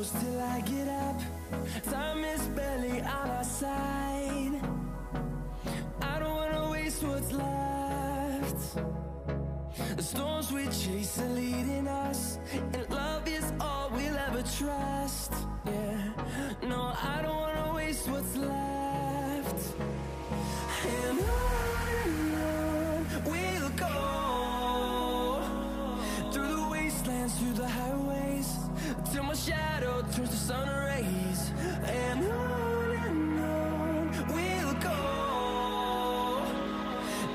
close till I get up. Time is barely on our side. I don't wanna waste what's left. The storms we chase are leading us, and love is all we'll ever trust. Yeah, no, I don't wanna waste what's left. And on to sun rays. And on and on we'll go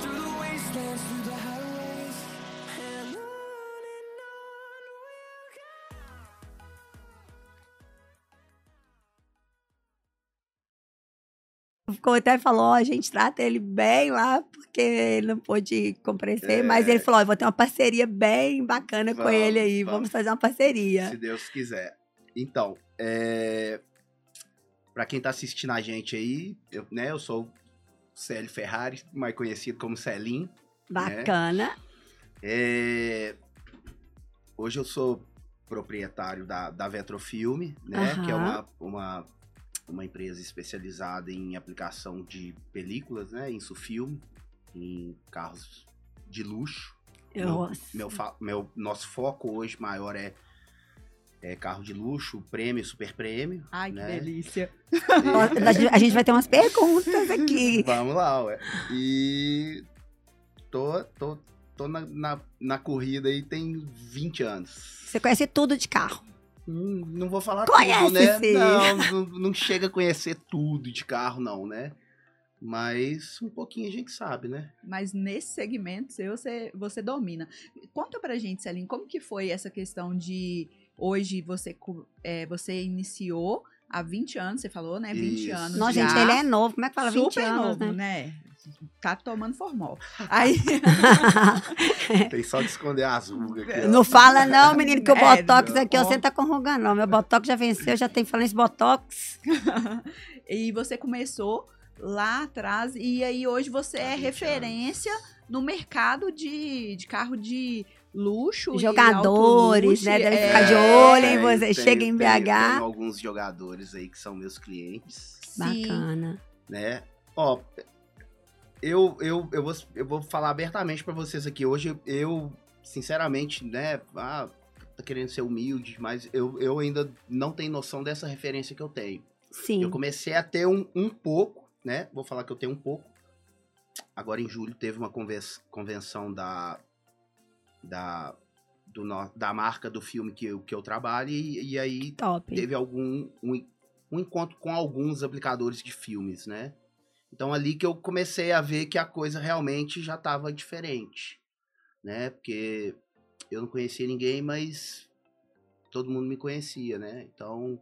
through the wastelands, through the highways, and on and on we'll go. Ficou até falou, ó, a gente trata ele bem lá, porque ele não pôde comparecer, É. mas ele falou, ó, eu vou ter uma parceria bem bacana com Vamos, ele aí, vamos, vamos. fazer uma parceria. Se Deus quiser. Então, é... para quem tá assistindo a gente aí, eu, né, eu sou o Célio Ferrari, mais conhecido como Celim. Bacana. É, Hoje eu sou proprietário da, da Vetrofilme, né? Que é uma, uma, uma empresa especializada em aplicação de películas, né? Em filme, em carros de luxo. Meu, meu, meu- nosso foco hoje maior é, é carro de luxo, prêmio, super prêmio. Ai, que né? delícia. Ó, a gente- vai ter umas perguntas aqui. Vamos lá, ué. E tô, tô, tô na, na, na corrida aí tem 20 anos. Você conhece tudo de carro. Hum, não vou falar Conhece, tudo, né? sim. Não, não, não chega a conhecer tudo de carro, não, né? Mas um pouquinho a gente sabe, né? Mas nesse segmento você, você domina. Conta pra gente, Celine, como que foi essa questão de hoje você, é, você iniciou há 20 anos, você falou, né? 20 Isso. anos. Nossa, já. gente, ele é novo. Como é que fala? 20 super anos, novo, né? né? Tá tomando formol. Aí, Tem só de esconder as rugas aqui. ó. Não fala não, menino, que o É, Botox não. aqui, ó, você tá com ruga não. Meu Botox já venceu, já tem falando esse Botox. e você começou lá atrás e aí hoje você é 20 referência no mercado de, de carro de luxo. e Jogadores, alto né? luxo, Deve é, ficar de olho, hein? Tem- Você tem- chega em BH. Tem alguns jogadores aí que são meus clientes, Sim. Bacana. né? Ó, eu, eu, eu, vou, eu vou falar abertamente pra vocês aqui. Hoje eu, sinceramente, né? Ah, tá querendo ser humilde, mas eu, eu ainda não tenho noção dessa referência que eu tenho. Sim. Eu comecei a ter um, um pouco, né? Vou falar que eu tenho um pouco. Agora em julho teve uma conven- convenção da da do da marca do filme que eu, que eu trabalho e, e aí Top. teve algum um, um encontro com alguns aplicadores de filmes, né? Então ali que eu comecei a ver que a coisa realmente já estava diferente, né? Porque eu não conhecia ninguém, mas todo mundo me conhecia, né? Então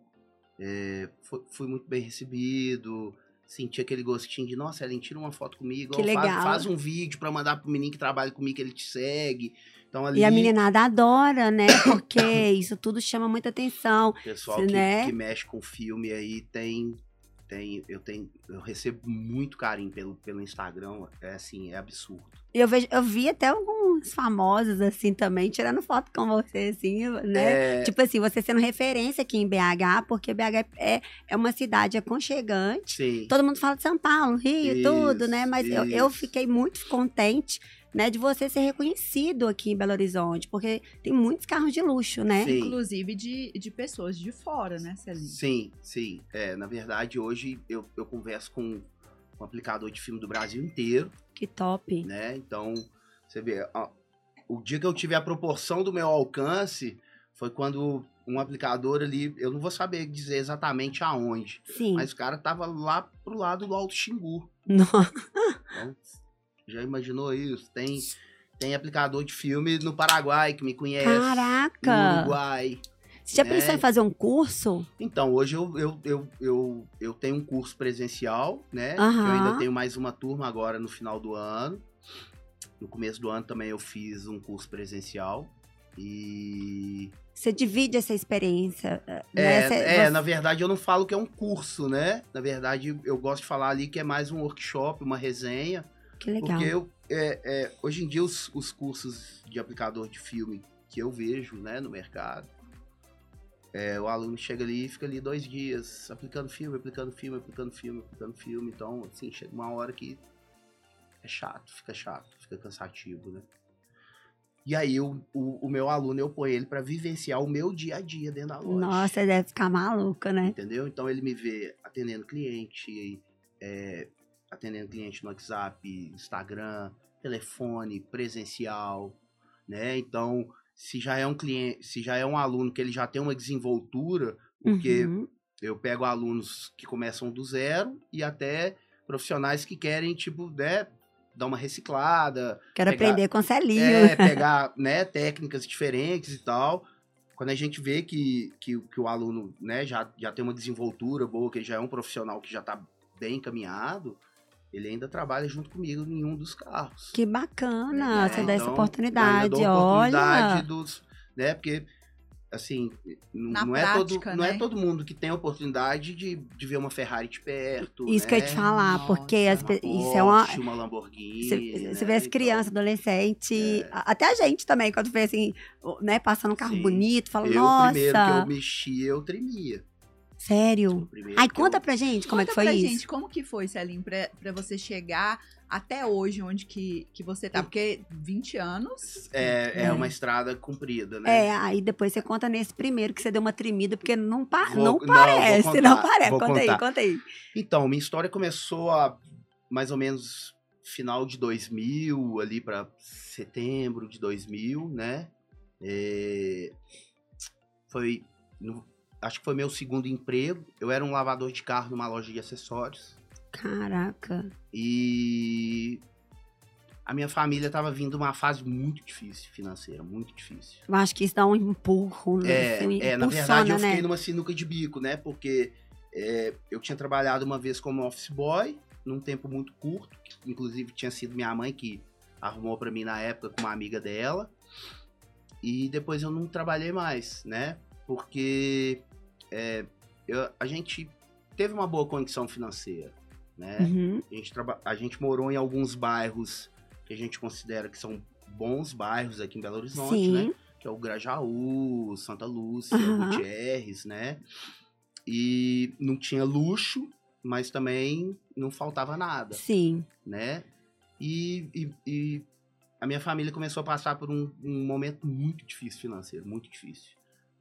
é, fu- fui muito bem recebido, senti aquele gostinho de, nossa, Ellen, tira uma foto comigo, Que ó, faz- legal. Faz, um vídeo para mandar pro menino que trabalha comigo, que ele te segue. Então ali E a meninada adora, né? Porque isso tudo chama muita atenção. O pessoal que, né? que mexe com filme aí tem. tem eu tenho. Eu recebo muito carinho pelo, pelo Instagram. É assim, é absurdo. Eu, vejo, eu vi até alguns famosos, assim, também, tirando foto com você, assim, né? É, Tipo assim, você sendo referência aqui em BH, porque BH é, é uma cidade aconchegante. sim. Todo mundo fala de São Paulo, Rio, tudo, Isso, né? Mas eu, eu fiquei muito contente, né, de você ser reconhecido aqui em Belo Horizonte, porque tem muitos carros de luxo, né? Sim. Inclusive de, de pessoas de fora, né, Celine? Sim, sim. É, na verdade, hoje eu, eu converso com um aplicador de filme do Brasil inteiro, Que top. né? Então, você vê, ó, o dia que eu tive a proporção do meu alcance foi quando um aplicador ali, eu não vou saber dizer exatamente aonde, Sim. mas o cara tava lá pro lado do Alto Xingu. Nossa. Então, já imaginou isso? Tem, tem aplicador de filme no Paraguai que me conhece. No Caraca! Uruguai. Você já né? pensou em fazer um curso? Então, hoje eu, eu, eu, eu, eu tenho um curso presencial, né? Aham. Eu ainda tenho mais uma turma agora no final do ano. No começo do ano também eu fiz um curso presencial. E. Você divide essa experiência. É, né? Você- é, você- na verdade eu não falo que é um curso, né? Na verdade eu gosto de falar ali que é mais um workshop, uma resenha. Que legal. Porque eu, é, é, hoje em dia os, os cursos de aplicador de filme que eu vejo né, no mercado, é, o aluno chega ali e fica ali dois dias aplicando filme, aplicando filme, aplicando filme, aplicando filme. Então, assim, chega uma hora que é chato, fica chato, fica cansativo, né? E aí o, o, o meu aluno, eu ponho ele para vivenciar o meu dia a dia dentro da loja. Nossa, ele deve ficar maluco, né? Entendeu? Então ele me vê atendendo cliente, é, atendendo cliente no WhatsApp, Instagram, telefone, presencial, né? Então, se já é um cliente, se já é um aluno que ele já tem uma desenvoltura, porque Uhum. eu pego alunos que começam do zero e até profissionais que querem, tipo, né, dar uma reciclada, Quero pegar- aprender com Celinho. é, pegar né, técnicas diferentes e tal. Quando a gente vê que, que, que o aluno né, já, já tem uma desenvoltura boa, que ele já é um profissional que já está bem encaminhado, ele ainda trabalha junto comigo em um dos carros. Que bacana, É, você dá essa então, oportunidade, eu ainda dou a oportunidade olha. dos, né, porque assim, Na não, é prática, todo, não é né? todo mundo que tem a oportunidade de, de ver uma Ferrari de perto. Isso que eu ia né? te falar, Nossa, porque as Uma pe- isso é uma. Porsche, uma Lamborghini. Você você né? vê as Então, crianças, adolescentes, É. até a gente também, quando vê assim, né, passando um carro Sim. bonito, fala, eu, nossa, primeiro que eu mexi, eu tremia. Sério. Ai, conta eu- pra gente como é que Conta foi pra isso. gente, como que foi, Celine, pra, pra você chegar até hoje, onde que, que você tá? Porque 20 anos... É, é, É. uma estrada comprida, né? É, aí depois você conta nesse primeiro que você deu uma tremida, porque não, pa Vou- não não, parece, não, contar, parece. vou Conta aí, contar. conta aí. Então, minha história começou a mais ou menos final de 2000, ali para setembro de 2000, né? É, Foi, no- acho que foi meu segundo emprego. Eu era um lavador de carro numa loja de acessórios. Caraca. E a minha família estava vindo uma fase muito difícil financeira, muito difícil. Eu acho que isso dá um empurro, né? É, assim, é, na verdade eu fiquei né? numa sinuca de bico, né? Porque é, eu tinha trabalhado uma vez como office boy, num tempo muito curto, que inclusive tinha sido minha mãe que arrumou pra mim na época com uma amiga dela. E depois eu não trabalhei mais, né? Porque é, eu- a gente teve uma boa condição financeira, né? Uhum. A gente, a gente morou em alguns bairros que a gente considera que são bons bairros aqui em Belo Horizonte, né? Sim. que é o Grajaú, Santa Lúcia, Aham. Gutierrez, né? E não tinha luxo, mas também não faltava nada, Sim. né? E, e- e a minha família começou a passar por um, um momento muito difícil financeiro, muito difícil.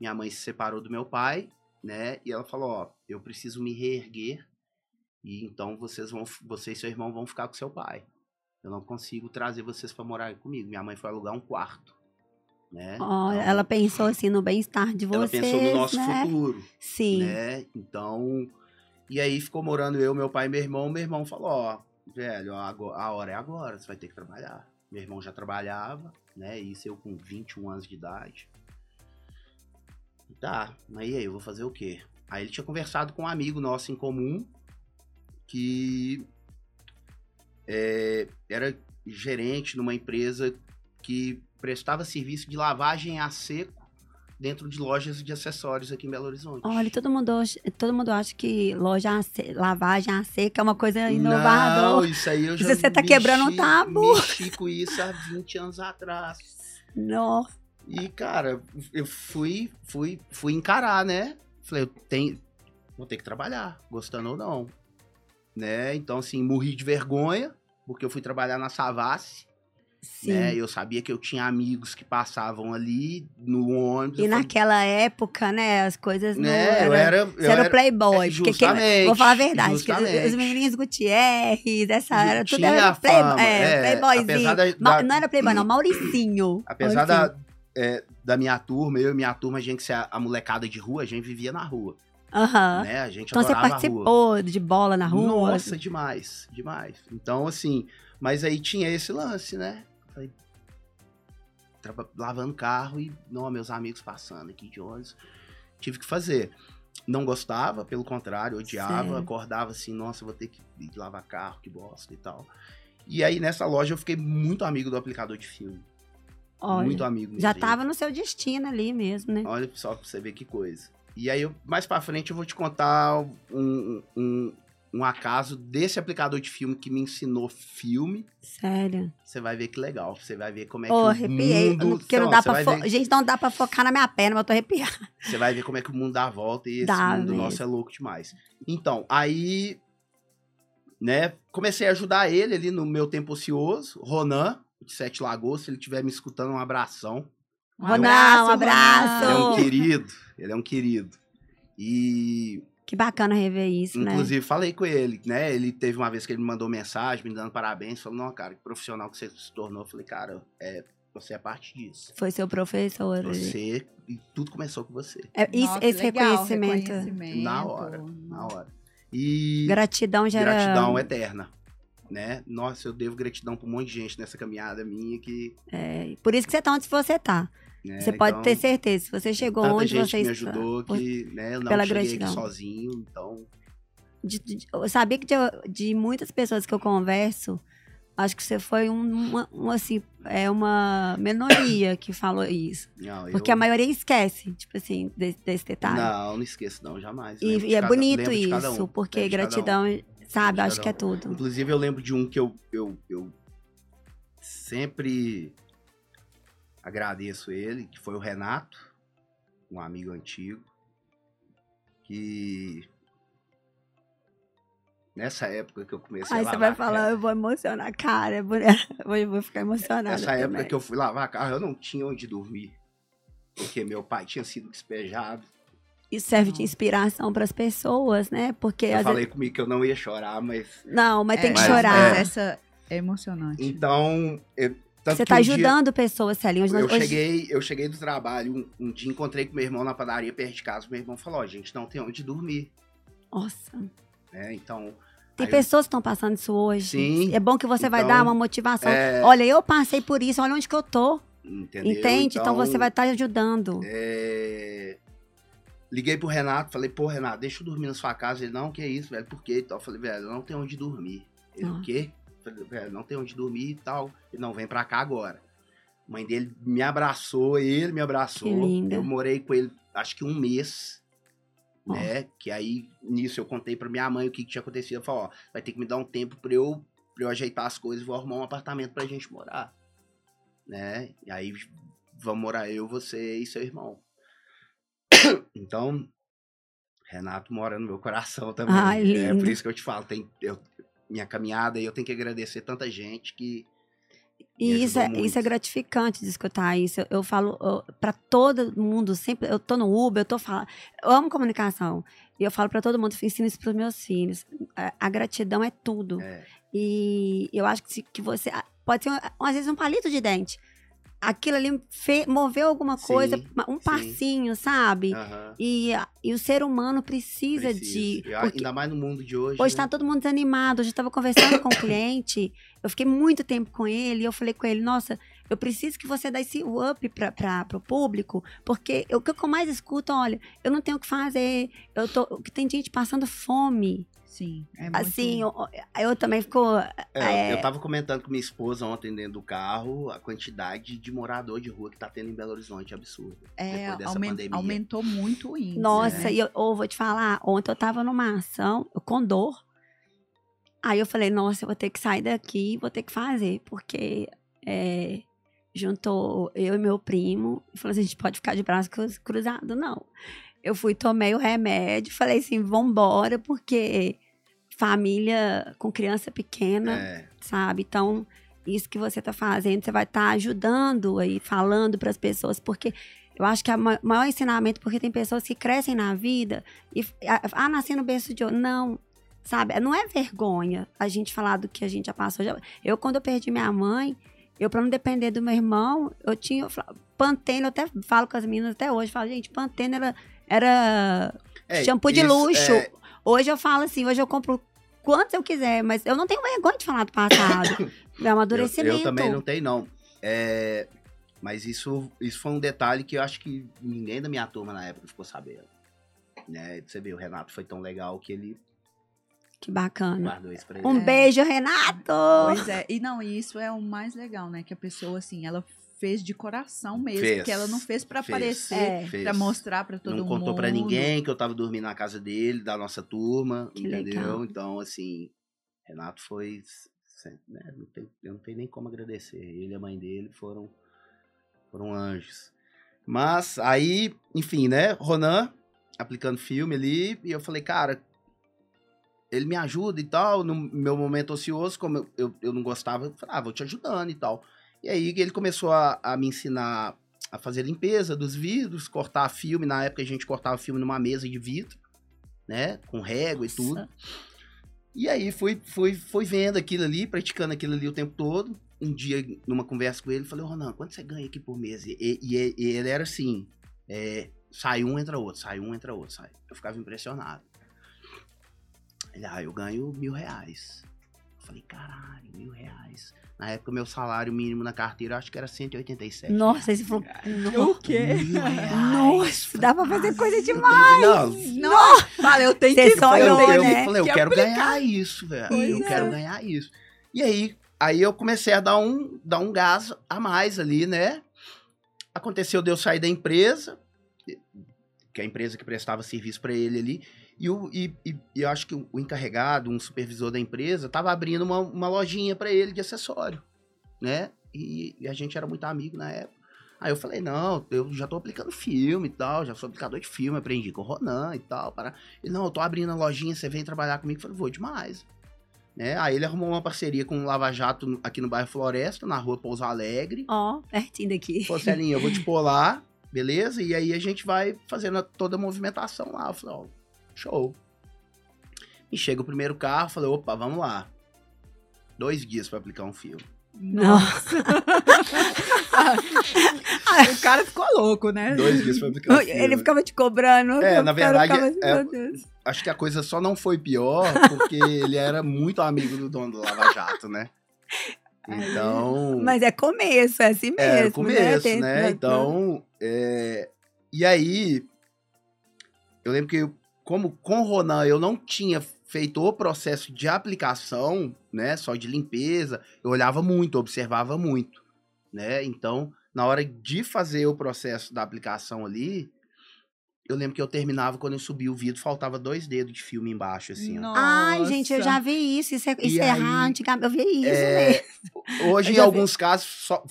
Minha mãe se separou do meu pai, né? E ela falou, ó, eu preciso me reerguer e então vocês vão, você e seu irmão vão ficar com seu pai. Eu não consigo trazer vocês para morar comigo. Minha mãe foi alugar um quarto, né? Olha, Então, ela pensou assim no bem-estar de ela vocês, pensou no nosso né? futuro, Sim. né? Então, e aí ficou morando eu, meu pai e meu irmão. Meu irmão falou, ó, velho, a hora é agora, você vai ter que trabalhar. Meu irmão já trabalhava, né? Isso eu com 21 anos de idade. Tá, mas e aí, eu vou fazer o quê? Aí ele tinha conversado com um amigo nosso em comum, que é, era gerente numa empresa que prestava serviço de lavagem a seco dentro de lojas de acessórios aqui em Belo Horizonte. Olha, todo mundo, todo mundo acha que loja a lavagem a seca é uma coisa inovadora. Não, isso aí eu já Você tá quebrando um tabu. Mexi com isso há 20 anos atrás. Nossa. E, cara, eu fui, fui, fui encarar, né? Falei, eu tenho, vou ter que trabalhar, gostando ou não. Né? Então, assim, morri de vergonha, porque eu fui trabalhar na Savassi, Sim. né? Eu sabia que eu tinha amigos que passavam ali no ônibus. E eu falei, naquela época, né, as coisas não né? Eu era, eu Você era era playboy. é, porque justamente, vou falar a verdade. justamente. os menininhos Gutierrez, essa era tudo era play, é, é, playboyzinho. da- da- Não era playboy, não, Mauricinho. Apesar Mauricinho. da, é, da minha turma, eu e minha turma, a gente a, a molecada de rua, a gente vivia na rua, Aham. né? A gente Então você adorava a rua. participou de bola na rua? Nossa, demais, demais. Então, assim, mas aí tinha esse lance, né? Falei, lavando carro e, não, meus amigos passando aqui de ônibus. Tive que fazer. Não gostava, pelo contrário, odiava, Sério? acordava assim, nossa, vou ter que lavar carro, que bosta e tal. E aí, nessa loja, eu fiquei muito amigo do aplicador de filme. Olha, muito amigo já mesmo. tava no seu destino ali mesmo, né? Olha só pra você ver que coisa. E aí, eu, mais pra frente, eu vou te contar um, um- um acaso desse aplicador de filme que me ensinou filme. Sério. Você vai ver que legal. Você vai ver como é que Ô, o arrepiei. mundo... Porque não Não, dá pra ver- Gente, não dá pra focar na minha perna, mas eu tô arrepiada. Você vai ver como é que o mundo dá a volta e esse Dá mundo mesmo. nosso é louco demais. Então, aí, né, comecei a ajudar ele ali no meu tempo ocioso. Ronan, de Sete Lagoas, se ele estiver me escutando, um abração. Ronan, um abraço. Ele é um querido, ele é um querido. E, Que bacana rever isso, né? inclusive, falei com ele, né, ele teve uma vez que ele me mandou mensagem, me dando parabéns, falou, não, cara, que profissional que você se tornou. Eu falei, cara, é, você é parte disso. Foi seu professor. Você, e tudo começou com você, É, isso- Nossa, esse legal, reconhecimento. reconhecimento. Na hora, na hora. E... Gratidão gera. gratidão eterna, né? Nossa, eu devo gratidão pra um monte de gente nessa caminhada minha que... É, por isso que você tá onde você tá. né, Você pode então, ter certeza. Se você chegou tanta onde gente você que me está. ajudou por- que, né, eu não pela cheguei gratidão. aqui sozinho, então... de- de- eu sabia que de, de muitas pessoas que eu converso, acho que você foi um, uma, um, assim, é uma minoria que falou isso. Não, Porque eu... a maioria esquece, tipo assim, desse, desse detalhe. Não, não esqueço não, jamais. e, e é cada- bonito de cada isso, um, porque cada um. Sabe, acho que é tudo. Inclusive, eu lembro de um que eu, eu, eu sempre agradeço ele, que foi o Renato, um amigo antigo, que nessa época que eu comecei Aí a você lavar vai falar, carro- eu vou emocionar, cara. Eu vou, eu vou ficar emocionada. Nessa época também. que eu fui lavar carro, eu não tinha onde dormir. Porque meu pai tinha sido despejado. Isso serve de inspiração para as pessoas, né? Porque Eu falei comigo que eu não ia chorar, mas. vezes... Não, mas tem que Mas, chorar. Mas essa é emocionante. Então. eu- tanto Você que tá um dia- ajudando pessoas, Celinho. Hoje, Eu nós- hoje- cheguei, eu cheguei do trabalho, um, um dia encontrei com meu irmão na padaria perto de casa. Meu irmão falou: Ó, gente, não tem onde dormir. Nossa. Né? Então. Tem aí eu- pessoas que estão passando isso hoje. Sim. É bom que você vai Então, dar uma motivação. é- Olha, eu passei por isso, olha onde que eu tô. Entendeu? Entende? Então, você vai estar ajudando. é, Liguei pro Renato, falei, pô, Renato, deixa eu dormir na sua casa. Ele, não, que isso, velho, por quê? Então, eu falei, velho, eu não tenho onde dormir. Ele, Ah. o quê? Eu Falei, velho, não tenho onde dormir e tal. Ele, não, vem pra cá agora. A mãe dele me abraçou, ele me abraçou. Eu morei com ele, acho que um mês. Ó. Né? Que aí, nisso, eu contei pra minha mãe o que, que tinha acontecido. Ela falou, ó, vai ter que me dar um tempo pra eu, pra eu ajeitar as coisas e vou arrumar um apartamento pra gente morar. Né? E aí, vamos morar eu, você e seu irmão. Então, Renato mora no meu coração também. Ai, É lindo. por isso que eu te falo, tem, eu- minha caminhada e eu tenho que agradecer tanta gente que. E isso é, isso é gratificante de escutar isso. Eu, eu falo para todo mundo, sempre. Eu tô no Uber, eu tô falando. Eu amo comunicação. E eu falo para todo mundo, ensino isso pros meus filhos. A, a gratidão é tudo. É, E eu acho que, que você. Pode ser, às vezes, um palito de dente. Aquilo ali fe- moveu alguma Sim, coisa, um sim. passinho, sabe? aham, E, e o ser humano precisa, precisa. de. Porque Ainda mais no mundo de hoje. hoje né? tá todo mundo desanimado. Hoje eu estava conversando com um cliente, eu fiquei muito tempo com ele, e eu falei com ele, nossa, eu preciso que você dê esse up para o público, porque o que eu mais escuto, olha, eu não tenho o que fazer, eu tô. que Tem gente passando fome. Sim, é muito... Assim, eu, eu também fico. É, é, Eu tava comentando com minha esposa ontem dentro do carro a quantidade de morador de rua que tá tendo em Belo Horizonte, absurdo. é, depois dessa aumen- pandemia. aumentou muito o índice. Nossa, né? e eu, eu vou te falar, ontem eu tava numa ação, com dor. Aí eu falei, nossa, eu vou ter que sair daqui, vou ter que fazer, porque é, juntou eu e meu primo, e falou assim, a gente pode ficar de braço cruz, cruzado, não. Eu fui, tomei o remédio, falei assim, vambora, porque família com criança pequena, É, sabe? Então, isso que você tá fazendo, você vai estar ajudando aí, falando para as pessoas, porque eu acho que é o ma- maior ensinamento, porque tem pessoas que crescem na vida e, ah, nasci no berço de ouro. Não, sabe? Não é vergonha a gente falar do que a gente já passou. Eu, quando eu perdi minha mãe, eu, para não depender do meu irmão, eu tinha. eu Pantene, eu até falo com as meninas até hoje, falo, gente, Pantene era, era é, shampoo de isso, luxo. é, Hoje eu falo assim, hoje eu compro quantos eu quiser, mas eu não tenho vergonha de falar do passado. É um eu, amadurecimento. eu também não tenho, não. É, mas isso, isso foi um detalhe que eu acho que ninguém da minha turma na época ficou sabendo. Né? Você vê, o Renato foi tão legal que ele Que bacana. guardou isso pra ele. Um É. beijo, Renato! Pois é, e não, e isso é o mais legal, né? Que a pessoa, assim, ela fez de coração mesmo, Fez, porque ela não fez pra fez. aparecer, É. Pra mostrar pra todo não mundo. contou pra ninguém que eu tava dormindo na casa dele, da nossa turma, Que entendeu? legal. Então, assim, Renato foi. né, não tem- eu não tenho nem como agradecer. Ele e a mãe dele foram, foram anjos. Mas aí, enfim, né? Ronan aplicando filme ali, e eu falei, cara, ele me ajuda e tal, no meu momento ocioso, como eu, eu, eu não gostava, eu falei, ah, vou te ajudando e tal. E aí ele começou a, a me ensinar a fazer limpeza dos vidros, cortar filme. Na época a gente cortava filme numa mesa de vidro, né? Com régua e tudo. E aí fui, fui, fui vendo aquilo ali, praticando aquilo ali o tempo todo. Um dia, numa conversa com ele, falei, Ronan, quanto você ganha aqui por mês? E, e- e ele era assim, é, sai um, entra outro, sai um, entra outro, sai. Eu ficava impressionado. Ele, ah, eu ganho mil reais. Eu falei, caralho, mil reais. Na época, meu salário mínimo na carteira, eu acho que era 187. Nossa, esse falou. O quê? Mil reais. Nossa, dá pra fazer coisa Eu demais. falei, Não, Não, fala, eu tenho Você que eu falei, eu, eu né? falei, eu Que quero aplicar. ganhar isso, velho. Eu é. quero ganhar isso. E aí, aí eu comecei a dar um, dar um gás a mais ali, né? Aconteceu de eu sair da empresa, que é a empresa que prestava serviço para ele ali, e, o, e, e, e eu acho que o, encarregado, um supervisor da empresa, tava abrindo uma, uma lojinha para ele de acessório, né? E, e a gente era muito amigo na época. Aí eu falei, não, eu já tô aplicando filme e tal, já sou aplicador de filme, aprendi com o Ronan e tal. Para... Ele, não, eu tô abrindo a lojinha, você vem trabalhar comigo? Eu falei, vou demais. Né? Aí ele arrumou uma parceria com o Lava Jato aqui no bairro Floresta, na rua Pouso Alegre. Ó, pertinho daqui. Falou, Celinha, eu vou te pôr lá, beleza? E aí a gente vai fazendo toda a movimentação lá. Eu falei, ó, show. E chega o primeiro carro, falei, opa, vamos lá. Dois dias pra aplicar um filme. Nossa. o cara ficou louco, né? Dois dias pra aplicar um filme. Ele ficava te cobrando. É, na verdade, ficava é- meu Deus. Acho que a coisa só não foi pior porque ele era muito amigo do dono do Lava Jato, né? Então. Mas é começo, é assim mesmo. Era o começo, Tem- né? Então, é, e aí, eu lembro que eu- como com o Ronan eu não tinha feito o processo de aplicação, né, só de limpeza, eu olhava muito, observava muito, né? Então, na hora de fazer o processo da aplicação ali, eu lembro que eu terminava quando eu subia o vidro, faltava dois dedos de filme embaixo, assim, ó. Ai, gente, eu Nossa. já vi isso. Isso é, E isso é aí. Antigamente, eu vi isso É, mesmo. Hoje, Eu em já vi. alguns casos, só,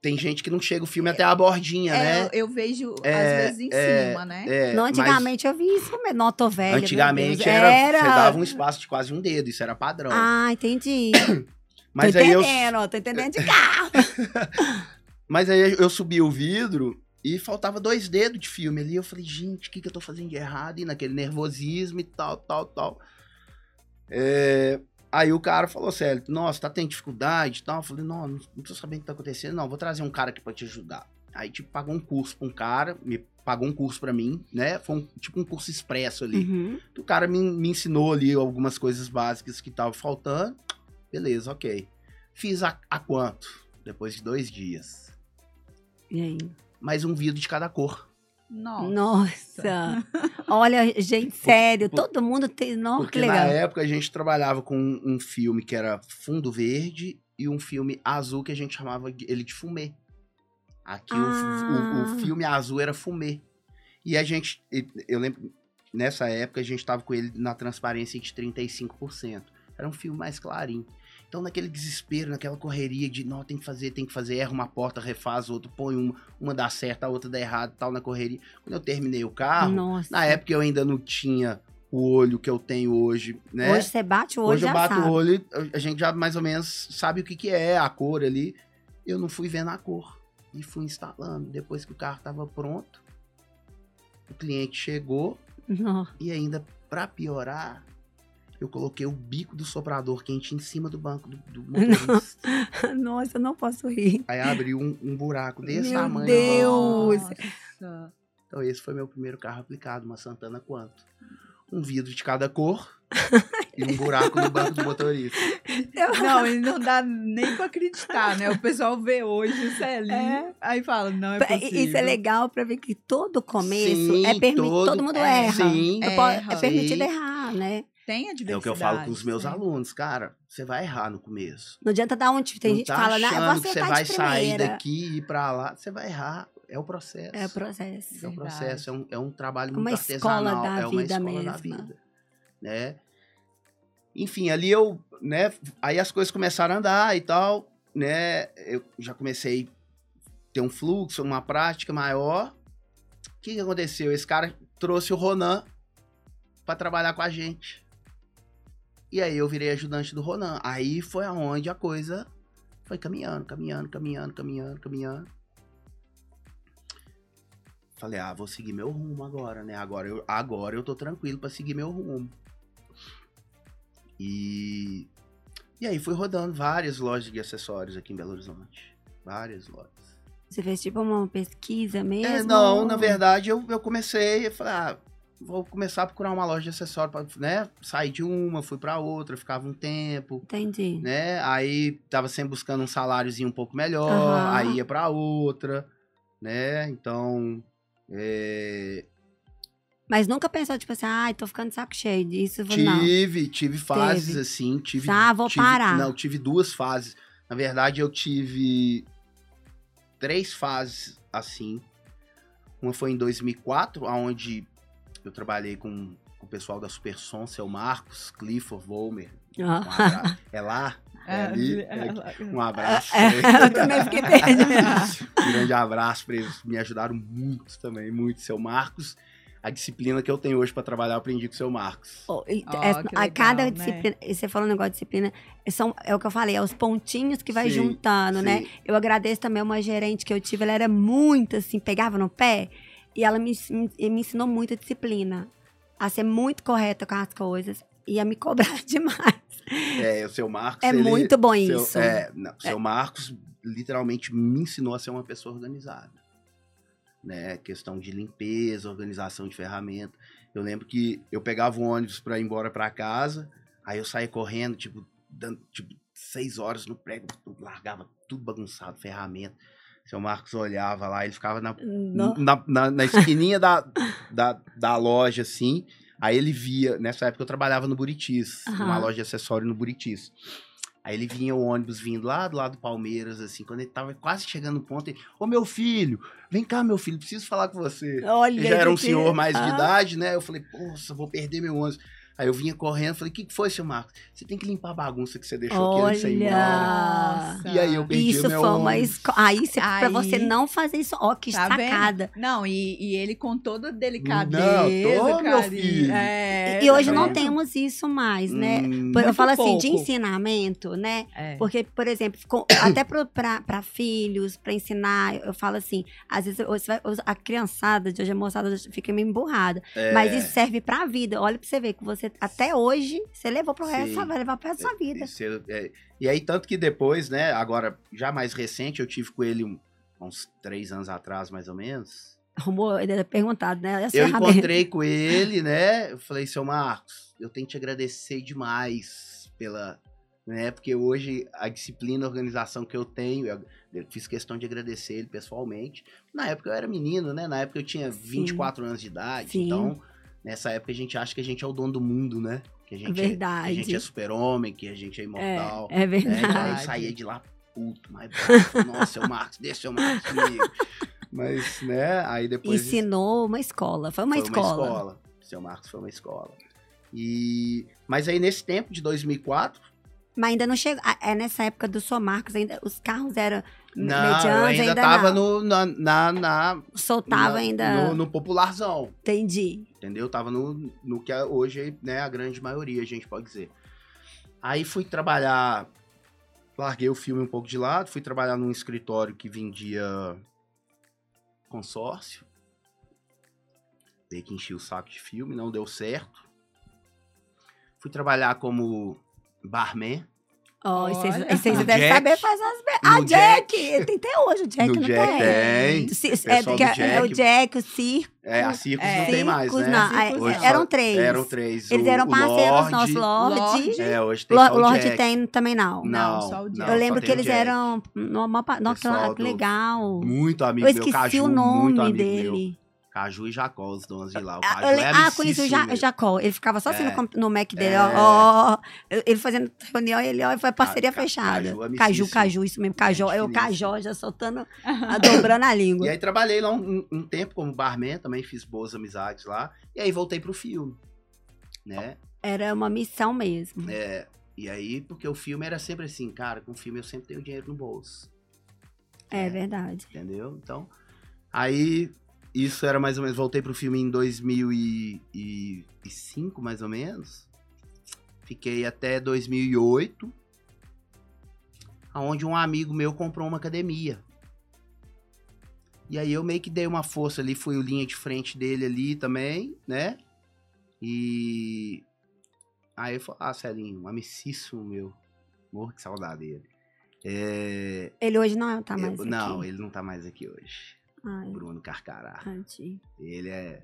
tem gente que não chega o filme até a bordinha, É, né? eu, eu vejo, É, às vezes, em é, cima, né? É, Não, mas antigamente eu vi isso mesmo. Não, tô velha. Antigamente Deus. era, Você dava um espaço de quase um dedo, isso era padrão. Ah, entendi. mas, tô aí eu, entendendo, tô entendendo de carro. mas aí eu subi o vidro e faltava dois dedos de filme ali. Eu falei, gente, o que, que eu tô fazendo de errado? E naquele nervosismo e tal, tal, tal. É, Aí o cara falou, sério, nossa, tá tendo dificuldade e tal. Eu falei, não, não tô sabendo o que tá acontecendo. Não, vou trazer um cara aqui pra te ajudar. Aí, tipo, pagou um curso pra um cara, me pagou um curso pra mim, né? Foi um, tipo um curso expresso ali. Uhum. O cara me, me ensinou ali algumas coisas básicas que estavam faltando. Beleza, ok. Fiz a, a quanto? Depois de dois dias. E aí? Mais um vidro de cada cor. Nossa. Nossa. Olha, gente, sério, por- todo mundo tem. Nossa, que Porque na legal. época a gente trabalhava com um, um filme que era fundo verde e um filme azul que a gente chamava de- ele de fumê. Aqui o- o, Ah. o filme azul era fumê. E a gente, eu lembro, nessa época a gente tava com ele na transparência de 35%. Era um filme mais clarinho. Então, naquele desespero, naquela correria de, não, tem que fazer, tem que fazer, erra uma porta, refaz outra, põe uma, uma dá certo, a outra dá errado, tal, na correria. Quando eu terminei o carro, Nossa. na época eu ainda não tinha o olho que eu tenho hoje, né? Hoje você bate o olho Hoje já eu bato sabe. o olho, e a gente já mais ou menos sabe o que, que é a cor ali. Eu não fui vendo a cor e fui instalando. Depois que o carro estava pronto, o cliente chegou Não. e ainda para piorar, eu coloquei o bico do soprador quente em cima do banco do, do motorista. Nossa, eu não posso rir. Aí abriu um, um buraco desse Meu tamanho. Deus! Nossa. Então esse foi meu primeiro carro aplicado, uma Santana quanto? Um vidro de cada cor e um buraco no banco do motorista. Não, e não dá nem pra acreditar, né? O pessoal vê hoje o Celinho, É. aí fala, não é Pra- possível. Isso é legal pra ver que todo começo Sim, é permitido. todo- Todo, mundo é, erra. sim. É, é Erra. permitido Sim. errar, né? Tem a diversidade. É o que eu falo com os meus sempre. alunos, cara. Você vai errar no começo. Não adianta dar onde tem não gente tá que fala, né? Você que você vai de sair daqui e ir pra lá. Você vai errar. É o processo. É o processo. É um Verdade. processo, é um, é um trabalho Uma muito escola artesanal, da é uma escola da vida, né? Enfim, ali eu, né, aí as coisas começaram a andar e tal, né? Eu já comecei a ter um fluxo, uma prática maior. O que, que aconteceu? Esse cara trouxe o Ronan para trabalhar com a gente. E aí eu virei ajudante do Ronan. Aí foi aonde a coisa foi caminhando, caminhando, caminhando, caminhando, caminhando. Falei, ah, vou seguir meu rumo agora, né? Agora eu, agora eu tô tranquilo pra seguir meu rumo. E, e aí fui rodando várias lojas de acessórios aqui em Belo Horizonte. Várias lojas. Você fez tipo uma pesquisa mesmo? É, não, na verdade eu, eu comecei, eu falei, ah, vou começar a procurar uma loja de acessório, pra, né? Saí de uma, fui pra outra, ficava um tempo, Entendi. né? Aí tava sempre buscando um saláriozinho um pouco melhor, Aham. aí ia pra outra, né? Então, é, Mas nunca pensou, tipo assim, ai, tô ficando de saco cheio disso. Não. Tive, tive fases Teve. assim, tive. Ah, vou tive- parar. Não, tive duas fases. Na verdade, eu tive três fases assim. Uma foi em 2004, onde eu trabalhei com, com o pessoal da Supersom, seu Marcos, Clifford, Volmer. Um Ah. abra- é lá? É ali? É aqui. Um abraço. É, eu também fiquei perdida. Um grande abraço para eles. Me ajudaram muito também, muito. Seu Marcos. A disciplina que eu tenho hoje para trabalhar, eu aprendi com o seu Marcos. Oh, e- é- que a legal, cada né? disciplina, e você falou um negócio de disciplina, são, é o que eu falei, é os pontinhos que vai Sim, juntando, né? Sim. Eu agradeço também uma gerente que eu tive, ela era muito assim, pegava no pé, e ela me, me, ensinou muita disciplina, a ser muito correta com as coisas e a me cobrar demais. É, o seu Marcos. É ele- muito bom seu- isso. É, não, o seu Marcos literalmente me ensinou a ser uma pessoa organizada. Né? Questão de limpeza, organização de ferramenta. Eu lembro que eu pegava um ônibus para ir embora para casa, aí eu saía correndo, tipo, dando, tipo, seis horas no prego, largava tudo bagunçado, ferramenta. Seu Marcos olhava lá, ele ficava na na, na, na esquininha da, da, da loja, assim. Aí ele via, nessa época eu trabalhava no Buritis, Aham. numa loja de acessório no Buritis. Aí ele vinha o ônibus vindo lá do lado do Palmeiras, assim, quando ele tava quase chegando no ponto, ele, ô meu filho, vem cá, meu filho, preciso falar com você. Olha, Ele já era um que- senhor mais de Ah, idade, né? Eu falei, poxa, vou perder meu ônibus. Aí eu vinha correndo, falei, o que, que foi, seu Marcos? Você tem que limpar a bagunça que você deixou aqui antes de você. Olha! Nossa. E aí eu perdi Isso o meu foi uma escola. Aí, cê, pra Aí- você não fazer isso, ó, que Tá sacada. Não, e, e ele com toda delicadeza, Não, tô, meu filho. É, E hoje tá não vendo? temos isso mais, né? Hum, eu falo assim, de pouco. ensinamento, né? É. Porque, por exemplo, com- até para filhos, para ensinar, eu falo assim, às vezes você vai- a criançada de hoje, a moçada fica meio emburrada. é, Mas isso serve pra vida. Olha pra você ver que você, até hoje, você levou pro resto, Sim. vai levar pro resto da sua vida. Isso, eu- é, e aí, tanto que depois, né, agora, já mais recente, eu tive com ele um- uns três anos atrás, mais ou menos. Arrumou, ele era perguntado, né? As Eu encontrei com ele, né, eu falei, seu Marcos, eu tenho que te agradecer demais pela, né, porque hoje a disciplina, a organização que eu tenho, eu, fiz questão de agradecer ele pessoalmente. Na época eu era menino, né, na época eu tinha 24 anos de idade, Sim. então, nessa época a gente acha que a gente é o dono do mundo, né, que a gente, é, que a Verdade. gente é super-homem, que a gente é imortal. É, é né? Verdade. saía de lá puto, mas. Nossa, seu Marcos, deixa seu Marcos comigo. Mas, né, aí depois. Ensinou uma escola. Foi uma foi escola. uma escola. Seu Marcos foi uma escola. E. Mas aí nesse tempo de 2004. Mas ainda não chegou. É nessa época do Sou Marcos, ainda, os carros eram Não, eu ainda, ainda, tava não. no, na, na, na- Soltava na- ainda. No, no popularzão. Entendi. Entendeu? Tava no, no que é hoje, né, a grande maioria, a gente pode dizer. Aí fui trabalhar. Larguei o filme um pouco de lado, fui trabalhar num escritório que vendia consórcio. Dei que enchi o saco de filme, não deu certo. Fui trabalhar como barman Ó, e vocês vocês devem Jack. saber fazer as. Ah, No Jack! Tem até hoje o Jack, No não Jack tem? tem. É, do que é- é o Jack. Jack, o Circo. É, a Circos É. não tem mais, né? não. Circos Ah, não. Eram três. Eram três. Eles O- eram parceiros Lorde- nossos, Lorde. Lorde. É, hoje tem Lo- só o Lorde Jack. tem também não. Não, só o Jack. Eu lembro que eles Jack. eram. Nossa, que legal. Muito Eu amigo meu, esqueci Caju, o nome dele. meu. Caju e Jacó, os donos de lá. O Ah, Caju eu é ah, conheci o Ja-. Jacó. Ele ficava só assim É. no, no Mac dele, É. ó, ó. Ele fazendo reunião, ele ó, foi parceria Ca- fechada. Caju, amicíssimo. Caju, Caju, isso mesmo. Cajó. Gente Eu. Cajó, já soltando, a- dobrando a língua. E aí trabalhei lá um, um tempo como barman, também fiz boas amizades lá. E aí voltei pro filme, né? Era uma missão mesmo. É, e aí, porque o filme era sempre assim, cara, com filme eu sempre tenho dinheiro no bolso, É, verdade. entendeu? Então, aí, isso era mais ou menos, voltei pro filme em 2005, mais ou menos. Fiquei até 2008, aonde um amigo meu comprou uma academia. E aí eu meio que dei uma força ali, fui o linha de frente dele ali também, né? E aí eu falei, ah, Celinho, um amicíssimo meu. Morro que saudade dele. É, Ele hoje não tá eu- mais não, aqui. ele não tá mais aqui hoje. Ai, Bruno Carcará. tadinho. Ele é.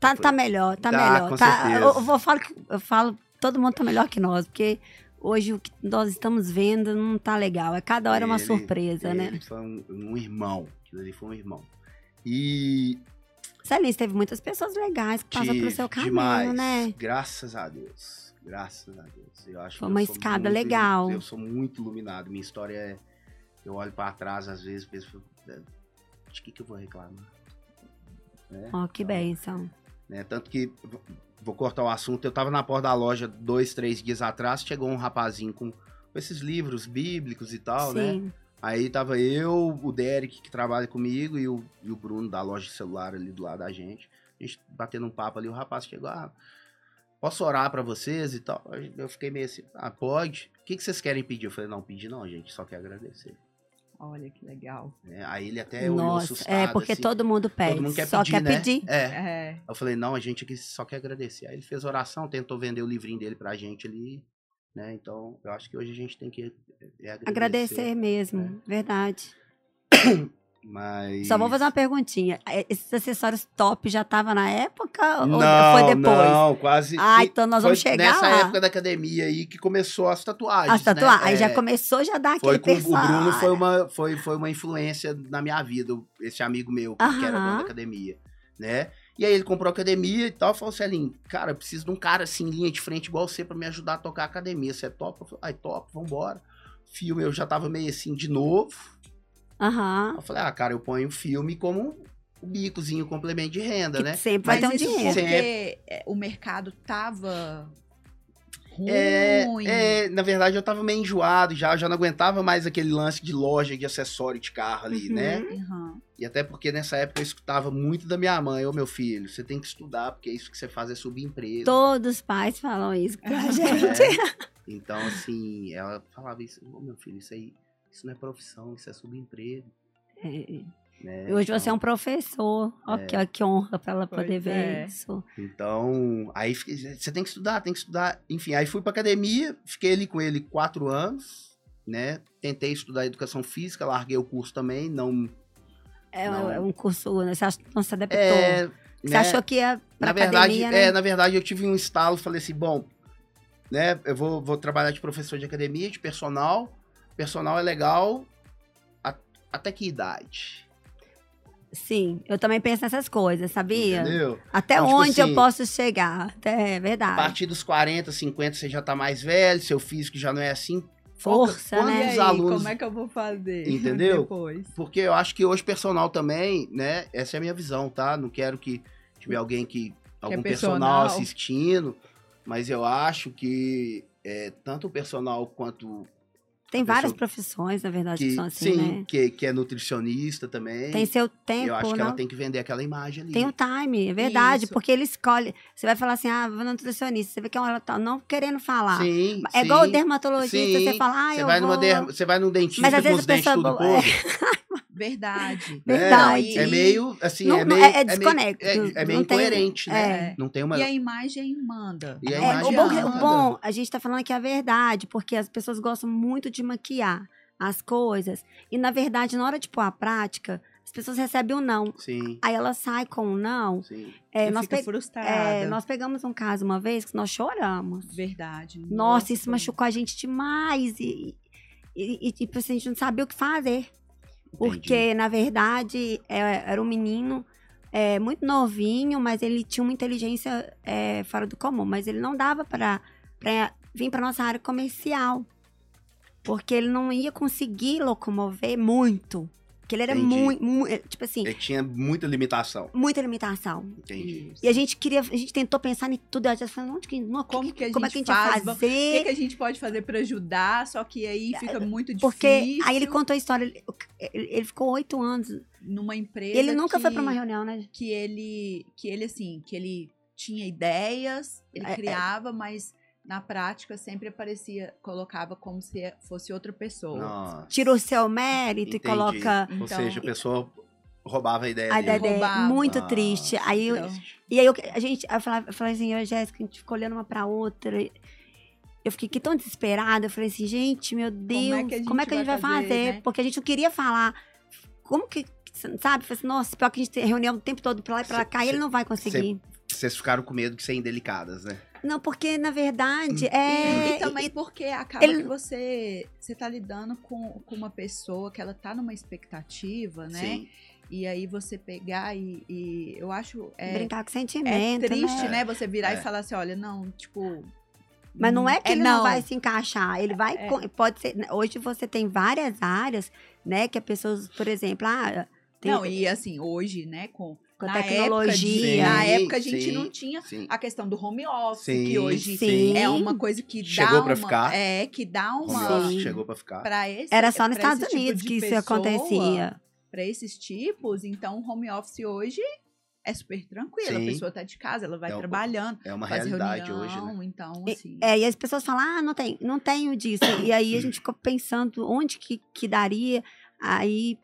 Tá, tá melhor, tá, Tá, melhor. com tá, eu, eu vou falo, que- eu falo, todo mundo tá melhor que nós, porque hoje o que nós estamos vendo não tá legal. É cada hora uma Ele- surpresa, né? Ele foi um, um irmão. Aquilo ali foi um irmão. E Celis, teve muitas pessoas legais que passaram pelo seu caminho, demais. né? Graças a Deus. Graças a Deus. Eu acho Foi que uma escada muito- legal. Eu sou muito iluminado. Minha história é. Eu olho pra trás, às vezes, penso. "É, De que, que eu vou reclamar? Né? Ó, que Então, bênção. né? Tanto que, vou cortar o assunto, eu tava na porta da loja dois, três dias atrás, chegou um rapazinho com, com esses livros bíblicos e tal, né? Sim. Aí tava eu, o Derek, que trabalha comigo, e o, e o Bruno da loja de celular ali do lado da gente. A gente batendo um papo ali, o rapaz chegou, ah, posso orar pra vocês e tal? Eu fiquei meio assim, ah, pode. O que, que vocês querem pedir? Eu falei, não, pedir não, gente, só quer agradecer. Olha que legal. né? Aí ele até olhou Nossa, assustado, é porque assim. todo mundo pede. Todo mundo quer só pedir, quer né? pedir. É. É. Eu falei, não, a gente aqui só quer agradecer. Aí ele fez oração, tentou vender o livrinho dele pra gente ali, né? Então, eu acho que hoje a gente tem que é, agradecer. Agradecer mesmo, É. verdade. Mas... Só vou fazer uma perguntinha. É, Esses acessórios top já tava na época Não, ou foi depois? não, quase... Ah, então nós vamos foi chegar nessa lá. época da academia aí que começou as tatuagens, As tatuagens. né? Aí já É, começou, já Foi aquele com, o Bruno foi uma, foi, foi uma influência na minha vida, esse amigo meu, que era dono da academia, né? E aí ele comprou a academia e tal, falou assim, cara, eu preciso de um cara assim, linha de frente igual você pra me ajudar a tocar a academia, você é top? Eu falei, ai, top, vambora. Filme, eu já tava meio assim, de novo. Aham. Eu falei, ah, cara, eu ponho o filme como o bicozinho, complemento de renda, Que né? sempre vai Mas ter um dinheiro. porque é, o mercado tava É, ruim. é, na verdade, eu tava meio enjoado já, eu já não aguentava mais aquele lance de loja de acessório de carro ali, Uhum. né? Uhum. E até porque nessa época eu escutava muito da minha mãe, ô meu filho, você tem que estudar, porque isso que você faz é subir emprego. Todos os pais falam isso pra É. gente. Então, assim, ela falava isso, ô meu filho, isso aí, isso não é profissão, isso é subemprego. É. Né? E Hoje você é Então- um professor. Ó, que, ó, que honra pra ela Pois poder ver é. isso. Então, aí você tem que estudar, tem que estudar. Enfim, aí fui pra academia, fiquei ali com ele quatro anos, né? Tentei estudar educação física, larguei o curso também, não. É, Não. é um curso, né? Você não se adaptou. É, você né? achou que ia pra na verdade, academia, né? é, na verdade, eu tive um estalo, falei assim, bom, né? Eu vou, vou trabalhar de professor de academia, de personal. Personal é legal. a- até que idade? Sim, eu também penso nessas coisas, sabia? Entendeu? Até Então, tipo onde eu assim, posso chegar? Até, é A verdade. partir dos 40, 50, você já tá mais velho, seu físico já não é assim. Força, Quando E né? aí, alunos- como é que eu vou fazer? Entendeu? Depois. Porque eu acho que hoje personal também, né? Essa é a minha visão, tá? Não quero que tiver alguém que. algum personal personal. assistindo, mas eu acho que é, tanto o personal quanto. Tem várias profissões, na verdade, que, Que, são assim, sim, né? que, que é nutricionista também. Tem seu tempo, eu acho que né? ela tem que vender aquela imagem ali. Tem um time, é verdade, Isso. porque ele escolhe. Você vai falar assim, ah, vou no nutricionista. Você vê que é um tá não querendo falar. Sim, É sim. igual o dermatologista, sim. você fala, ah, você eu vai vou... derma- Você vai num dentista Mas às com vezes os dentes pessoa- tudo podre. Verdade. né? Verdade. É meio, assim, Não- é não- meio... é- é meio- desconecto, É, é meio não tem- incoerente, né? é. Não tem uma... E a imagem manda. E a É, imagem o, bom, adianta. o bom, a gente tá falando aqui a verdade, porque as pessoas gostam muito de maquiar as coisas. E, na verdade, na hora de pôr a prática, as pessoas recebem um não. Sim, Aí ela sai com um não. sim. É, E nós, fica pe- frustrada. é, nós pegamos um caso uma vez que nós choramos. Verdade. Nossa, isso machucou a gente demais. E, e, e, tipo assim, a gente não sabia o que fazer. Entendi. Porque, na verdade, é- era um menino é, muito novinho, mas ele tinha uma inteligência é, fora do comum. Mas ele não dava para vir para nossa área comercial. Porque ele não ia conseguir locomover muito. Porque ele era muito, muito. Tipo assim, Ele tinha muita limitação. muita limitação. Entendi. E a gente queria, a gente tentou pensar em tudo. A gente falou, onde que, não, Como que a como é gente que a gente faz? O que, que a gente pode fazer pra ajudar? Só que aí fica muito Porque difícil. aí ele contou a história. Ele, ele- ficou oito anos. numa E empresa. ele nunca foi que- pra uma reunião, né? que ele que ele assim que ele tinha ideias ele É, é. criava mas na prática sempre aparecia colocava como se fosse outra pessoa Nossa. Tira o seu mérito Entendi. e coloca Ou Então- seja, a pessoa roubava a ideia a dele. ideia dele. Muito Nossa, triste. Aí, eu- e aí eu, a gente, eu falava, eu falei assim, eu e a Jéssica, a gente ficou olhando uma pra outra. Eu fiquei tão desesperada. Eu falei assim, gente, meu Deus, como é que a gente, vai fazer? né? Porque a gente não queria falar. Como que, sabe? Falei assim, nossa, pior que a gente tem reunião o tempo todo pra lá e pra Cê- cá, e ele cê- não vai conseguir. Vocês ficaram com medo de serem delicadas, né? Não, porque, na verdade, Hum. é... e também porque acaba ele- que você você tá lidando com, com uma pessoa que ela tá numa expectativa né Sim. e aí você pegar e, e eu acho é, Brincar com é sentimento, triste né? né você virar É. e falar assim olha não tipo Mas não é que é ele não. vai se encaixar, ele vai, É. pode ser, hoje você tem várias áreas, né, que as pessoas, por exemplo, ah, tem, Não, e assim, hoje, né, com, Com na tecnologia. Época de, na Sim, época a gente sim, não tinha Sim. a questão do home office, Sim, que hoje Sim. é uma coisa que Chegou dá pra uma, ficar. É, que dá Home uma... office Sim. chegou pra ficar. Pra esse, era só nos Estados tipo Unidos que isso pessoa, acontecia. Pra esses tipos, então o home office hoje é super tranquilo. Sim. A pessoa tá de casa, ela vai É um- trabalhando, É uma faz realidade reunião, hoje, né? então, E- assim... É, e as pessoas falam, ah, não tem, não tenho disso. E aí a gente ficou pensando onde que, que daria. Aí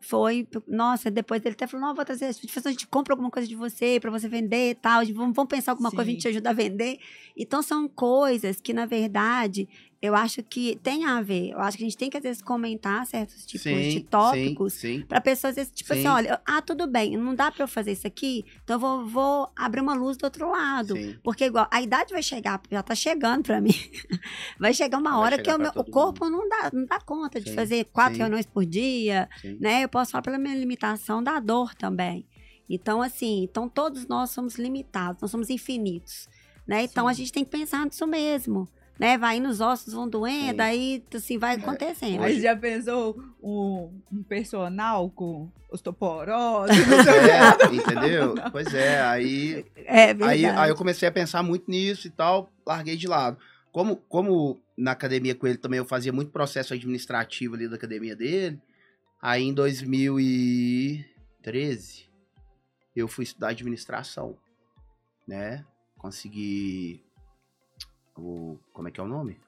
foi, nossa, depois ele até falou, não, vou trazer, a gente compra alguma coisa de você pra você vender e tal, vamos, vamos pensar alguma coisa, a gente Sim. te ajuda a vender. Então são coisas que, na verdade, eu acho que tem a ver. Eu acho que a gente tem que, às vezes, comentar certos tipos de tópicos Sim, sim. Pra pessoas, às vezes, tipo Sim. assim, olha, ah, tudo bem, não dá pra eu fazer isso aqui, então eu vou, vou abrir uma luz do outro lado. sim. Porque, igual, a idade vai chegar, já tá chegando pra mim. Vai chegar uma Vai hora chegar que meu, o corpo não dá, não dá conta de Sim, fazer quatro sim. reuniões por dia, sim. né? Eu posso falar pela minha limitação da dor também. Então, assim, então todos nós somos limitados, nós somos infinitos, né? Então Sim. a gente tem que pensar nisso mesmo, né? Vai indo os ossos vão doendo, Sim. daí, assim, vai É, acontecendo. Mas já pensou um, um personal com osteoporose? É, entendeu? Pois é, aí É. Aí, aí eu comecei a pensar muito nisso e tal, larguei de lado. Como, como na academia com ele também eu fazia muito processo administrativo ali da academia dele, aí em 2013 eu fui estudar administração, né? Consegui o... como é que é o nome?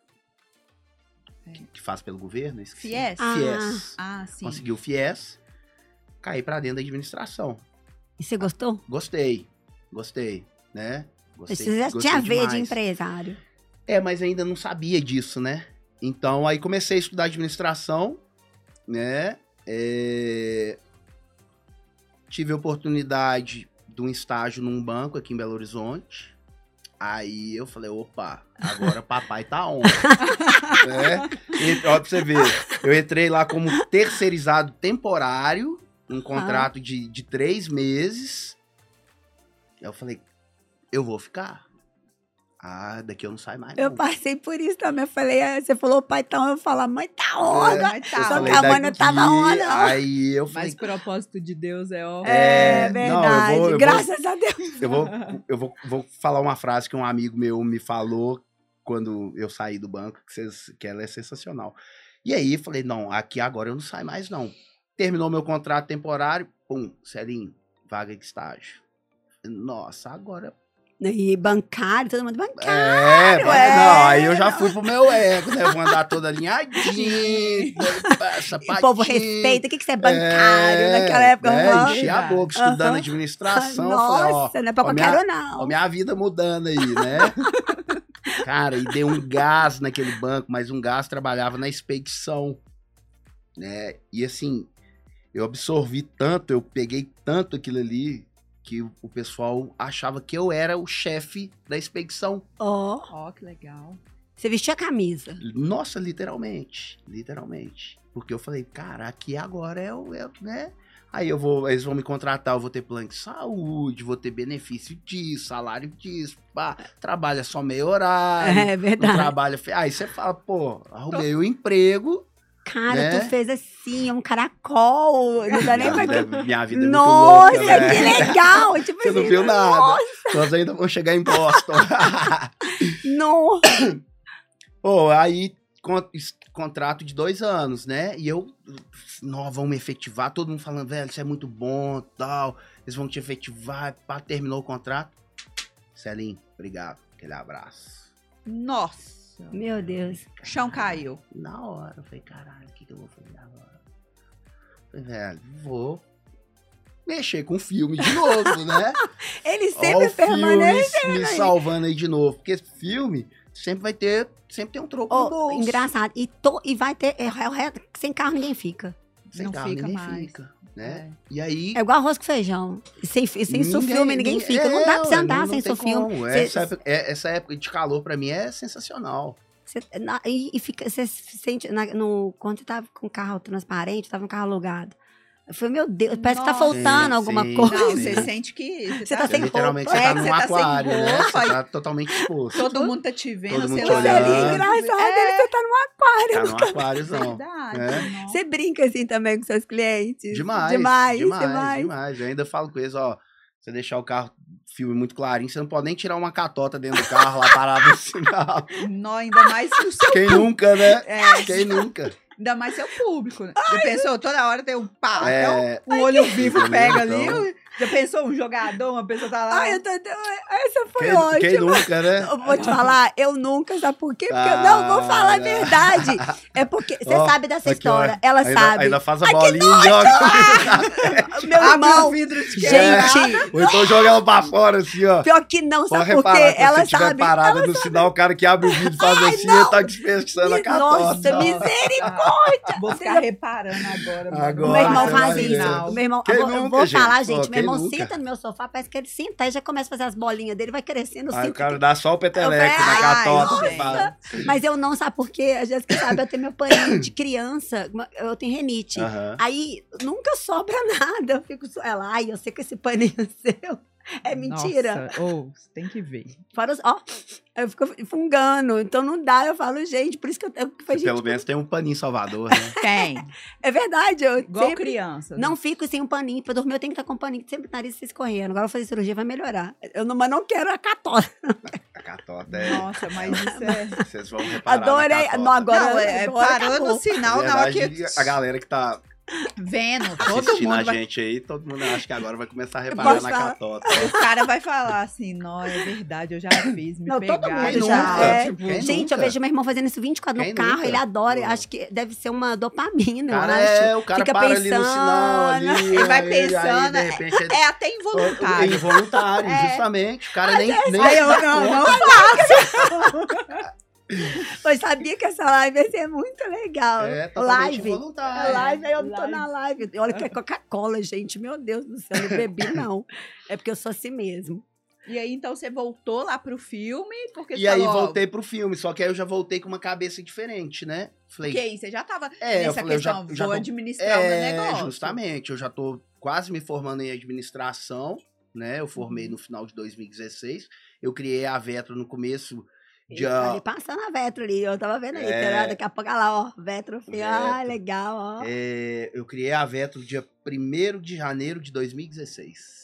É. Que, que faz pelo governo? Esqueci. Fies? Ah. FIES. Ah, sim. Consegui o FIES, caí pra dentro da administração. E você gostou? Gostei, gostei, né? Gostei, Você já gostei tinha veia de empresário. É, mas ainda não sabia disso, né? Então, aí comecei a estudar administração, né? É, Tive a oportunidade de um estágio num banco aqui em Belo Horizonte. Aí eu falei, opa, agora papai tá on. né? E, ó, pra você ver, eu entrei lá como terceirizado temporário, um contrato de, de três meses. Aí eu falei, eu vou ficar. Ah, daqui eu não saio mais. Eu não. passei por isso também. Eu falei, ah, você falou pai tá, eu falo, mãe tá É, onda. Eu tá. Só que a mãe não tava on, não. Aí eu falei, Mas propósito de Deus é ó. É, É, não, eu verdade. vou- eu vou- Graças a Deus. eu vou, eu vou, vou falar uma frase que um amigo meu me falou quando eu saí do banco, que, vocês- que ela é sensacional. E aí, eu falei, não, aqui agora eu não saio mais, não. Terminou meu contrato temporário, pum, Celinho, vaga de estágio. Nossa, agora. E bancário, todo mundo bancário. É, é. não, aí eu já fui pro meu ego, né? Vou andar toda alinhadinha, o povo respeita. O que, que você é bancário naquela época? Né? aham. Enchi a boca estudando administração. eu falei, ó, Nossa, não é pra qualquer um, não. Ó, minha vida mudando aí, né? Cara, e deu um gás naquele banco, mas um gás trabalhava na expedição, né? E assim, eu absorvi tanto, eu peguei tanto aquilo ali, que o pessoal achava que eu era o chefe da expedição. Ó, Ó, que legal. você vestiu a camisa. Nossa, literalmente, literalmente. Porque eu falei, cara, aqui agora é o, é, né? Aí eu vou, eles vão me contratar, eu vou ter plano de saúde, vou ter benefício disso, salário disso, pá, trabalha só meio horário, É verdade. trabalha. Aí você fala, pô, arrumei o emprego, Cara, né? tu fez assim, um caracol. Não dá nem pra. vida- minha vida é muito Nossa, louca, né? que legal! Tipo Você não assim, viu nada. Nossa, Nós ainda vamos chegar em Boston. não. Pô, aí contrato de dois anos, né? E eu, nós vamos me efetivar, todo mundo falando, velho, isso é muito bom, tal. Eles vão te efetivar, pá, terminou o contrato. Celinho, obrigado, aquele abraço. Nossa. Meu Deus. O chão caiu. Na hora, eu falei, caralho, o que, que eu vou fazer agora? Falei, velho, vou mexer com filme de novo, né? Ele sempre o permanece. filme me salvando aí de novo. Porque esse filme sempre vai ter, sempre tem um troco no Oh, bolso. engraçado. E, to- e vai ter. É, é, o sem carro ninguém fica. Sem Não carro, fica ninguém mais. fica, né? É. E aí... É igual arroz com feijão. Sem, sem ninguém- filme ninguém fica. não dá pra você andar não- não sem tem filme. como. Cê- Essa, época, é- essa época de calor pra mim é sensacional. Cê- na- e, e fica, você sente, na- no, quando você tava com o carro transparente, tava no carro alugado. Eu falei, meu Deus, parece que tá Nossa. faltando Sim, alguma sim. coisa. Não, você sente que Você você tá tá sem Você, literalmente roupa. você tá É, num você tá aquário, né? Você tá totalmente exposto. Todo mundo tá te vendo, Todo mundo ali é olhando. engraçado, É. ele você tá num aquário. Tá num aquáriozão. Verdade. É. nossa. Você brinca assim também com seus clientes? Demais, Demais, demais, demais. demais. Eu ainda falo com eles, ó, você deixar o carro, filme muito clarinho, você não pode nem tirar uma catota dentro do carro lá parado no sinal. Nó, ainda mais o seu Quem nunca, né? É, Quem nunca? Ainda mais seu público. Né? Já pensou? Toda hora tem um pá, É, um olho vivo pega Então- ali. Já pensou um jogador, uma pessoa tá lá. Ai, eu tô, essa foi quem, ótima. quem nunca, né? Eu vou te falar, eu nunca, sabe por quê? Porque eu Ah, não vou falar a né? verdade. É porque você Ó, sabe dessa Aqui, ó, história, ela ainda, sabe. Ainda faz a bolinha e joga. Meu irmão, vidro de gente, Ou então joga ela pra fora, assim, ó. pior que não, Pode sabe por quê? Ela sabe. parada ela no sinal, o cara que abre o vídeo faz assim, não. ele tá dispensando a catota. Nossa, misericórdia. Vou ficar reparando agora. meu irmão faz isso. meu irmão, eu vou, eu falar, gente. Meu quem irmão nunca? senta no meu sofá, parece que ele senta e já começa a fazer as bolinhas dele, vai crescendo. Aí o sinto cara dá só o peteleco na catota. ai, você fala. Mas eu não, sabe por quê? A Jéssica sabe, eu tenho meu paninho de criança, eu tenho renite. Aí nunca sobra nada. Eu fico. Ela, ai, eu sei que esse paninho seu é mentira. Ô, você tem que ver. Fora os, ó, eu fico fungando. Então não dá. Eu falo, gente, por isso que eu, eu falei, Pelo menos tem um paninho Salvador, né? Tem. é verdade. Eu Igual sempre criança. né? não fico sem um paninho. Pra dormir, eu tenho que estar com um paninho sempre nariz se escorrendo. Agora eu vou fazer cirurgia, vai melhorar. Eu não, mas não quero a catota. A catota é. Nossa, mas isso é. Vocês vão reparar. Adorei. Não, agora, não, é, agora parou acabou. no sinal Na na hora que. a galera que tá Vendo, todo assistindo a mundo vai. gente aí, todo mundo acha que agora vai começar a reparar na falar? catota. O cara vai falar assim, não, é verdade, eu já fiz, me Não, todo pegaram. mundo Quem já. nunca? É. Tipo, Gente, nunca? eu vejo meu irmão fazendo isso 24 Quem no carro, nunca? ele adora. Pô. Acho que deve ser uma dopamina, eu Cara, acho. é, o cara Fica para ali no sinal pensando. ali. Ele vai aí- pensando, Aí, de repente, ele- É até É involuntário. involuntário, É. justamente. O cara nem, nem Aí se eu dá não, conta. Eu sabia que essa live ia ser muito legal. É, live. involuntário. É live, aí eu tô Live. na live. Olha que é Coca-Cola, gente. Meu Deus do céu, eu não bebi, não. É porque eu sou assim mesmo. E aí, então, você voltou lá pro filme, porque E você aí falou, voltei pro filme, só que aí eu já voltei com uma cabeça diferente, né? Falei, Que aí, você já tava É, nessa falei, eu já- questão, já vou tô- administrar o meu é, negócio. justamente, eu já tô quase me formando em administração, né? Eu Uhum. formei no final de 2016. Eu criei a Vetro no começo de Eu ah, ali passando a Vetro ali, eu tava vendo aí. É. tá? Daqui a pouco, olha lá, ó, Vetro. Falei, ah, Vetro. legal, ó. é, eu criei a Vetro dia 1 de janeiro de 2016.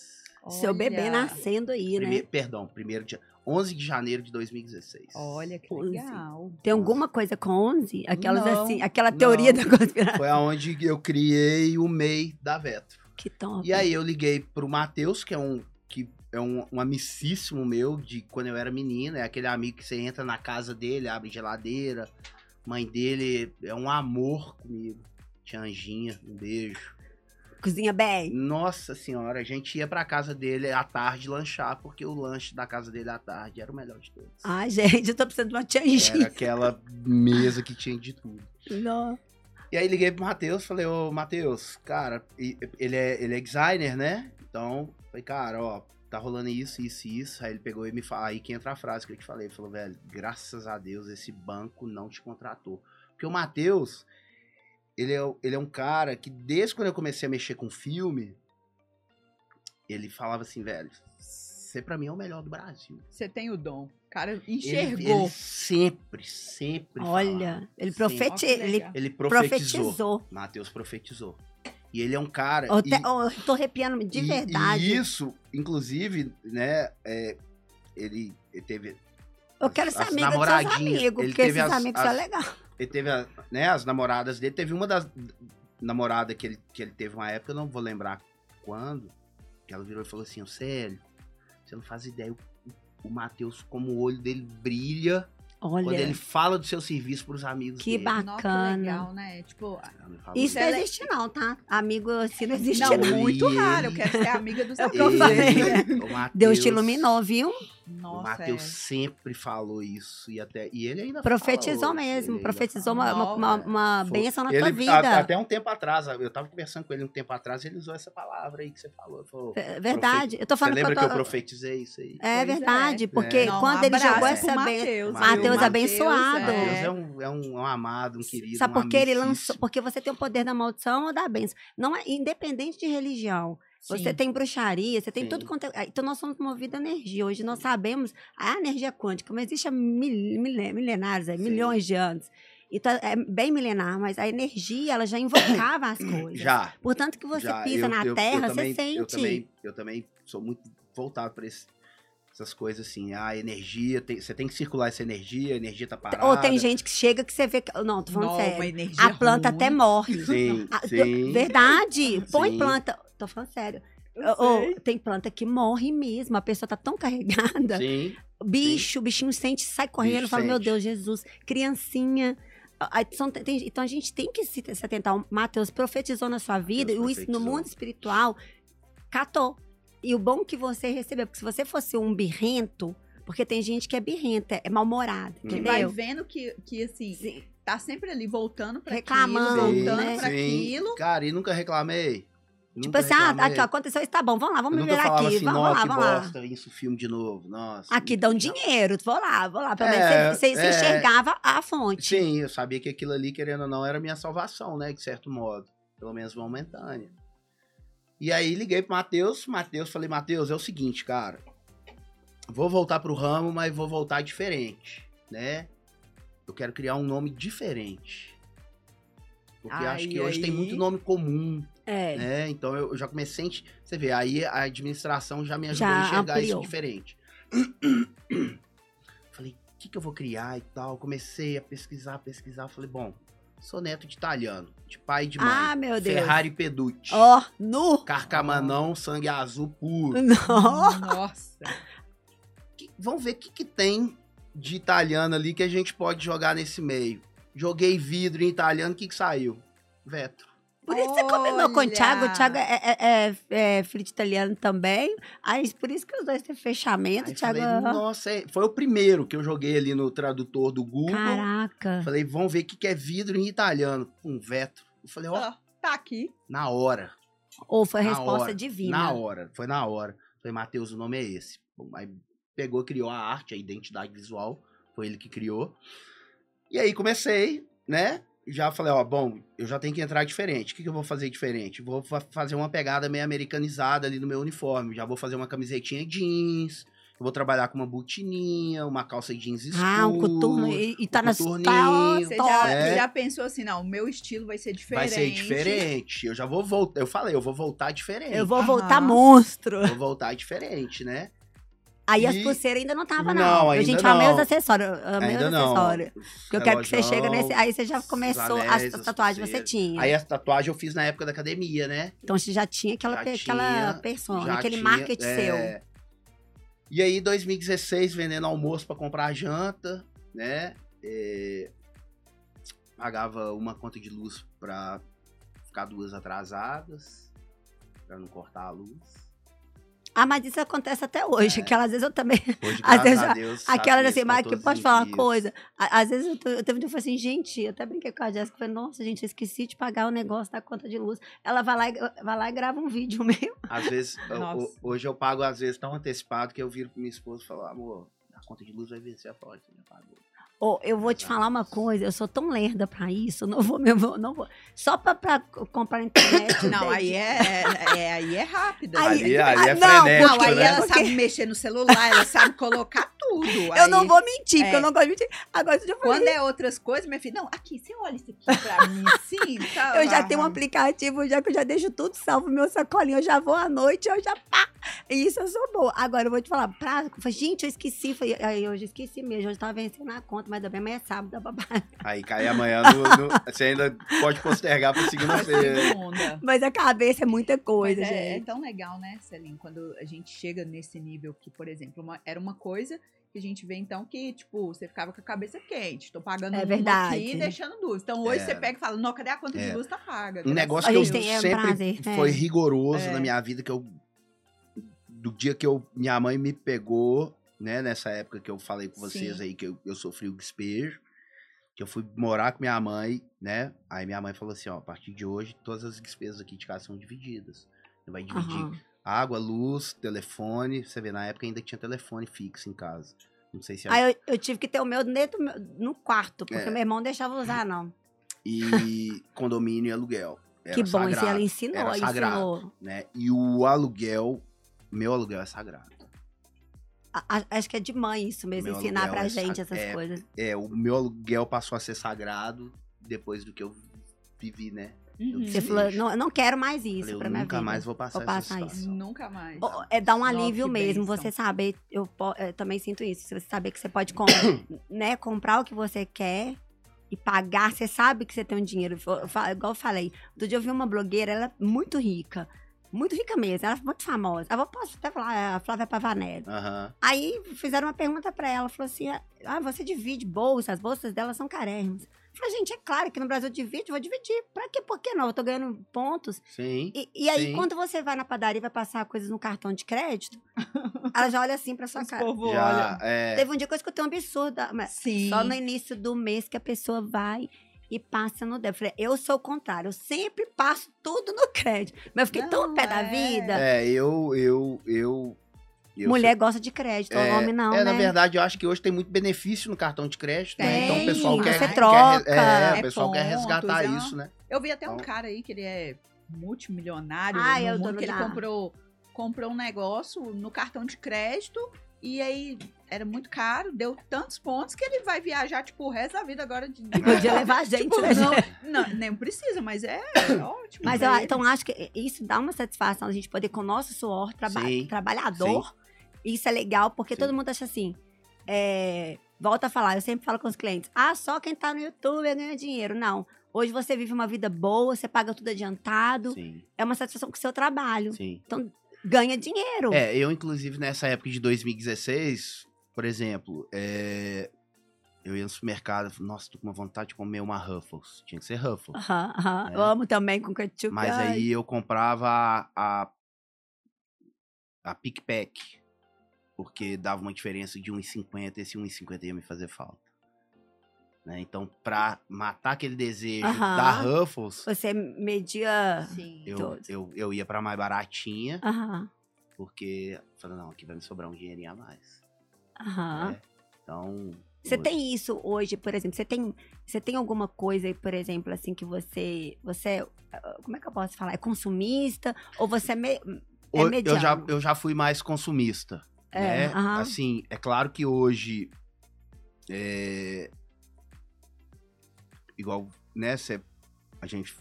Seu bebê Olha, nascendo aí, Prime- né? Perdão, primeiro dia 11 de janeiro de 2016. Olha, que legal. Tem alguma coisa com 11? Aquelas Não, assim, aquela teoria não. da conspiração. Foi aonde eu criei o MEI da Vetro. Que top. E aí eu liguei pro Matheus, que é um que é um, um amicíssimo meu de quando eu era menina, é aquele amigo que você entra na casa dele, abre geladeira. Mãe dele é um amor comigo. Tia Anjinha, um beijo. Cozinha bem. Nossa senhora, a gente ia pra casa dele à tarde lanchar, porque o lanche da casa dele à tarde era o melhor de todos. Ai, gente, eu tô precisando de uma Era tianjinha. aquela mesa que tinha de tudo. Não. E aí liguei pro Matheus, falei, ô Matheus, cara, ele é, ele é designer, né? Então, falei, cara, ó, tá rolando isso, isso e isso. Aí ele pegou e me falou, aí que entra a frase que eu te falei, ele falou, velho, graças a Deus esse banco não te contratou. Porque o Matheus, ele é, ele é um cara que, desde quando eu comecei a mexer com filme, ele falava assim, velho, você pra mim é o melhor do Brasil. Você tem o dom. O cara Ele- enxergou. Ele, sempre, sempre Olha, falava. ele, Sempre. profeti que ele. Ele profetizou. profetizou. Matheus profetizou. E ele é um cara... Eu, e- te- eu tô arrepiando de e- verdade. E isso, inclusive, né, é, ele, ele teve... eu quero ser amiga dos seus amigos, porque esses as- amigos as- são legais. Ele teve, a- né, as namoradas dele. Teve uma das namoradas que ele, que ele teve uma época, eu não vou lembrar quando, que ela virou e falou assim, "Ô, sério, você não faz ideia, o, o Matheus, como o olho dele brilha quando Olha, ele fala do seu serviço pros amigos Que dele. bacana. legal, né? Tipo, isso é não existe não, tá? Amigo assim não existe não, não. Muito raro. Eu quero ser amiga dos É o que eu amigos. falei. Matheus- Deus te iluminou, viu? O Nossa, Matheus é. sempre falou isso e até e ele ainda Profetizou falou, mesmo, ele ainda profetizou fala. uma, uma, uma, uma bênção na ele, tua a- vida. Até um tempo atrás, eu tava conversando com ele um tempo atrás, ele usou essa palavra aí que você falou. Falou, É Verdade. Eu tô Você falando lembra que que eu eu tô... profetizei isso aí? É Pois verdade, é. porque É. Não, quando um ele jogou essa bênção... Mateus, Mateus abençoado. Mateus é. é um, é um, é um amado, um querido. Sabe um por que ele lançou? Porque você tem o poder da maldição ou da bênção. Não é independente de religião. Você tem bruxaria, você tem Sim. tudo quanto. é- Então nós somos movidos a energia. Hoje nós sabemos a energia quântica, mas existe há mil, mil- milenares, Sim. milhões de anos. Então é bem milenar, mas a energia ela já invocava as coisas. Já. Portanto que você já. pisa Eu- na eu- terra, eu também, você sente. Eu também, eu também sou muito voltado para essas coisas assim. A energia, tem- você tem que circular essa energia, a energia tá parada. Ou tem gente que chega que você vê que. Não, tô falando Não, uma sério. A planta ruim. até morre. Sim, Ah, sim. Verdade. Põe Sim. planta. Tô falando sério. Sei. tem planta que morre mesmo. A pessoa tá tão carregada. Sim. Bicho, o bichinho sente, sai correndo, Bicho fala, meu sente. Deus, Jesus. Criancinha. Então a gente tem que se, se atentar. O Mateus profetizou na sua vida e no mundo espiritual catou. E o bom que você recebeu, porque se você fosse um birrento, porque tem gente que é birrenta, é mal-humorado, Hum. Que vai vendo que, que assim, Sim. tá sempre ali voltando pra Reclamando, aquilo, voltando né? pra aquilo. Cara, e nunca reclamei. Tipo assim, ah, aqui, ó, aconteceu isso, tá bom, vamos lá, vamos falava aqui, assim, vamos lá, vamos lá. bosta, isso filme de novo, nossa. Aqui dão dinheiro, vou lá, vou lá. Pelo menos É, você, você- você é. enxergava a fonte. Sim, eu sabia que aquilo ali, querendo ou não, era minha salvação, né? De certo modo. Pelo menos momentânea. E aí liguei pro Matheus, Matheus, falei, Matheus, é o seguinte, cara. Vou voltar pro ramo, mas vou voltar diferente, né? Eu quero criar um nome diferente. Porque acho que hoje tem muito nome comum, É. né? Então eu já comecei Você vê, aí a administração já me ajudou Já a enxergar ampliou. isso diferente. Falei, o que, que eu vou criar e tal? Comecei a pesquisar, pesquisar. Falei, bom, sou neto de italiano, de pai e de mãe. Ah, meu Deus. Ferrari Peducci. Ó, nu. Carcamanão, sangue azul puro. Não. Nossa. Que- vamos ver o que, que tem de italiano ali que a gente pode jogar nesse meio. Joguei vidro em italiano, o que, que saiu? Vetro. Por isso você combinou com o Thiago. O. Thiago é, é, é, é de italiano também. Aí, por isso que os dois têm fechamento. Aí o Thiago. falei, nossa, é- foi o primeiro que eu joguei ali no tradutor do Google. Caraca. Falei, vamos ver o que, que é vidro em italiano. Um vetro. Eu falei, ó, Ó, tá aqui. na hora. Ou foi a Na resposta hora, divina. Na hora, foi na hora. Falei, Matheus, o nome é esse. Bom, aí pegou, criou a arte, a identidade visual. Foi ele que criou. E aí comecei, né? Já falei, ó, bom, eu já tenho que entrar diferente. O que, que eu vou fazer diferente? Vou fa- fazer uma pegada meio americanizada ali no meu uniforme. Já vou fazer uma camisetinha jeans. Eu vou trabalhar com uma botininha, uma calça jeans escura. Ah, um coturno. E, e tá um nas. Tá. Você já, É. já pensou assim, não, o meu estilo vai ser diferente. Vai ser diferente. Eu já vou voltar. Eu falei, eu vou voltar diferente. Eu vou Aham. voltar monstro. Vou voltar diferente, né? Aí as E- pulseiras ainda não tava, Não, não. gente amei os não. acessórios. Amei Ainda os não. acessórios. Porque eu quero que você chegue nesse. Aí você já começou. anéis, as as tatuagens você tinha. Aí essa tatuagem eu fiz na época da academia, né? Então você já tinha aquela, Já pe- tinha, aquela persona, aquele tinha, marketing é. seu. E aí, 2016, vendendo almoço pra comprar janta, né? É, Pagava uma conta de luz pra ficar duas atrasadas, pra não cortar a luz. Ah, mas isso acontece até hoje. É. Aquelas vezes eu também. Hoje, Às vezes, a Deus, Aquelas sabe, assim, mas que pode falar uma coisa. Às vezes eu, tô- eu teve um dia que eu falei assim, gente, eu até brinquei com a Jéssica, falei, nossa, gente, eu esqueci de pagar o negócio da conta de luz. Ela vai lá, e- vai lá e grava um vídeo meu. Às vezes, eu- hoje eu pago, às vezes, tão antecipado que eu viro pro minha esposa e falo, amor, a conta de luz vai vencer a você já pagou. Ô, eu vou te falar uma coisa, eu sou tão lerda pra isso, eu não vou, eu vou- não vou. Só pra, pra comprar na internet. Não, aí é, é- aí é rápida. Aí- Ali, ali é Ah, não, frenético, Não, aí né? ela Porque- sabe mexer no celular, ela sabe colocar tudo. Eu aí- não vou mentir, porque é. eu não gosto de mentir. Agora, eu falei, Quando é outras coisas, minha filha, não, aqui, você olha isso aqui pra mim assim, tá? eu já tenho um aplicativo, já que eu já deixo tudo salvo, meu sacolinho, eu já vou à noite, eu já pá. E isso eu sou boa. Agora eu vou te falar, pra, gente, eu esqueci, foi, aí hoje eu esqueci mesmo, hoje eu tava vencendo a conta, mas também amanhã é sábado, pagar. Aí cai amanhã, no, no- você ainda pode postergar pra segunda-feira. Segunda. Mas a cabeça é muita coisa, Mas é, é gente. tão legal, né, Celine, quando a gente chega nesse nível que, por exemplo, uma- era uma coisa que a gente vê, então, que, tipo, você ficava com a cabeça quente. Tô pagando É verdade. aqui e deixando duas. Então, hoje É. você pega e fala, não, cadê a conta É. de luz? Tá paga. Um negócio que eu é sempre prazer, né? foi rigoroso É. na minha vida, que eu. Do dia que eu, minha mãe me pegou, né, nessa época que eu falei com vocês Sim. aí, que eu, eu sofri o despejo, que eu fui morar com minha mãe, né? Aí minha mãe falou assim: ó, a partir de hoje, todas as despesas aqui de casa são divididas. Você vai dividir Aham. Água, luz, telefone. Você vê, na época ainda tinha telefone fixo em casa. Não sei se é Aí eu, eu tive que ter o meu dentro do meu- no quarto, porque É. meu irmão não deixava usar, não. E condomínio e aluguel. Era que bom, isso sagrado, ela ensinou, era sagrado. ensinou. né? E o aluguel, meu aluguel é sagrado. A- acho que é de mãe isso mesmo, Meu ensinar pra é gente sa- essas é, coisas. É, o meu aluguel passou a ser sagrado depois do que eu vivi, né? Uhum. Você falou, não, eu não quero mais isso Falei, pra minha nunca vida. mais vou passar, Vou passar essa isso. Nunca mais. É dar um Nossa, alívio mesmo, bênção. você saber, eu, eu também sinto isso, você saber que você pode com- né, comprar o que você quer e pagar, você sabe que você tem um dinheiro. Eu Igual eu falei, outro dia eu vi uma blogueira, ela é muito rica, muito rica mesmo, ela é muito famosa. Eu posso até falar, é a Flávia Pavanelli. Aham. Aí fizeram uma pergunta pra ela, falou assim, ah, você divide bolsas, as bolsas dela são carérrimas. Eu falei, gente, é claro que no Brasil eu divide, vou dividir. Pra quê? Por que não? Eu tô ganhando pontos. Sim. E, e aí, Sim. quando você vai na padaria e vai passar coisas no cartão de crédito, ela já olha assim pra sua Os cara. povo Já, olha. é, Teve um dia que eu escutei um absurdo, mas Sim. só no início do mês que a pessoa vai e passa no débito. Eu falei, eu sou o contrário, eu sempre passo tudo no crédito. Mas eu fiquei tão Não, pé da é. vida. é, eu, eu, eu... eu Mulher gosta de crédito, sou- o homem não, é, né? na verdade, eu acho que hoje tem muito benefício no cartão de crédito, né? Tem, Então o pessoal quer... você quer- troca. é, É o pessoal quer resgatar é. isso, né? Eu vi até um Então- cara aí que ele é multimilionário Ah, no eu tô mundo, que ele comprou, comprou um negócio no cartão de crédito e aí era muito caro, deu tantos pontos que ele vai viajar, tipo, o resto da vida agora de... Podia levar a gente, Tipo, né? não, não, nem precisa, mas é ótimo. Mas pra eu, então acho que isso dá uma satisfação a gente poder com o nosso suor traba Sim, trabalhador. Isso é legal porque Sim. todo mundo acha assim. é, volta a falar, eu sempre falo com os clientes: ah, só quem tá no YouTube ganha dinheiro. Não. Hoje você vive uma vida boa, você paga tudo adiantado. Sim, É uma satisfação com o seu trabalho. sim. Ganha dinheiro. É, eu, inclusive, nessa época de 2016, por exemplo, é, eu ia no supermercado, nossa, tô com uma vontade de comer uma Ruffles. Tinha que ser Ruffles. Aham, aham. É. Eu amo também com ketchup. Mas aí eu comprava a, a, a Pick Pack, porque dava uma diferença de 1,50, esse 1,50 ia me fazer falta. Né? Então, pra matar aquele desejo da Ruffles, Você media. Sim. eu, eu, eu ia pra mais baratinha, porque eu falei, não, aqui vai me sobrar um dinheirinho a mais. aham. né? Então. Você hoje- tem isso hoje, por exemplo? Você tem, você tem alguma coisa, aí, por exemplo, assim, que você. Você. ah, Como é que eu posso falar? É consumista? Ou você é, me, é mediano? eu, já, eu já fui mais consumista. É, né? aham. Assim, é claro que hoje. é, igual, né? cê- a gente.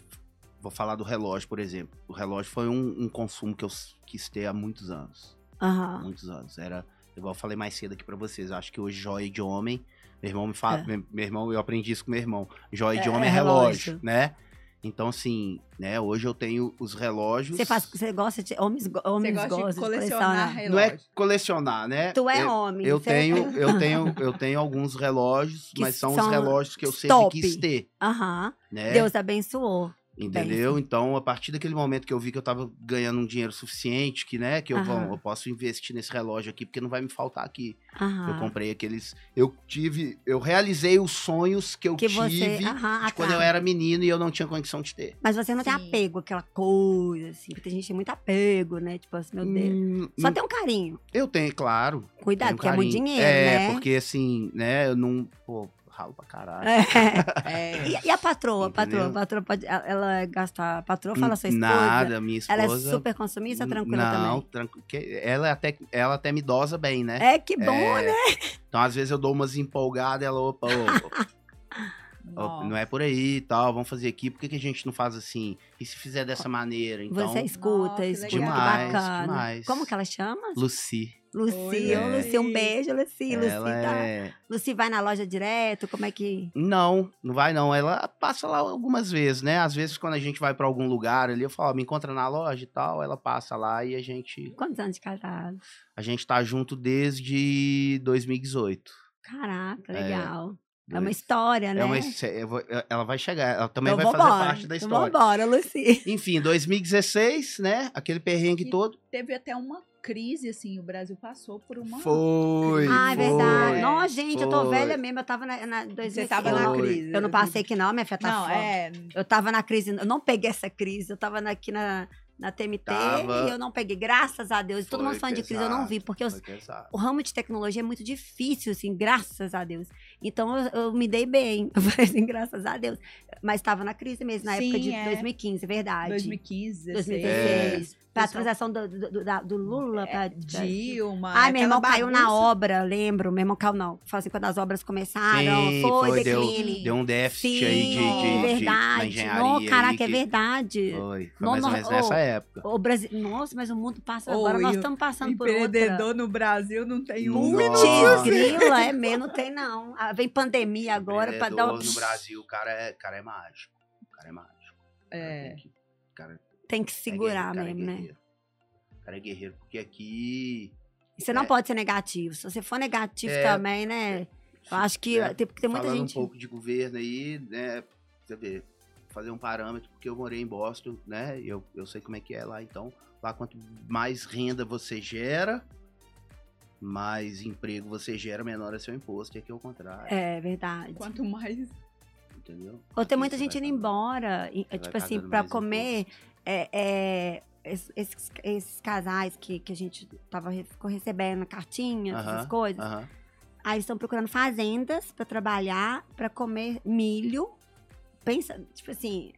Vou falar do relógio, por exemplo. O relógio foi um, um consumo que eu quis ter há muitos anos. Aham. muitos anos. Era. Igual eu falei mais cedo aqui pra vocês. Acho que hoje joia de homem. Meu irmão me fala. É. Meu, meu irmão, eu aprendi isso com meu irmão. Joia de É, homem é é relógio, relógio. né? Então, assim, né? Hoje eu tenho os relógios. Você, faz, você gosta de. Homens, homens gosta gostam de colecionar Não é colecionar, né? Tu é eu, homem. Eu você- tenho, eu tenho, eu tenho alguns relógios, Que mas são, são os relógios que eu sempre top. quis ter, Aham. né? Deus abençoou. Entendeu? Então, a partir daquele momento que eu vi que eu tava ganhando um dinheiro suficiente, que, né, que eu, vou, eu posso investir nesse relógio aqui, porque não vai me faltar aqui. Aham. Eu comprei aqueles. Eu tive. Eu realizei os sonhos que eu Que você. tive Aham, de quando eu atrás. era menino e eu não tinha condição de ter. Mas você não tem Sim. apego, aquela coisa, assim. Porque tem gente que tem muito apego, né? Tipo assim, meu Deus. Hum, Só hum, tem um carinho. Eu tenho, claro. Cuidado, tenho porque é muito carinho. dinheiro, é, né? porque assim, né, eu não. Pô, ralo pra caralho. É. É. E, e a patroa? Patroa, Entendeu? patroa pode. Ela gasta. A patroa fala sua esposa. Nada, minha esposa. Ela é super consumista, tranquila não, também. tranqui- que- ela até, ela até me dosa bem, né? É que bom, É, né? Então, às vezes, eu dou umas empolgadas, ela, opa, opa, opa, não é por aí e tal, vamos fazer aqui, por que, que a gente não faz assim? E se fizer dessa maneira? Então, Você escuta, Nossa, escuta, legal. que Demais, bacana. demais. Como que ela chama? Lucy, Ô Lucy, um beijo, Lucy. Lucy, ela tá- é... Lucy vai na loja direto, como é que. Não, não vai não. Ela passa lá algumas vezes, né? Às vezes, quando a gente vai pra algum lugar ali, eu falo, ó, me encontra na loja e tal, ela passa lá e a gente, Quantos anos de casado? a gente tá junto desde 2018. Caraca, É, legal. É, uma Dois- história, né? É uma, ela vai chegar, ela também Então vai fazer vambora, parte da então história. Vambora, Lucy. Enfim, 2016, né? Aquele perrengue E- todo. Teve até uma crise, assim, o Brasil passou por uma. Foi. Ah, é foi. verdade. Nossa, gente, eu tô foi. velha mesmo. Eu tava na, na 2015. Você tava na Foi. crise. Eu não passei que não, minha filha tá Não, foda. é. Eu tava na crise, eu não peguei essa crise, eu tava na- aqui na, na TMT Tava. e eu não peguei, graças a Deus. Todo Foi mundo falando de crise, eu não vi, porque eu- Foi o ramo de tecnologia é muito difícil, assim, graças a Deus. Então eu, eu me dei bem, eu falei assim, graças a Deus. Mas tava na crise mesmo, na Sim, época de é. 2015, verdade. 2015, 2016. Pra Pessoal- transação do, do, do- do Lula pra. É, Dilma. Ai, meu irmão aquela caiu na bagunça. obra, lembro. Meu irmão caiu, não. Fala assim, quando as obras começaram, Sim, foi, foi, deu, decline. deu um déficit Sim, aí de, de, de- na verdade. engenharia. Não, aí caraca, é que- verdade. Foi, foi Não, mais ou não, menos ô, nessa época. O Brasil... Nossa, mas o mundo passa Ô, agora. Nós estamos passando por outra. Empreendedor no Brasil não tem um. Putz, grila, é mesmo, não tem não. Ah, Vem pandemia agora pra dar no Brasil, o cara é, cara é mágico. O cara é mágico. O cara É. tem que- é segurar guerreiro, é mesmo, né? guerreiro. O cara é guerreiro, porque aqui. Você não É. pode ser negativo. Se você for negativo É. também, né? Eu acho que né, tem, tem muita falando gente. um pouco de governo aí, né? Você vê, fazer um parâmetro, porque eu morei em Boston, né? Eu, eu sei como é que é lá. Então, lá quanto mais renda você gera, mais emprego você gera, menor é seu imposto. E aqui é o contrário. É verdade. Quanto mais. Entendeu? Ou tem muita gente indo embora. e, tipo assim, mais comer. imposto. É, é, es- esses, esses casais que, que a gente tava, ficou recebendo cartinhas, essas Aham, coisas. Aham. Aí eles estão procurando fazendas pra trabalhar, pra comer milho. Pensa, tipo assim,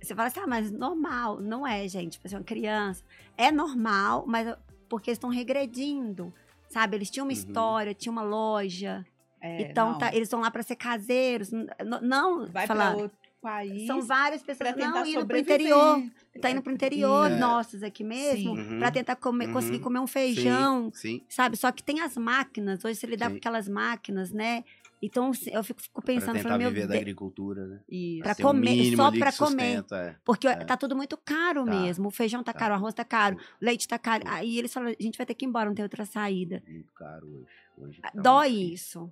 você fala assim, ah, mas normal. Não é, gente. Tipo assim, uma criança. É normal, mas porque eles estão regredindo. Sabe? Eles tinham uma Uhum. história, tinha uma loja. É, então, não. tá- eles estão lá pra ser caseiros. n- n- Não, Vai falar, pra outro país. são várias pra pessoas tentar não indo pro sobreviver. interior. Tá indo pro interior, É. nossos aqui mesmo, Sim. pra tentar comer, Uhum. conseguir comer um feijão, Sim, sabe? Só que tem as máquinas, hoje você lidar Sim. com aquelas máquinas, né? Então eu fico, fico para pensando, tentar falando, meu viver da agricultura, né? Pra um comer, mínimo só pra que comer. sustenta, é. porque É. tá tudo muito caro Tá. mesmo. O feijão tá Tá. caro, o arroz tá caro, o leite tá caro. Aí eles falam, a gente vai ter que ir embora, não tem outra saída. Muito caro hoje. hoje tá muito Dói isso.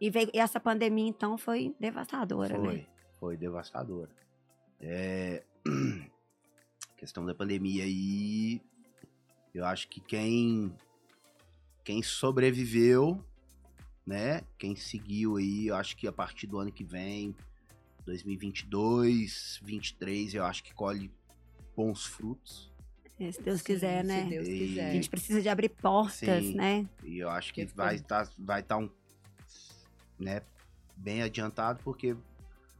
E, veio, e essa pandemia, então, foi devastadora, Foi, né? Foi devastadora. É, questão da pandemia aí, eu acho que quem quem sobreviveu, né? Quem seguiu aí, eu acho que a partir do ano que vem, 2022, 23, eu acho que colhe bons frutos. É, Se Deus Sim, quiser, se né? Deus E- A quiser. gente precisa de abrir portas, Sim. né? E eu acho que vai estar vai tá um, né, bem adiantado, porque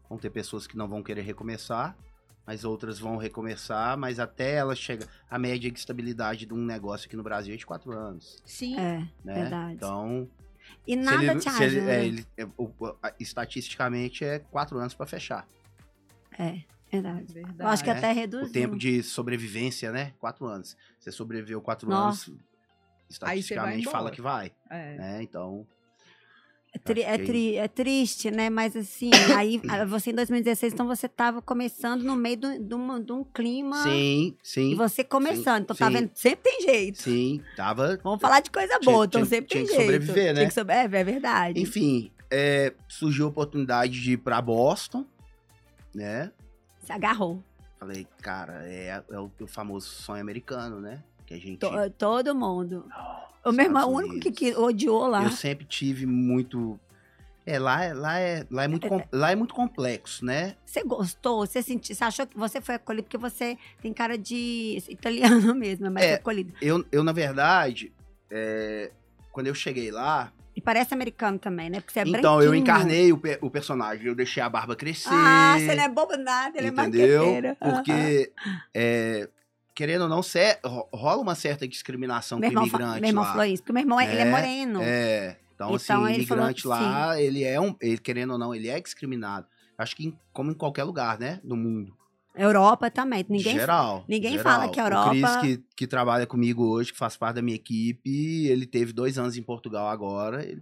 vão ter pessoas que não vão querer recomeçar, mas outras vão recomeçar, mas até ela chega. A média de estabilidade de um negócio aqui no Brasil é de quatro anos. Sim. É, Né? verdade. Então, E nada ele- te se ele- ajuda. é, ele- é, o- o- a- estatisticamente é quatro anos para fechar. É, verdade. Verdade. Eu acho que É, até reduziu. O tempo de sobrevivência, né? Quatro anos. Você sobreviveu quatro Nossa. anos, estatisticamente fala que vai. É. Né? Então, tri- é que- tri- é triste, né? Mas assim, aí ah, você em 2016, então você estava começando no meio do- de um, clima. sim, sim. E você começando. então tá sim. vendo? Sempre tem jeito. Sim, tava. Vamos falar de coisa Tinha- boa, então tinha- sempre tinha tem que jeito. sobreviver, né? Tinha que sobre- É, é verdade. Enfim, é, surgiu a oportunidade de ir pra Boston, né? Se agarrou. Falei, cara, é, é o, o famoso sonho americano, né? Que a gente. To- todo mundo. Oh, O meu irmão, Estados o único que, que odiou lá. Eu sempre tive muito. É, lá, é- lá, é, lá, é muito, com- lá é muito complexo, né? Você gostou? Você sentiu? Você achou que você foi acolhido porque você tem cara de italiano mesmo, mas É. acolhido. Eu, eu na verdade, é, quando eu cheguei lá, E parece americano também, né? Porque você é então, eu branquinho. encarnei o, pe- o personagem, eu deixei a barba crescer. Ah, você não é bobo nada, ele entendeu? é marqueteiro. Porque, é, querendo ou não, ro- rola uma certa discriminação Meu com irmão, imigrante meu irmão lá. falou isso, porque meu irmão, ele é É, moreno. É. Então, Então, assim, ele falou imigrante que lá, ele é um. Ele, querendo ou não, ele é discriminado. Acho que em- como em qualquer lugar, né? Do mundo. Europa também. Ninguém geral. ninguém geral. fala que a O Europa- Cris, que, que trabalha comigo hoje, que faz parte da minha equipe, ele teve dois anos em Portugal agora. Ele,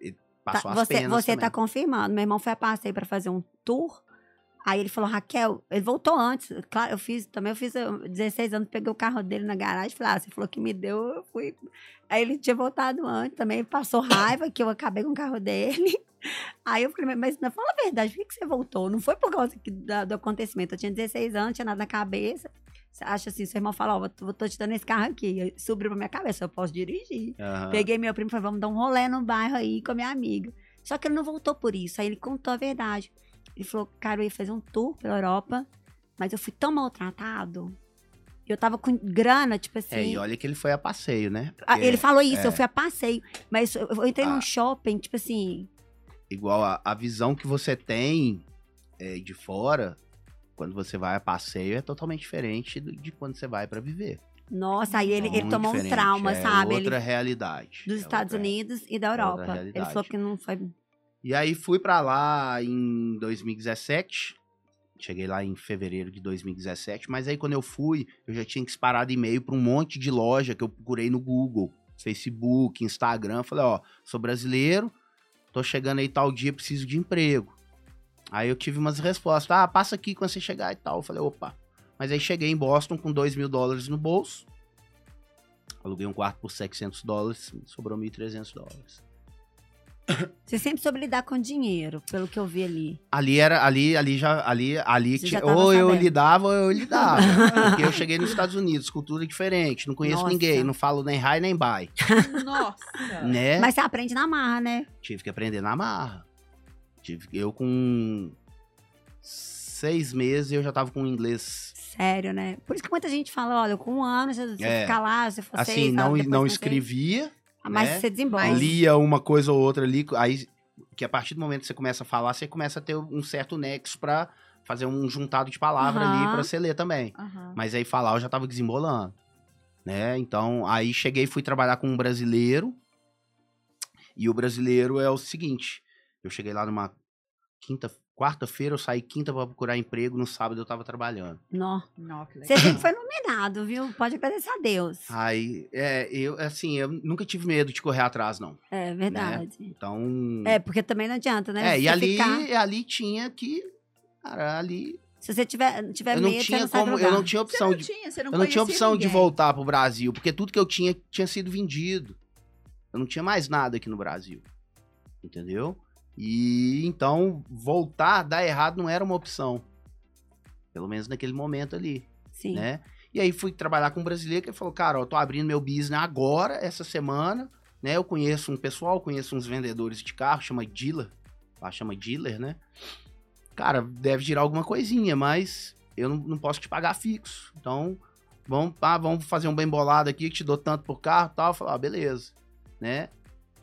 ele Tá, passou as você penas você também. tá confirmando. Meu irmão foi a passeio pra fazer um tour. Aí ele falou, Raquel, ele voltou antes. Claro, eu fiz, também eu fiz eu, 16 anos, peguei o carro dele na garagem, falei, ah, você falou que me deu, eu fui. Aí ele tinha voltado antes, também passou raiva que eu acabei com o carro dele. Aí eu falei, mas não, fala a verdade, por que, você voltou? Não foi por causa que- da- do acontecimento. Eu tinha 16 anos, tinha nada na cabeça. Você acha assim, seu irmão fala, ó, tô, tô te dando esse carro aqui. Subiu pra minha cabeça, eu posso dirigir. Aham. Peguei meu primo e falei, vamos dar um rolê no bairro aí com a minha amiga. Só que ele não voltou por isso. Aí ele contou a verdade. Ele falou, cara, eu ia fazer um tour pela Europa, mas eu fui tão maltratado. Eu tava com grana, tipo assim. É, e olha que ele foi a passeio, né? Ah, Porque ele falou isso, é. eu fui a passeio. Mas eu, eu entrei Ah. num shopping, tipo assim. igual a, a visão que você tem é, de fora, quando você vai a passeio, é totalmente diferente de quando você vai pra viver. Nossa, aí ele, ele Muito tomou um trauma, é sabe? Outra Ele, realidade. dos é Estados outra- Unidos e da outra Europa. Ele falou que não foi. E aí fui pra lá em 2017. Cheguei lá em fevereiro de 2017, mas aí quando eu fui, eu já tinha disparado e-mail pra um monte de loja que eu procurei no Google, Facebook, Instagram. Falei, ó, sou brasileiro, tô chegando aí tal dia, preciso de emprego. Aí eu tive umas respostas, ah, passa aqui quando você chegar e tal. Eu falei, opa. Mas aí cheguei em Boston com 2 mil dólares no bolso. Aluguei um quarto por 700 dólares, sobrou 1.300 dólares. Você sempre soube lidar com dinheiro, pelo que eu vi ali. Ali era, ali, ali já, ali, ali ou eu sabendo. lidava ou eu lidava. porque eu cheguei nos Estados Unidos, cultura diferente, não conheço Nossa. ninguém, não falo nem hi nem bye, Nossa. né? Mas você aprende na marra, né? Tive que aprender na marra. Tive, eu com seis meses eu já tava com inglês Sério, né? Por isso que muita gente fala, olha, com um ano, você, É. fica lá, você for assim, seis, não, não escrevia, Mas né? você desembolsa. lia uma coisa ou outra ali, aí que a partir do momento que você começa a falar, você começa a ter um certo nexo pra fazer um juntado de palavra ali Aham. pra você ler também. Aham. Mas aí falar eu já tava desembolando. Né? Então, aí cheguei e fui trabalhar com um brasileiro. E o brasileiro é o seguinte: eu cheguei lá numa quinta, quarta-feira, eu saí quinta pra procurar emprego, no sábado eu tava trabalhando. Nó. Você sempre foi iluminado, viu? Pode agradecer a Deus. Aí, é, eu, assim, eu nunca tive medo de correr atrás, não. É verdade. Então. É, porque também não adianta, né? é, e ali, ficar- ali tinha que. Cara, ali. se você tiver, tiver eu não medo, você tinha não como. Eu não tinha Você opção não de. tinha, você não Eu não tinha opção de ninguém. voltar pro Brasil, porque tudo que eu tinha tinha sido vendido. Eu não tinha mais nada aqui no Brasil. Entendeu? E então voltar, dar errado não era uma opção. Pelo menos naquele momento ali, Sim. né? E aí fui trabalhar com um brasileiro que falou: "Cara, eu tô abrindo meu business agora, essa semana, né? Eu conheço um pessoal, conheço uns vendedores de carro, chama dealer. Lá chama dealer, né? Cara, deve girar alguma coisinha, mas eu não, não posso te pagar fixo. Então, vamos, ah, vamos fazer um bem bolado aqui que te dou tanto por carro e tal. Eu falei, ah, beleza, né?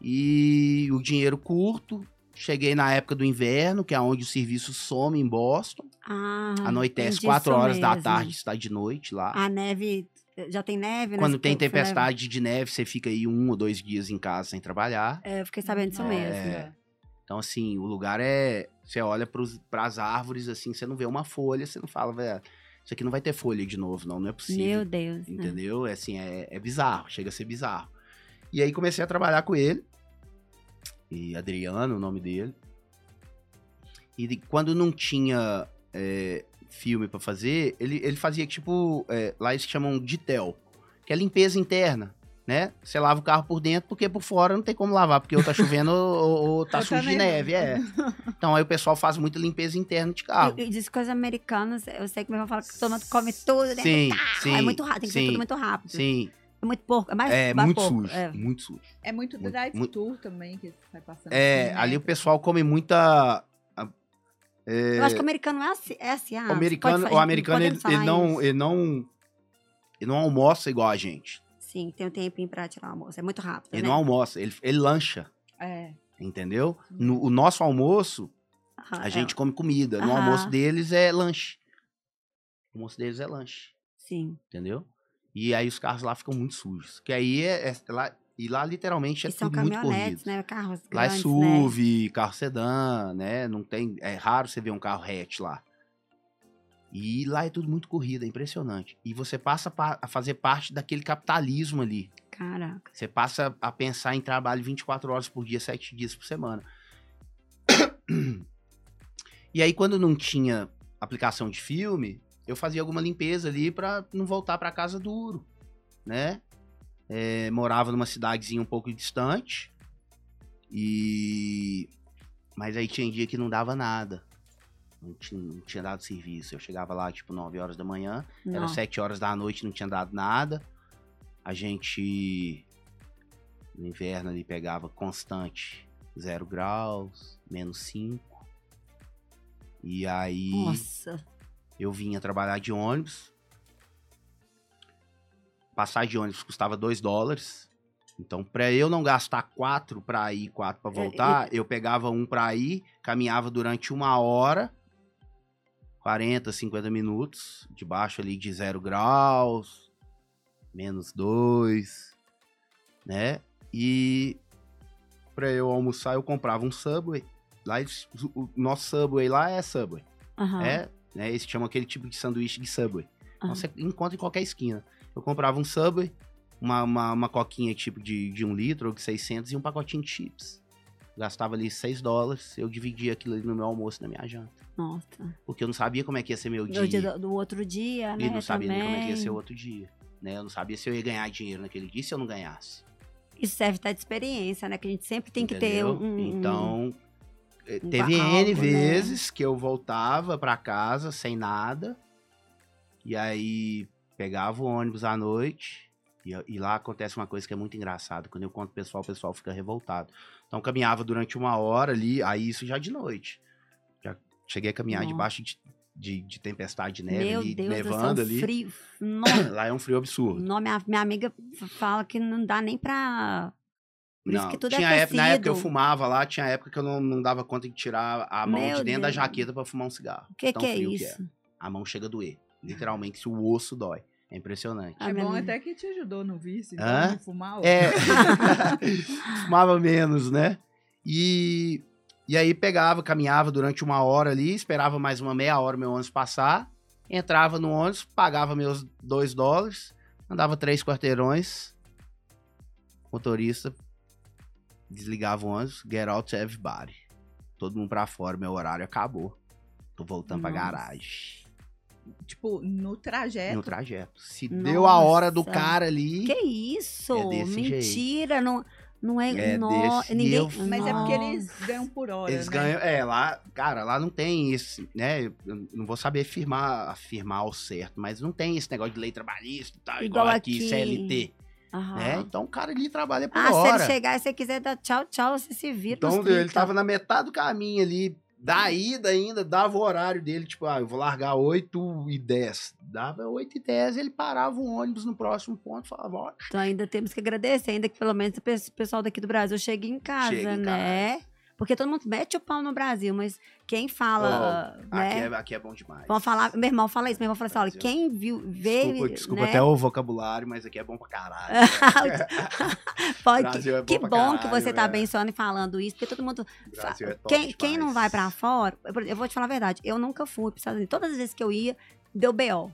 E o dinheiro curto. Cheguei na época do inverno, que é onde o serviço some em Boston. Ah, Anoitece entendi 4 isso horas da mesmo. tarde, está de noite lá. A neve, já tem neve? né? Quando tem tempestade de neve, você fica aí um ou dois dias em casa sem trabalhar. É, eu fiquei sabendo disso Nossa. mesmo. É. Então, assim, o lugar é. Você olha para as árvores, assim, você não vê uma folha, você não fala, velho, isso aqui não vai ter folha de novo, não, não é possível. Meu Deus. né? Entendeu? É assim, é, é bizarro, chega a ser bizarro. E aí comecei a trabalhar com ele. E Adriano, o nome dele. E de- quando não tinha é, filme pra fazer, ele, ele fazia tipo. é, lá eles chamam de tel, que é limpeza interna. Né? Você lava o carro por dentro, porque por fora não tem como lavar, porque ou tá chovendo ou, ou tá tá sujo de neve, é. Então aí o pessoal faz muita limpeza interna de carro. E, e diz coisas americanas, eu sei que meu irmão fala que todo mundo come tudo, né? Sim, Ah, sim. É muito rápido, tem que ser sim, tudo muito rápido. Sim, muito porco, é mais é mais muito porco, sujo, é. muito sujo. É muito Muito- drive muito- tour também que vai passando. É, assim, né? ali o pessoal come muita. a- é, Eu acho que o americano é assim, é assim ah, o americano, pode o americano ele, podemos falar ele não, ele não, ele não almoça igual a gente. Sim, tem um tempinho pra tirar o almoço, é muito rápido, Ele né? não almoça, ele, ele lancha. É. Entendeu? No, o nosso almoço, Aham, a é, gente come comida. No Aham. almoço deles é lanche. O almoço deles é lanche. Sim. Entendeu? E aí os carros lá ficam muito sujos. Que aí é, é lá. E lá literalmente é e são tudo muito corrido. né? Carros Lá é grandes, né? SUV, carro sedã, né? Não tem. É raro você ver um carro hatch lá. E lá é tudo muito corrido, é impressionante. E você passa pa- a fazer parte daquele capitalismo ali. Caraca. Você passa a pensar em trabalho 24 horas por dia, 7 dias por semana. E aí, quando não tinha aplicação de filme, eu fazia alguma limpeza ali pra não voltar pra casa duro, né? É, morava numa cidadezinha um pouco distante. E. Mas aí tinha dia que não dava nada. Não tinha, não tinha dado serviço. Eu chegava lá, tipo, 9 horas da manhã. Era Nossa. 7 horas da noite, não tinha dado nada. A gente, no inverno ali, pegava constante 0 graus, menos 5. E aí Nossa. Eu vinha trabalhar de ônibus. Passar de ônibus custava 2 dólares. Então, pra eu não gastar 4 pra ir, 4 pra É, voltar, eu pegava um pra ir, caminhava durante uma hora, 40, 50 minutos, debaixo ali de 0 graus, menos 2, né? E pra eu almoçar, eu comprava um Subway. Lá, o nosso Subway lá é Subway. Aham. É, né? Eles chamam aquele tipo de sanduíche de Subway. Então aham. você encontra em qualquer esquina. Eu comprava um Subway, uma, uma, uma coquinha tipo de, de um litro ou de 600 e um pacotinho de chips. Gastava ali 6 dólares, eu dividia aquilo ali no meu almoço na minha janta. Nossa. Porque eu não sabia como é que ia ser meu dia. Dia do, do outro dia, né? e não sabia nem como é que ia ser o outro dia. Né? Eu não sabia se eu ia ganhar dinheiro naquele dia se eu não ganhasse. Isso serve até de experiência, né? Que a gente sempre tem que ter entendeu? um. Então, teve algo, N né? vezes que eu voltava pra casa sem nada. E aí pegava o ônibus à noite. E, e lá acontece uma coisa que é muito engraçada. Quando eu conto pro pessoal, o pessoal fica revoltado. Então caminhava durante uma hora ali, aí isso já de noite. Já cheguei a caminhar Nossa. debaixo de, de, de tempestade de neve Meu ali, Deus nevando ali. frio. Lá é um frio absurdo. não, minha, minha amiga fala que não dá nem pra. Por isso Não, que tudo tinha é época, na época que eu fumava lá, tinha época que eu não, não dava conta de tirar a mão Meu de dentro da Deus. jaqueta pra fumar um cigarro. O que, Tão que é isso? A mão chega a doer. Literalmente, se o osso dói. É impressionante. Ah, é minha bom até que te ajudou no vício, então, fumar. ó. É. Fumava menos, né? E, e aí pegava, caminhava durante uma hora ali, esperava mais uma meia hora o meu ônibus passar, entrava no ônibus, pagava meus dois dólares, andava três quarteirões, motorista desligava o ônibus, get out everybody. Todo mundo pra fora, meu horário acabou. Tô voltando pra Nossa. garagem. Tipo, no trajeto. No trajeto. Se deu a hora do Nossa. cara ali. Que isso? É Mentira, não, não é. É no, ninguém, nível. Mas é porque Nossa. eles ganham por hora, Eles né? ganham. É, lá, cara, lá não tem isso, né? Eu não vou saber afirmar, afirmar ao certo, mas não tem esse negócio de lei trabalhista tal, igual, Igual aqui. CLT. Aham. Né? Então o cara ali trabalha por Ah, se hora. ele chegar e você quiser dar tchau, tchau, você se vira. então ele 30. tava na metade do caminho ali, da ida ainda, dava o horário dele, tipo, ah, eu vou largar 8 e 10. Dava 8 e 10, ele parava o ônibus no próximo ponto e falava, ó, Então ainda temos que agradecer, ainda que pelo menos o pe- pessoal daqui do Brasil chegue em casa, Chega em né? Porque todo mundo mete o pau no Brasil, mas quem fala, aqui, né? é, aqui é bom demais. Vamos falar, meu irmão fala isso, meu irmão fala assim, olha, quem viu, veio, Desculpa, desculpa né? até o vocabulário, mas aqui é bom pra caralho. Pode, Brasil é bom que bom que caralho, você tá abençoando e falando isso, porque todo mundo Brasil é top quem, quem não vai pra fora, eu vou te falar a verdade, eu nunca fui pros Estados Unidos. Todas as vezes que eu ia, deu BO.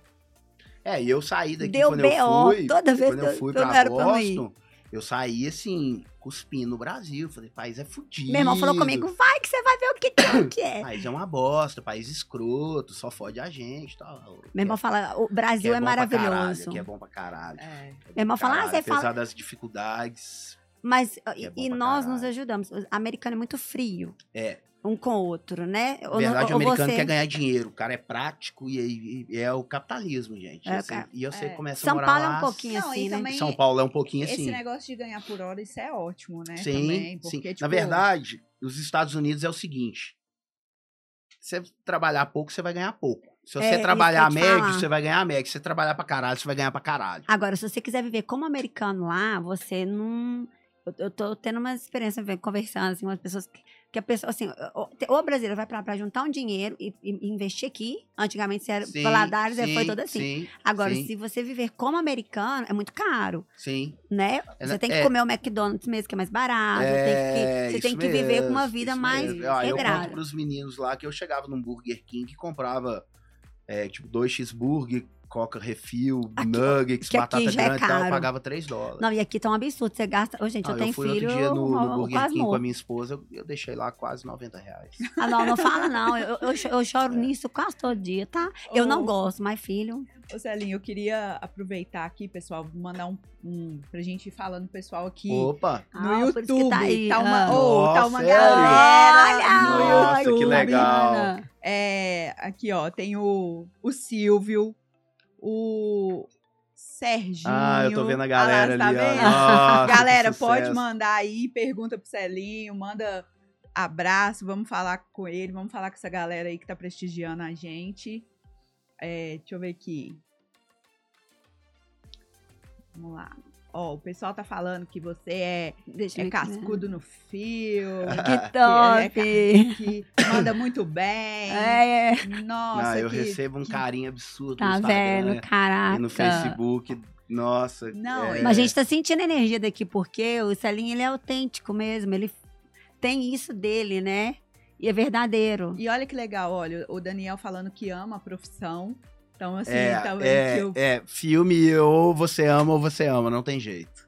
É, e eu saí daqui Deu quando BO, eu fui. toda vez quando que eu fui que pra era pra. Boston, eu saí assim, cuspindo no Brasil. Falei, país é fudido. Meu irmão falou comigo, vai que você vai ver o que, que é. País é uma bosta, país escroto, só fode a gente tal. Meu irmão fala, o Brasil é, bom pra caralho, maravilhoso. Aqui é bom pra caralho. É. É Meu irmão fala, ah, você Apesar fala- das dificuldades, Mas, É e, e nós nos caralho. ajudamos. O americano é muito frio. É. Um com o outro, né? na Ou- verdade, ou o americano você- quer ganhar dinheiro. O cara é prático e, e- e é o capitalismo, gente. É, cara. e você É. começa a São morar Paulo é um lá, pouquinho Não, assim, né? também- São Paulo é um pouquinho Esse assim. negócio de ganhar por hora, isso é ótimo, né? Sim, também, sim. porque, tipo, Na verdade, os Estados Unidos é o seguinte: você trabalhar pouco, você vai ganhar pouco. Se É, você isso trabalhar médio, falar. você vai ganhar médio. Se você trabalhar pra caralho, você vai ganhar pra caralho. Agora, se você quiser viver como americano lá, você não. eu, eu tô tendo uma experiência conversando, assim, com as pessoas que, que a pessoa, assim, o, o brasileiro vai pra, pra juntar um dinheiro e, e investir aqui. Antigamente, se era Sim, Valadares, sim, foi todo assim. Sim, Agora, sim, se você viver como americano, é muito caro, sim. né? É, Você tem que é. comer o McDonald's mesmo, que é mais barato. É, tem que, você tem que viver com uma mesmo, vida mais mesmo. Eu conto pros meninos lá que eu chegava num Burger King e comprava, é, tipo, dois cheeseburger, coca refil, Aqui- nuggets, que batata é grande e tal, eu caro. pagava 3 dólares. Não, e aqui tá um absurdo. Você gasta. Ô, gente, Ah, eu tenho fui filho. outro dia no, no eu Burger King com a minha esposa, eu, eu deixei lá quase 90 reais. Ah, não, não fala, não. Eu, eu, eu choro nisso quase todo dia, tá? Eu não Ô, gosto, mas filho. Ô, Celinho, eu queria aproveitar aqui, pessoal, mandar um, um pra gente ir falando pessoal aqui Opa! no Ah, por isso que YouTube. tá aí, uma, ah. tá Nossa, uma sério? galera no Nossa, que YouTube. legal. Bacana. É, aqui, ó, tem o, o Silvio, o Serginho. Ah, eu tô vendo a Ah galera lá, ali, tá vendo? Nossa, Galera, pode mandar aí, pergunta pro Celinho, manda abraço, vamos falar com ele, vamos falar com essa galera aí que tá prestigiando a gente. É, deixa eu ver aqui. Vamos lá. Ó, o pessoal tá falando que você é, Deixa é ver né? cascudo no filme. Que é top! que manda muito bem. É, é. Nossa, Não, eu que- recebo um carinho absurdo no tá Instagram vendo? e Caraca. no Facebook. Nossa. Não, é, Mas a gente tá sentindo a energia daqui, porque o Celinho, ele é autêntico mesmo. Ele tem isso dele, né? E é verdadeiro. E olha que legal, olha, o Daniel falando que ama a profissão. Então, assim, É, tá vendo é, que eu. é, filme ou você ama ou você ama, não tem jeito.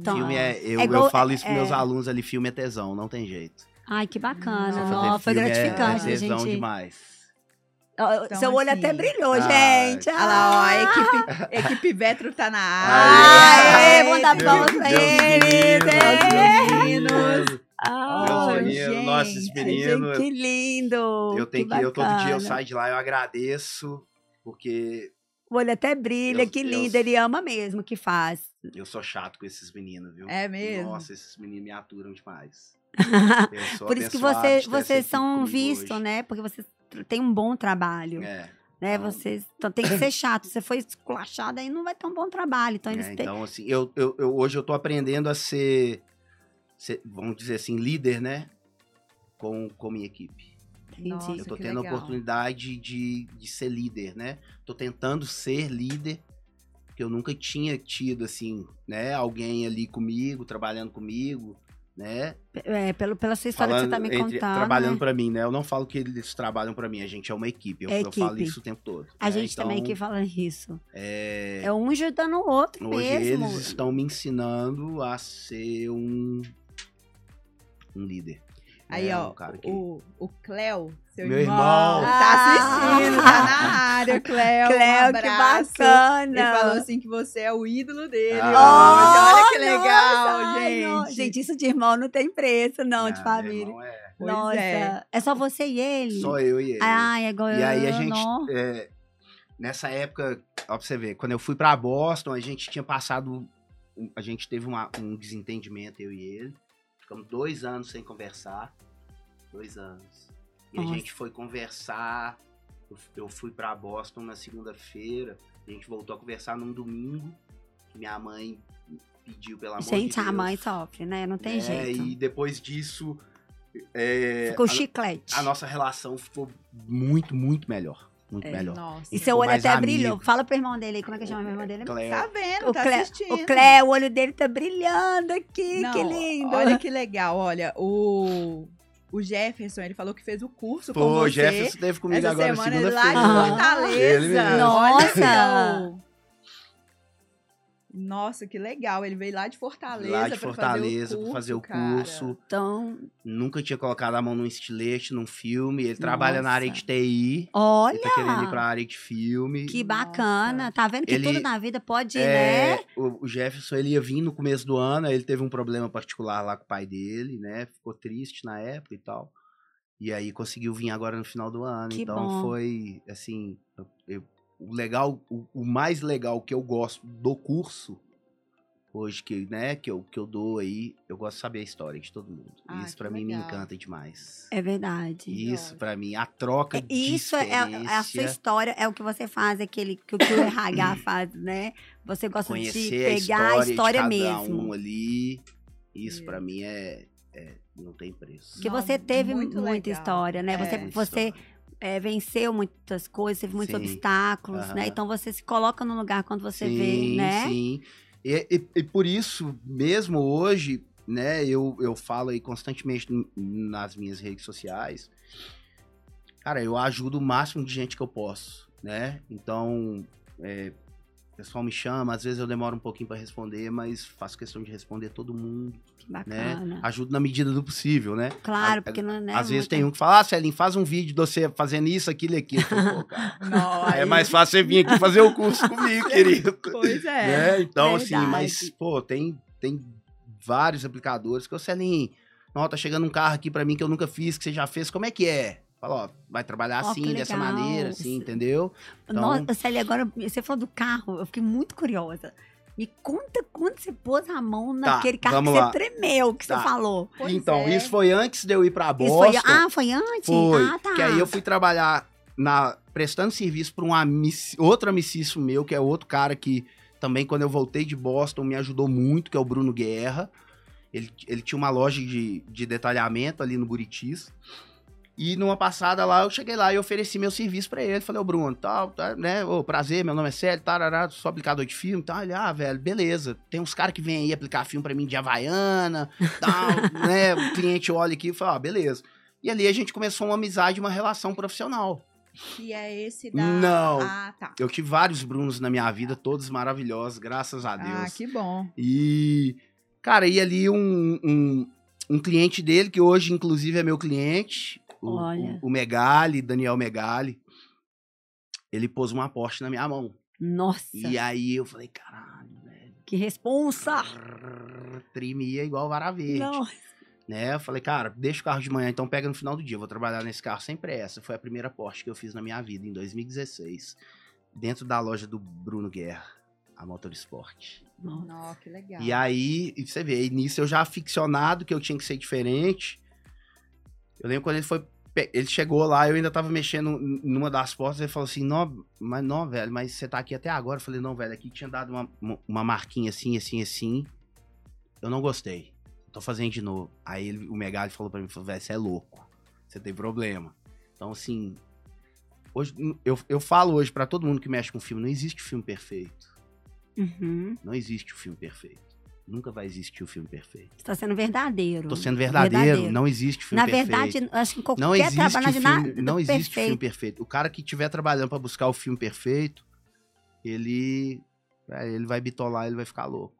Então, filme é, eu, é igual- eu falo isso pros é. meus alunos ali, filme é tesão, não tem jeito. Ai, que bacana. Nossa, foi é- gratificante é a tesão gente. demais. Então, Seu olho assim, até brilhou, ah, gente. Olha lá, ó, a equipe, equipe Vetro tá na área. Aê, vamos dar palmas pra meus eles, meninos, é. Ah, Meus meninos, nossos gente, meninos. que lindo. Eu tenho que, que eu todo dia eu saio de lá, eu agradeço, porque O olho até brilha, Eu- que eu- lindo. Ele ama mesmo o que faz. eu sou chato com esses meninos, viu? É mesmo? Nossa, esses meninos me aturam demais. Eu Por isso que você, vocês são vistos, né? Porque vocês têm um bom trabalho. É. né? então- Vocês então, tem que ser chato. Você foi esculachado, aí não vai ter um bom trabalho. Então, eles É, têm. então, assim, eu, eu, eu- hoje eu tô aprendendo a ser, ser, vamos dizer assim, líder, né? Com, com minha equipe. Nossa, eu tô que tendo a oportunidade de, de ser líder, né? Tô tentando ser líder, que eu nunca tinha tido, assim, né? Alguém ali comigo, trabalhando comigo, né? É, pelo, pela sua história Falando que você tá me entre- contando. trabalhando né? pra mim, né? Eu não falo que eles trabalham pra mim, a gente é uma equipe. Eu, É eu falo equipe. isso o tempo todo. A né? gente também Então, aqui fala isso. É, É um ajudando o outro Hoje mesmo. eles estão me ensinando a ser um, um líder. Aí, né? ó, Um cara que- o, o Cléo, seu Meu irmão, irmão. tá assistindo, tá na área, Cléo. um Cléo, que abraço. bacana. Ele falou assim que você é o ídolo dele. Ah. hoje. Olha que Oh, legal, nossa, gente. não. Gente, isso de irmão não tem preço, não, Ah, de meu família. irmão é Pois Nossa, é. é. só você e ele? Só eu e ele. Ah, é igual e eu. aí a gente, é, nessa época, ó, pra você ver, quando eu fui pra Boston, a gente tinha passado, um- a gente teve uma- um desentendimento, eu e ele. Ficamos dois anos sem conversar. Dois anos. E Nossa. a gente foi conversar. eu- Eu fui pra Boston na segunda-feira. A gente voltou a conversar num domingo. Minha mãe pediu pelo amor Gente, de a mãe sofre, né? Não tem É, jeito. E depois disso. é, Ficou a- chiclete. a nossa relação ficou muito, muito melhor. Muito É, melhor. Nossa. E seu olho até amigo. brilhou. Fala pro irmão dele aí, como é que chama o irmão dele? Cleo. Tá vendo, O tá Clé, assistindo. o Clé, o olho dele tá brilhando aqui, Não, que lindo. Olha que legal, olha, o, o Jefferson, ele falou que fez o curso com Pô, o você. Jefferson esteve comigo essa agora semana ele lá de segunda-feira. Fortaleza. Nossa! Olha, Nossa, que legal. Ele veio lá de Fortaleza, Lá de Fortaleza fazer o curso, pra fazer o curso. Então, Nunca tinha colocado a mão num estilete, num filme. Ele trabalha na área Nossa. de TI. olha, Ele tá querendo ir pra área de filme. que bacana. Tá vendo que Ele- tudo na vida pode, É, né? o, o Jefferson, ele ia vir no começo do ano, aí ele teve um problema particular lá com o pai dele, né? Ficou triste na época e tal. E aí conseguiu vir agora no final do ano. Que então bom. foi, assim, eu- eu- o legal, o, o mais legal que eu gosto do curso, hoje que, né, que eu, que eu dou aí, eu gosto de saber a história de todo mundo. Ah, isso que pra mim me encanta demais. É verdade. Isso, pra mim, a troca É, de Isso é, é a sua história, é o que você faz, aquele que, o que o RH faz, né? Você gosta de conhecer a pegar história, a história de cada mesmo. um ali. Isso Isso. pra mim é, é- não tem preço. Porque Não, você teve muito muita legal. história, né? É. Você, Muita você história. É, venceu muitas coisas, teve muitos Sim. obstáculos, né? Aham. Então você se coloca no lugar quando você sim, vê, né? Sim, e, e- e por isso, mesmo hoje, né, eu, eu falo aí constantemente nas minhas redes sociais, cara, eu ajudo o máximo de gente que eu posso, né? Então, é, o pessoal me chama, às vezes eu demoro um pouquinho pra responder, mas faço questão de responder todo mundo, Que né? bacana. Ajudo na medida do possível, né? Claro, A- porque não né, Às vezes tem um que fala, ah, Celinho, faz um vídeo de você fazendo isso, aquilo e aquilo. Falo, Não, é aí- mais fácil você vir aqui fazer o curso comigo, querido. Pois é. né? Então, assim, verdade. mas, pô, tem, tem vários aplicadores que o Celinho, não, tá chegando um carro aqui pra mim que eu nunca fiz, que você já fez, como é que é? Fala, ó, vai trabalhar Ó, assim, dessa maneira, assim, entendeu? Então- Nossa, Célia, agora você falou do carro, eu fiquei muito curiosa. Me conta quando você pôs a mão naquele carro que vamos você lá. tremeu, que Tá. você falou. Pois então, é. isso foi antes de eu ir pra Isso Boston. foi, ah, foi antes? Foi, Ah, tá. que aí eu fui trabalhar na prestando serviço para um amici- outro amicício meu, que é outro cara que também quando eu voltei de Boston me ajudou muito, que é o Bruno Guerra. Ele, ele tinha uma loja de, de detalhamento ali no Buritis. E numa passada lá, eu cheguei lá e ofereci meu serviço pra ele. Falei, ô Bruno, tal, tá, né? Ô, prazer, meu nome é Célio, tarará, sou aplicador de filme, tal. Ele, ah, velho, beleza. Tem uns caras que vêm aí aplicar filme pra mim de Havaiana, tal, né? O cliente olha aqui e fala, ah, beleza. E ali a gente começou uma amizade, uma relação profissional. Que é esse da. Não. Ah, tá. Eu tive vários Brunos na minha vida, todos maravilhosos, graças a Deus. Ah, que bom. E, cara, e ali um, um, um cliente dele, que hoje, inclusive, é meu cliente, o, Olha. o, o Megali, Daniel Megali, ele pôs uma Porsche na minha mão. Nossa, E aí eu falei, caralho, velho. que responsa! Tremia igual vara verde. Não. Né? Eu falei, cara, deixa o carro de manhã, então pega no final do dia. Eu vou trabalhar nesse carro sem pressa. Foi a primeira Porsche que eu fiz na minha vida, em 2016. Dentro da loja do Bruno Guerra, a Motorsport. Nossa. Que legal. E aí, e você vê, nisso eu já aficionado que eu tinha que ser diferente. Eu lembro quando ele foi. Ele chegou lá, eu ainda tava mexendo numa das portas, ele falou assim, não, mas não, velho, mas você tá aqui até agora. Eu falei, não, velho, aqui tinha dado uma, uma- marquinha assim, assim, assim. Eu não gostei. Tô fazendo de novo. Aí ele- o Megali falou pra mim, falou, velho, você é louco. Você tem problema. Então, assim. Hoje, eu, eu falo hoje pra todo mundo que mexe com filme, não existe filme perfeito. Uhum. Não existe o filme perfeito. Nunca vai existir o filme perfeito. Você tá sendo verdadeiro. Tô sendo verdadeiro, Verdadeiro. não existe filme Na perfeito. verdade, eu acho que qualquer não existe trabalho de filme, nada não existe perfeito. filme perfeito. O cara que estiver trabalhando pra buscar o filme perfeito, ele é, ele vai bitolar, ele vai ficar louco.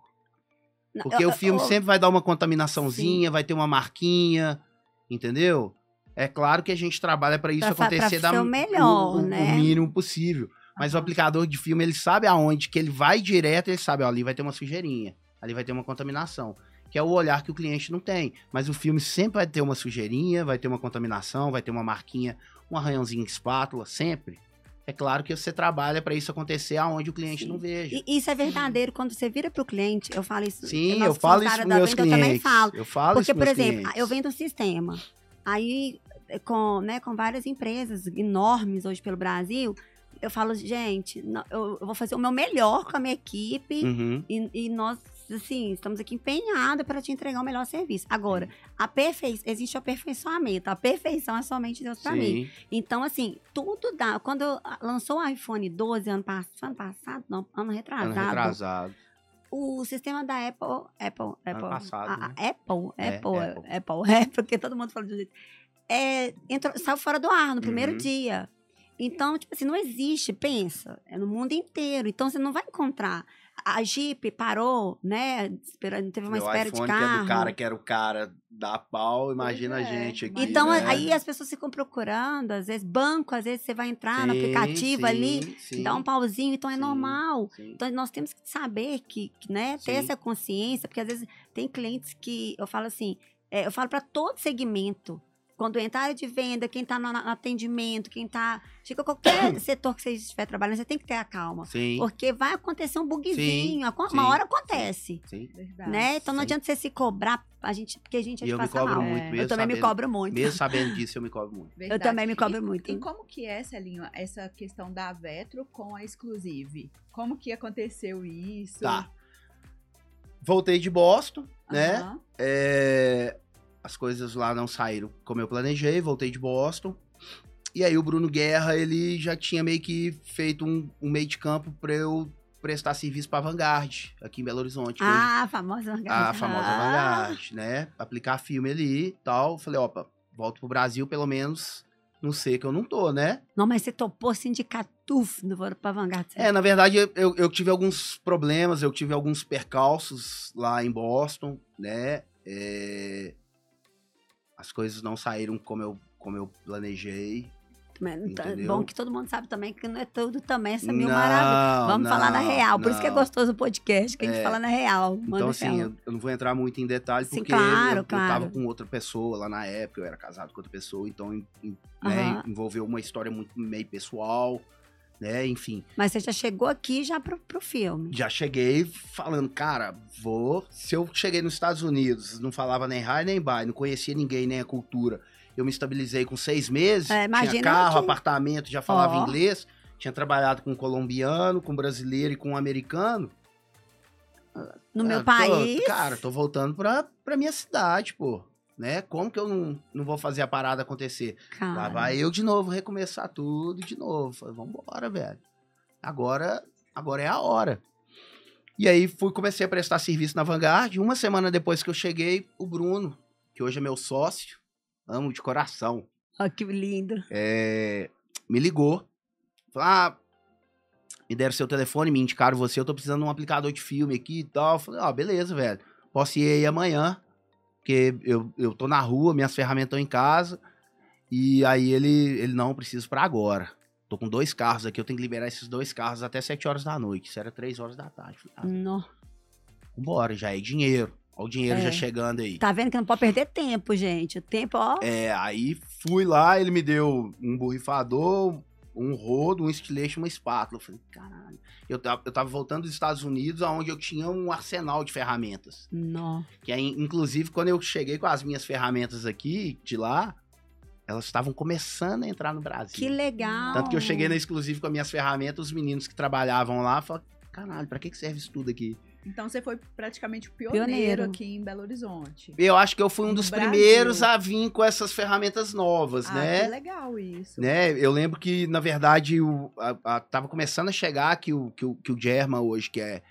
Porque eu- o filme eu- sempre vai dar uma contaminaçãozinha, vai ter uma marquinha, entendeu? É claro que a gente trabalha pra isso Pra fa- pra acontecer da o melhor, o- né? o mínimo possível. Mas o aplicador de filme, ele sabe aonde que ele vai direto, ele sabe, ó, ali vai ter uma sujeirinha, ali vai ter uma contaminação, que é o olhar que o cliente não tem. Mas o filme sempre vai ter uma sujeirinha, vai ter uma contaminação, vai ter uma marquinha, um arranhãozinho de espátula, sempre. É claro que você trabalha para isso acontecer aonde o cliente Sim. não veja. E isso é verdadeiro quando você vira pro cliente. Eu falo isso. Sim, eu falo isso meus venda, clientes. Eu também falo. Eu falo Porque, isso por exemplo, clientes. eu vendo um sistema. Aí, com, né, com várias empresas enormes hoje pelo Brasil, eu falo, gente, eu vou fazer o meu melhor com a minha equipe Uhum. e, e nós, assim, estamos aqui empenhados para te entregar o melhor serviço. Agora, a perfeição, existe o aperfeiçoamento. A perfeição é somente Deus para mim. Então, assim, tudo dá. Quando eu- lançou o iPhone 12 ano, pass ano passado, não, ano retrasado, Ano retrasado. o sistema da Apple, Apple, Apple, passado, a- a né? Apple, É, Apple, Apple. Apple, é, porque todo mundo fala de um jeito. É, entrou, saiu fora do ar no primeiro Uhum. dia. Então, tipo assim, não existe, pensa, é no mundo inteiro. Então, você não vai encontrar. A Jeep parou, né? Esperando, teve uma Meu espera iPhone, de carro. que é do cara que era o cara da pau, imagina Pois a é, gente aqui. Então, né? aí as pessoas ficam procurando, às vezes, banco, às vezes você vai entrar no Sim, aplicativo sim, ali, sim, dá um pauzinho, então é sim. normal. sim. Então, nós temos que saber que, que, né, ter Sim. essa consciência, porque às vezes tem clientes que eu falo assim, é, eu falo para todo segmento. Quando entra área de venda, quem está no, no atendimento, quem está. Chega qualquer setor que você estiver trabalhando, você tem que ter a calma. Sim, Porque vai acontecer um bugzinho. sim, uma hora acontece. sim. Verdade. Né? Então não Sim. adianta você se cobrar, a gente, porque a gente é E de eu me cobro mal. muito É. mesmo. eu também me sabendo- cobro muito. Mesmo sabendo disso, eu me cobro muito. Eu Verdade. também me cobro E- muito. E como que é, Celinho, essa questão da Vetro com a Exclusive? Como que aconteceu isso? Tá. voltei de Boston, né? Aham. É, as coisas lá não saíram como eu planejei, voltei de Boston. E aí o Bruno Guerra, ele já tinha meio que feito um, um meio de campo pra eu prestar serviço pra Vanguard, aqui em Belo Horizonte. hoje. Ah, a famosa a famosa Ah, Vanguard, né? Aplicar filme ali e tal. Falei, opa, volto pro Brasil, pelo menos não sei que eu não tô, né? Não, mas você topou sindicatuf no Voro pra Vanguard. É, na verdade, eu, eu tive alguns problemas, eu tive alguns percalços lá em Boston, né? É, As coisas não saíram como eu, como eu planejei. Não Entendeu? Bom que todo mundo sabe também que não é tudo também essa mil Não, maravilhas. Vamos falar na não, real. Por isso que é não. gostoso o podcast, que a gente É. fala na real. Então, assim, eu, eu não vou entrar muito em detalhes, Sim, porque claro, eu, eu claro. tava com outra pessoa lá na época, eu era casado com outra pessoa, então em- em- né, envolveu uma história muito meio pessoal, né? Enfim, Mas você já chegou aqui já pro, pro filme. já cheguei falando, cara, vou. Se eu cheguei nos Estados Unidos, não falava nem high nem bye, não conhecia ninguém, nem a cultura. Eu me estabilizei com seis meses, É, tinha carro, aqui. apartamento, já falava Ó. inglês, tinha trabalhado com um colombiano, com um brasileiro e com um americano. No meu Ah, tô- país. cara, tô voltando pra, pra minha cidade, pô. Né? Como que eu não, não vou fazer a parada acontecer? cara, Lá vai eu de novo recomeçar tudo de novo. Falei, vambora, velho. Agora, agora é a hora. E aí fui, comecei a prestar serviço na Vanguard. Uma semana depois que eu cheguei, o Bruno, que hoje é meu sócio, amo de coração, Ó, que lindo. é, me ligou. Falou, ah, me deram seu telefone, me indicaram você, eu tô precisando de um aplicador de filme aqui e tal. Falei, ó, beleza, velho. Posso ir aí amanhã, porque eu, eu tô na rua, minhas ferramentas estão em casa. E aí ele, ele não, preciso pra agora. Tô com dois carros aqui, eu tenho que liberar esses dois carros até 7 horas da noite. Isso era 3 horas da tarde. Ah, No- vambora, já é dinheiro. Olha o dinheiro É. já chegando aí. Tá vendo que não pode perder tempo, gente. O tempo, ó. É, aí fui lá, ele me deu um borrifador, um rodo, um estilete e uma espátula. Eu falei, caralho. Eu, eu tava voltando dos Estados Unidos, onde eu tinha um arsenal de ferramentas. Não. Que aí, inclusive, quando eu cheguei com as minhas ferramentas aqui, de lá, elas estavam começando a entrar no Brasil. Que legal. Tanto que eu cheguei na exclusive com as minhas ferramentas, os meninos que trabalhavam lá falaram, caralho, pra que, que serve isso tudo aqui? Então você foi praticamente o pioneiro, Pioneiro. aqui em Belo Horizonte. Eu acho que eu fui um dos Brasil. primeiros a vir com essas ferramentas novas, ah, né? que legal isso. né? Eu lembro que, na verdade, o, a, a- tava começando a chegar que o, que o, que o Germa hoje, que é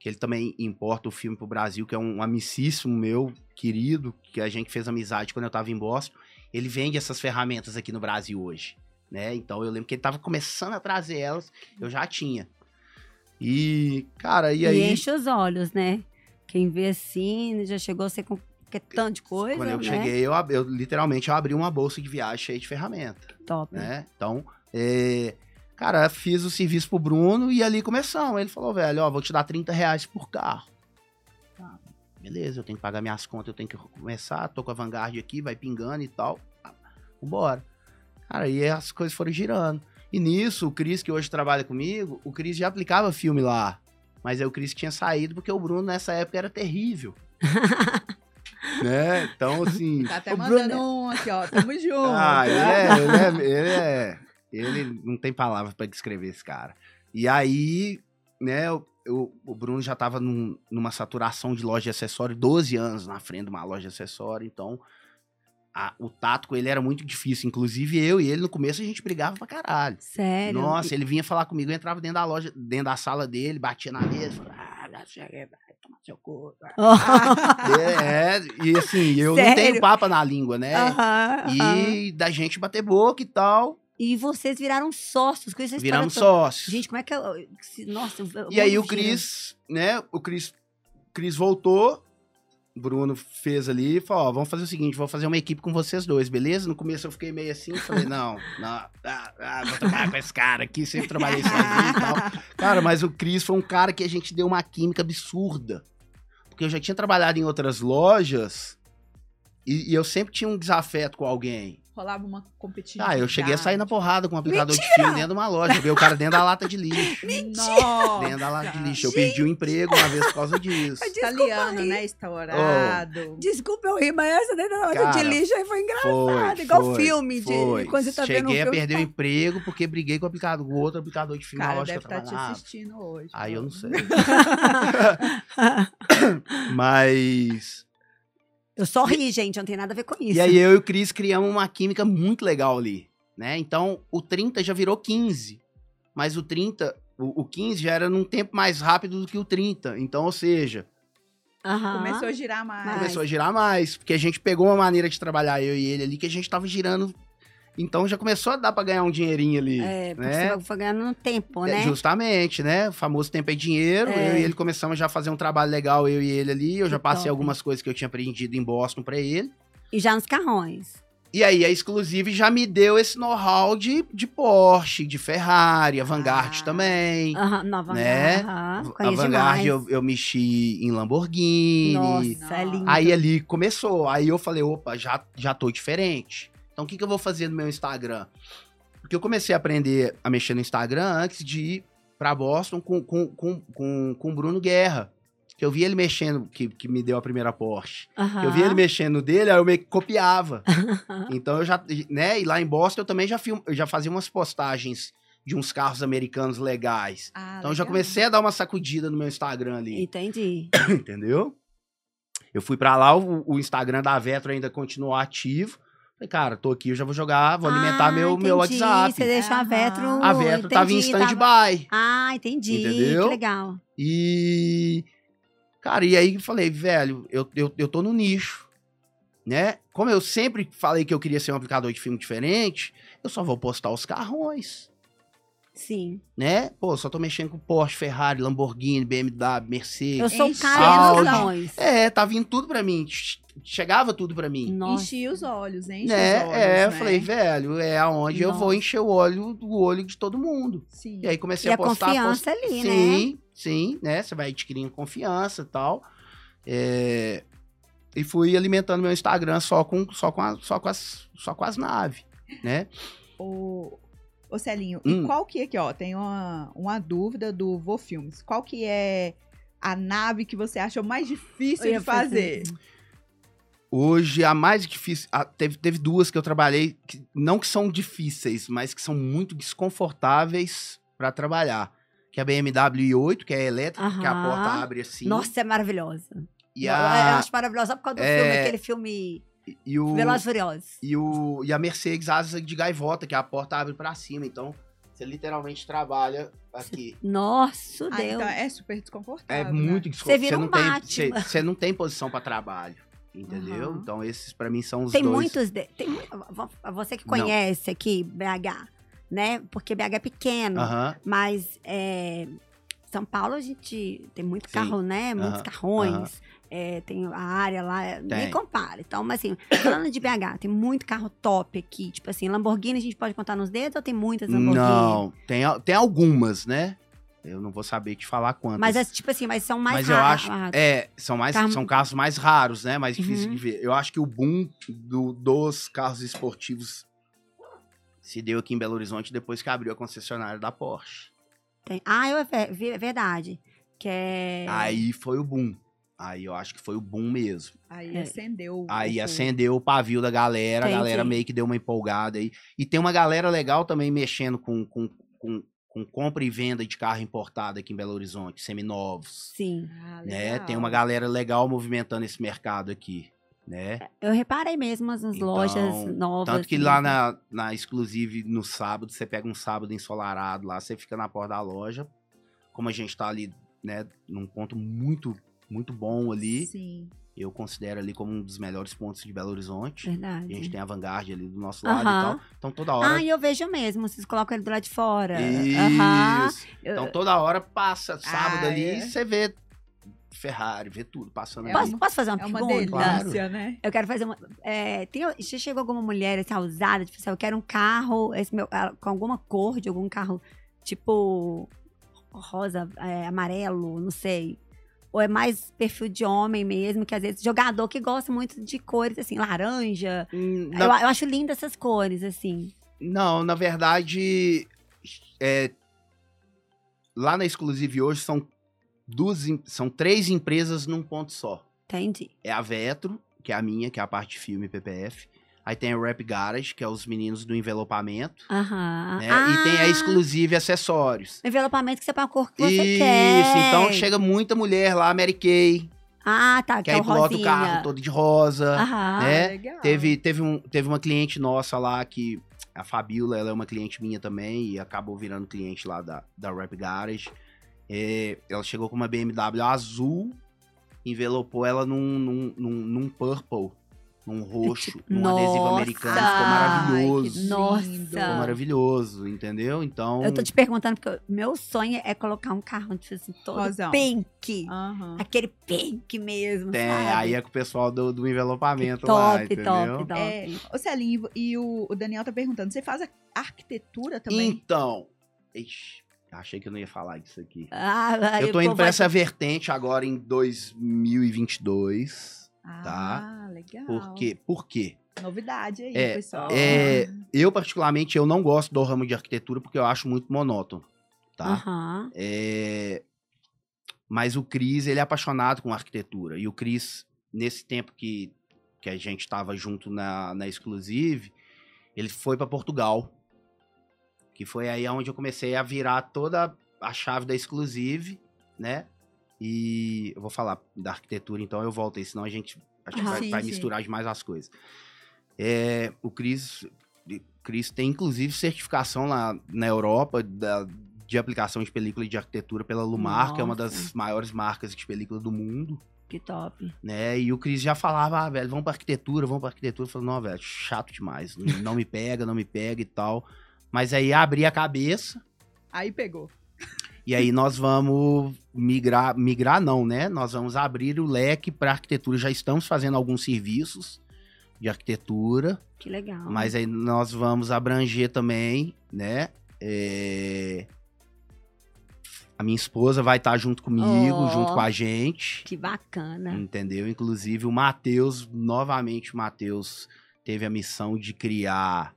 que ele também importa o filme pro Brasil, que é um amicíssimo meu, querido, que a gente fez amizade quando eu tava em Boston, ele vende essas ferramentas aqui no Brasil hoje, né? Então eu lembro que ele tava começando a trazer elas, eu já tinha. E, cara, e E, aí... enche os olhos, né? Quem vê assim, já chegou a ser com que tanto de coisa, Quando eu né? cheguei, eu, eu literalmente eu abri uma bolsa de viagem cheia de ferramenta. Top. né? Então, é, cara, fiz o serviço pro Bruno e ali começamos. Ele falou, velho, ó, vou te dar 30 reais por carro. Tá, beleza, eu tenho que pagar minhas contas, eu tenho que começar, tô com a Vanguard aqui, vai pingando e tal. Vambora. Cara, aí as coisas foram girando. E nisso, o Cris, que hoje trabalha comigo, o Cris já aplicava filme lá. Mas aí o Cris tinha saído porque o Bruno nessa época era terrível. né? Então, assim. Tá até mandando Bruno- um aqui, ó. Tamo junto. Ah, ele é, ele é, ele é- ele não tem palavra pra descrever esse cara. E aí, né, o, o- o Bruno já tava num- numa saturação de loja de acessório, 12 anos na frente de uma loja de acessório, então a- o tato com ele era muito difícil. Inclusive eu e ele no começo a gente brigava pra caralho. Sério. Nossa, ele vinha falar comigo, eu entrava dentro da loja, dentro da sala dele, batia na mesa, falava, ah, não tomar seu cu. vai." É, é, e assim, eu não Sério? tenho papa na língua, né? E da gente bater boca e tal, E vocês viraram sócios com essa viramos sócios. Gente, como é que eu... se- Nossa, e aí o Cris, né? O Cris, Cris voltou, Bruno fez ali e falou: ó, vamos fazer o seguinte, vou fazer uma equipe com vocês dois, beleza? No começo eu fiquei meio assim, falei, não, não, ah, ah, vou trabalhar com esse cara aqui, sempre trabalhei sozinho e tal. Cara, mas o Cris foi um cara que a gente deu uma química absurda. Porque eu já tinha trabalhado em outras lojas e, e eu sempre tinha um desafeto com alguém. Rolava uma competitividade. Ah, eu cheguei a sair na porrada com um aplicador de filme dentro de uma loja. Joguei o cara dentro da lata de lixo. Mentira! Dentro da lata de lixo. Eu perdi o emprego uma vez por causa disso. Italiano, né? Estourado. Desculpa eu rir, mas essa dentro da lata de Cara, lixo aí foi engraçado. Foi, igual foi, filme de foi. quando você tá Cheguei vendo um a perder o emprego porque briguei com o aplicador, com outro aplicador de filme na Cara, loja deve que eu te trabalhava. assistindo hoje. Aí eu não sei. tá- Mas. Eu só ri, gente, não tem nada a ver com isso. E aí eu e o Cris criamos uma química muito legal ali, né? Então o 30 já virou 15. Mas o 30, o, o 15 já era num tempo mais rápido do que o 30. Então, ou seja, Aham. Começou a girar mais. Mas- começou a girar mais. Porque a gente pegou uma maneira de trabalhar, eu e ele ali, que a gente tava girando. Então já começou a dar pra ganhar um dinheirinho ali. É, porque né? você foi ganhando no tempo, É, né? Justamente, né? O famoso tempo é dinheiro. É. Eu e ele começamos já a fazer um trabalho legal, eu e ele ali. Eu já Que passei top. algumas coisas que eu tinha aprendido em Boston pra ele. E já nos carrões. E aí a Exclusive já me deu esse know-how de, de Porsche, de Ferrari, a Vanguard Ah. também. Aham, Nova Né? Aham, a Vanguard demais. eu, eu mexi em Lamborghini. Nossa, é lindo. Aí ali começou. Aí eu falei, opa, já, já tô diferente. Então o que, que eu vou fazer no meu Instagram? Porque eu comecei a aprender a mexer no Instagram antes de ir pra Boston com, com, com, com, com o Bruno Guerra. Que eu vi ele mexendo, que, que me deu a primeira Porsche. Aham. Eu vi ele mexendo dele, aí eu meio que copiava. então eu já, né? E lá em Boston eu também já, film, eu já fazia umas postagens de uns carros americanos legais. Ah, Então eu já legal. comecei a dar uma sacudida no meu Instagram ali. Entendi. Entendeu? Eu fui pra lá, o, o Instagram da Vetro ainda continuou ativo. Falei, cara, tô aqui, eu já vou jogar, vou alimentar Ah, meu, meu entendi. WhatsApp. Você deixou a. Vetro. A Vetro tava em entendi, tava- stand-by. Ah, entendi. Entendeu? Que legal. E. Cara, e aí eu falei, velho, eu, eu, eu tô no nicho. Né? Como eu sempre falei que eu queria ser um aplicador de filme diferente, eu só vou postar os carrões. Sim. Né? Pô, só tô mexendo com Porsche, Ferrari, Lamborghini, BMW, Mercedes. Eu sou cara. É, tá vindo tudo pra mim. Che- Chegava tudo pra mim. Nossa. Enchi os olhos, enche né? os olhos. é, eu né? falei, velho, é aonde eu vou Nossa. encher o olho do olho de todo mundo. Sim. E aí comecei E a a postar. confiança ali, né? sim, sim, né? Você vai adquirindo confiança e tal. É, E fui alimentando meu Instagram só com, só com, a- só com, as, só com as naves, né? Ô, ô Celinho, Hum. e qual que é aqui, ó? Tem uma, uma dúvida do Vô Filmes. Qual que é a nave que você acha mais difícil de fazer? Hoje, a mais difícil. a- teve, teve duas que eu trabalhei, que, não que são difíceis, mas que são muito desconfortáveis para trabalhar. Que é a BMW i8, que é elétrica, que a porta abre assim. Nossa, é maravilhosa. e, Eu- Eu a, acho maravilhosa por causa do É, filme, aquele filme e, o, Velozes e Furiosos. e, o, e a Mercedes asa de gaivota, que a porta abre para cima. Então, você literalmente trabalha aqui. Nossa, Ah, Deus. então é super desconfortável. É né? muito desconfortável. vira Você um não tem, Batman. você, você não tem posição para trabalho. Entendeu? Aham. Então, esses para mim são os Tem dois. muitos. De... Tem... mu- vo- Você que Não. conhece aqui BH, né? Porque BH é pequeno, Aham. mas é, São Paulo a gente tem muito Sim. carro, né? Muitos Aham. carrões. É, tem a área lá, é, nem Tem. compara. Então, mas assim, falando de BH, tem muito carro top aqui. Tipo assim, Lamborghini a gente pode contar nos dedos ou tem muitas Lamborghini? Não, tem, tem algumas, né? Eu não vou saber te falar quantas. Mas é tipo assim, mas são mais Mas eu raros. acho. É, são, mais, Carro- são carros mais raros, né? Mais difíceis Uhum. de ver. Eu acho que o boom do- dos carros esportivos se deu aqui em Belo Horizonte depois que abriu a concessionária da Porsche. Tem- Ah, eu, é é verdade. Que é. Aí foi o boom. Aí eu acho que foi o boom mesmo. Aí É. acendeu. o- Aí acendeu o pavio da galera, a Entendi. galera meio que deu uma empolgada aí. E tem uma galera legal também mexendo com, com, com, com compra e venda de carro importado aqui em Belo Horizonte, seminovos. Sim. Ah, Né? Tem uma galera legal movimentando esse mercado aqui, né? Eu reparei mesmo nas nas Então, lojas novas. Tanto que assim. lá na, na Exclusive, no sábado, você pega um sábado ensolarado lá, você fica na porta da loja. Como a gente tá ali, né, num ponto muito, muito bom ali, Sim. eu considero ali como um dos melhores pontos de Belo Horizonte. Verdade. A gente tem a Vanguard ali do nosso lado Aham. e tal. Então toda hora. Ah, e eu vejo mesmo. Vocês colocam ele do lado de fora. Aham. Isso. Então toda hora passa, sábado Ah, ali, é. você vê Ferrari, vê tudo passando É ali. Posso, posso fazer uma É uma pergunta? delícia, né? Eu quero fazer uma. É, tem, já chegou alguma mulher assim, ousada, tipo assim, eu quero um carro esse meu, ah, com alguma cor de algum carro, tipo rosa, é, amarelo, não sei. Ou é mais perfil de homem mesmo, que às vezes jogador que gosta muito de cores, assim, laranja. Hum, Eu, na- eu acho lindas essas cores, assim. Não, na verdade, é, lá na Exclusive hoje são duas, são três empresas num ponto só. Entendi. É a Vetro, que é a minha, que é a parte de filme PPF. Aí tem a Rap Garage, que é os meninos do envelopamento. Aham. né? E tem a Ah, Exclusive Acessórios. Envelopamento que você põe a cor que você Isso, quer. então chega muita mulher lá, Mary Kay, Ah, tá. que Que é aí o pilota o carro todo de rosa. Aham. né? Ah, legal. Teve, teve, um, teve uma cliente nossa lá que. A Fabiola, ela é uma cliente minha também e acabou virando cliente lá da, da Rap Garage. É, ela chegou com uma BMW azul, envelopou ela num, num, num, num purple, num roxo, tipo, num adesivo nossa! americano. Ficou Ai, maravilhoso. que Nossa! Ficou maravilhoso, entendeu? Então. Eu tô te perguntando, porque o meu sonho é colocar um carro tipo assim, todo Rosão. pink. Aham. Aquele pink mesmo, tem, sabe? aí é com o pessoal do, do envelopamento lá, top, entendeu? top, top. É, ô Celinho, e o, o Daniel tá perguntando, você faz a arquitetura também? Então. Ixi, achei que eu não ia falar disso aqui. Ah, Eu tô indo pra vai- essa vertente agora em 2022. Ah, legal. Por quê? Por quê? Novidade aí, É, pessoal. é, eu, particularmente, eu não gosto do ramo de arquitetura porque eu acho muito monótono, tá? Aham. É, Mas o Cris, ele é apaixonado com arquitetura. E o Cris, nesse tempo que, que a gente estava junto na, na Exclusive, ele foi para Portugal. Que foi aí onde eu comecei a virar toda a chave da Exclusive, né? E eu vou falar da arquitetura, então eu volto aí, senão a gente acho que Ah, vai, sim, vai sim. misturar demais as coisas. É, o Cris, Cris tem inclusive certificação lá na Europa da, de aplicação de película de arquitetura pela Lumar, que é uma das Nossa. maiores marcas de película do mundo, Que top. né? E o Cris já falava, ah, velho, vamos pra arquitetura, vamos pra arquitetura. Eu falei, não, velho, chato demais, não, não me pega, não me pega e tal. Mas aí abri a cabeça Aí pegou. E aí nós vamos migrar, migrar não, né? Nós vamos abrir o leque para arquitetura. Já estamos fazendo alguns serviços de arquitetura, Que legal. mas aí nós vamos abranger também, né? É, A minha esposa vai estar junto comigo, Oh. junto com a gente, Que bacana. entendeu? Inclusive o Matheus, novamente o Matheus teve a missão de criar,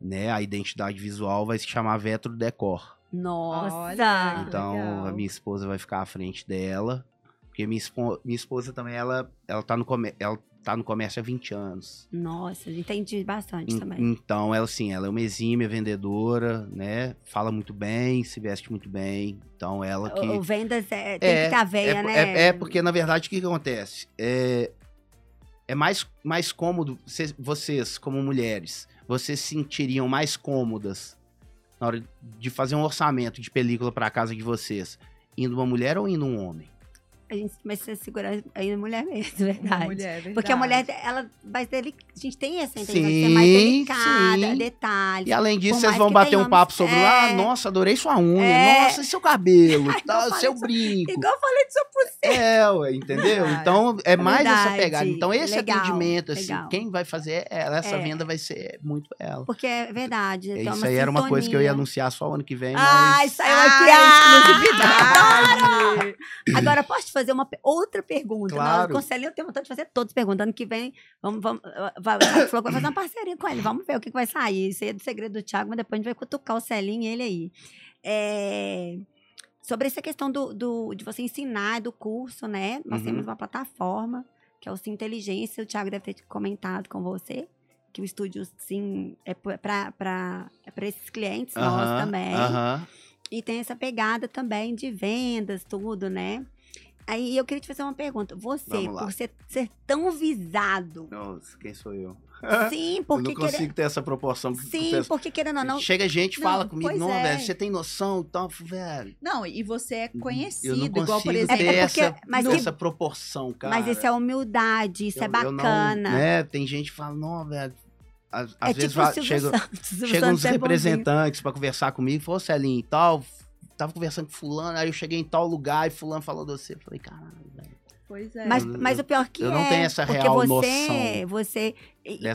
né? A identidade visual vai se chamar Vetro Decor. Nossa. Então, legal. a minha esposa vai ficar à frente dela. Porque minha, espo- minha esposa também, ela, ela, tá no come- ela tá no comércio há 20 anos. Nossa, entendi bastante En- também. Então, ela, assim, ela é uma exímia vendedora, né? Fala muito bem, se veste muito bem. Então, ela que... O, o vendas é, tem É, que a veia, é, né? é- é porque, na verdade, o que, que acontece? É, é mais, mais cômodo, vocês, vocês, como mulheres, vocês se sentiriam mais cômodas na hora de fazer um orçamento de película para a casa de vocês, indo uma mulher ou indo um homem? A gente vai ser segurar aí na mulher mesmo, verdade. Mulher, verdade. Porque a mulher, ela vai delic... A gente tem essa intenção de Sim, ser mais delicada, sim. detalhes. E além disso, vocês vão bater um papo homens- sobre, é. ah, nossa, adorei sua unha, É. nossa, seu cabelo, Ai, tá, seu brinco. Igual eu falei disso por É, ué, entendeu? Então, é mais essa Verdade. pegada. Então, esse Legal, atendimento, assim, legal. quem vai fazer ela, essa É. venda vai ser muito ela. Porque é verdade. É, Isso aí era uma coisa que eu ia sintonia. anunciar só o ano que vem, Ai, mas... saiu aqui a exclusividade. Agora, posso te fazer uma outra pergunta? Claro. O Conselhinho eu tenho vontade de fazer todos perguntando que vem. Vamos, vamos, vai, fazer uma parceria com ele. Vamos ver o que, que vai sair. Isso aí é do segredo do Thiago, mas depois a gente vai cutucar o Celinho e ele aí. É, sobre essa questão do, do- de você ensinar do curso, né? Nós Uhum. temos uma plataforma, que é o Sim Inteligência. O Thiago deve ter comentado com você. Que o estúdio Sim é para é esses clientes Aham, nossos também. aham. E tem essa pegada também de vendas, tudo, né? Aí eu queria te fazer uma pergunta. Você, por ser, ser tão visado, Nossa, quem sou eu? sim, eu porque não consigo querendo, ter essa proporção. sim, pensa- porque querendo ou não, Chega gente e Não, fala comigo, não, é. velho, você tem noção e tal, velho. Não, e você é Eu não conhecido, consigo igual, por ter exemplo... É porque- essa, mas não, essa proporção, cara. mas isso é humildade, isso é Eu- eu não- bacana. né, Tem gente que fala, não, velho. Às, às é vezes tipo va- Silvio chega, chegam uns é representantes pra conversar comigo, falou, Celinho e tal, tava conversando com fulano, aí eu cheguei em tal lugar e fulano falou de você. Eu falei, caralho, velho. Pois é. Mas, Eu- mas o pior que eu é, não tenho essa real você, noção você,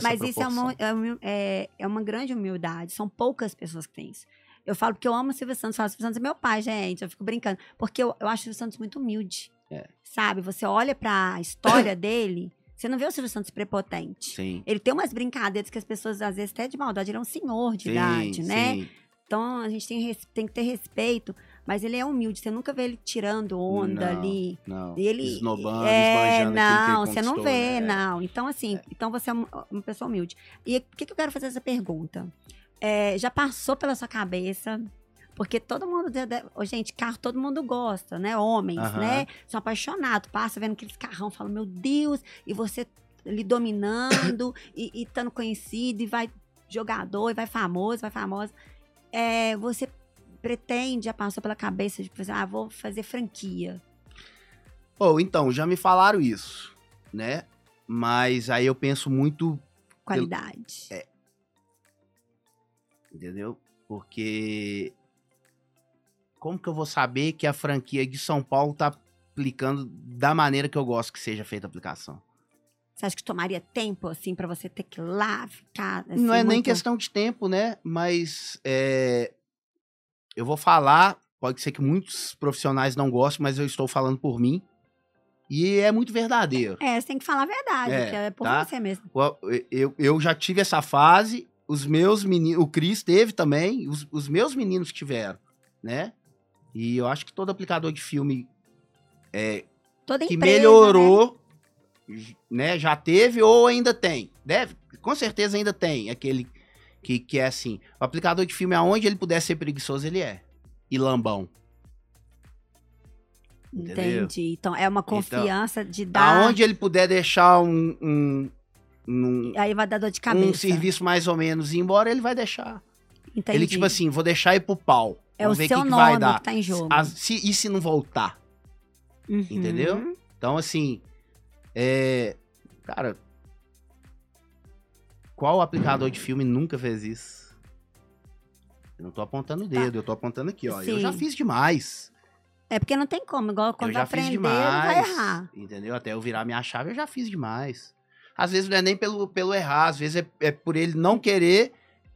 mas isso é uma, proporção. é, uma, é- é uma grande humildade. São poucas pessoas que têm isso. Eu falo porque eu amo o Silvio Santos, falo Silvio Santos é meu pai, gente. Eu fico brincando. Porque eu, eu acho o Silvio Santos muito humilde. É. Sabe? Você olha pra história dele, você não vê o Silvio Santos prepotente. Sim. Ele tem umas brincadeiras que as pessoas, às vezes, até de maldade, ele é um senhor de idade, né? Sim. Então a gente tem, tem que ter respeito, mas ele é humilde. Você nunca vê ele tirando onda Não, ali. Não. Ele Esnobando, é, esbanjando não, você não vê, né? não. Então assim, então você é um- uma pessoa humilde. E por que, que eu quero fazer essa pergunta? É, já passou pela sua cabeça? Porque todo mundo, gente, carro todo mundo gosta, né? Homens, né? São apaixonados, passa vendo aqueles carrão, fala, meu Deus, e você ali dominando e, e estando conhecido, e vai jogador, e vai famoso, vai famosa. É, você pretende, já passou pela cabeça de fazer, ah, vou fazer franquia. Ou então, já me falaram isso, né? Mas aí eu penso muito, Qualidade. É. entendeu? Porque como que eu vou saber que a franquia de São Paulo tá aplicando da maneira que eu gosto que seja feita a aplicação? Você acha que tomaria tempo, assim, pra você ter que ir lá ficar. assim, não é nem muito- questão de tempo, né? Mas é, eu vou falar, pode ser que muitos profissionais não gostem, mas eu estou falando por mim. E é muito verdadeiro. É, você tem que falar a verdade, É, que é por tá? você mesmo. Eu, eu, já tive essa fase, os meus meninos, o Cris teve também, os, os meus meninos tiveram, né? E eu acho que todo aplicador de filme é, Toda que empresa, né? melhorou, j- né? Já teve ou ainda tem. Deve, com certeza ainda tem aquele que, que é assim. O aplicador de filme, aonde ele puder ser preguiçoso, ele é. E lambão. entendeu? Entendi. Então, é uma confiança de dar. Aonde ele puder deixar um, um, um, Aí vai dar dor de cabeça. um serviço mais ou menos e embora, ele vai deixar. Entendi. Ele, tipo assim, vou deixar ir pro pau. É Vamos o ver seu que que nome vai dar. que tá em jogo. As- se, e se não voltar? Uhum. entendeu? Então, assim, é. Cara. Qual aplicador de filme nunca fez isso? Eu não tô apontando o dedo, eu tô apontando aqui, ó. Eu já Tá. Sim. fiz demais. É porque não tem como. Igual quando eu vai já fiz aprender, vai demais. errar. Entendeu? Até eu virar minha chave, eu já fiz demais. Às vezes não é nem pelo, pelo errar, às vezes é, é por ele não querer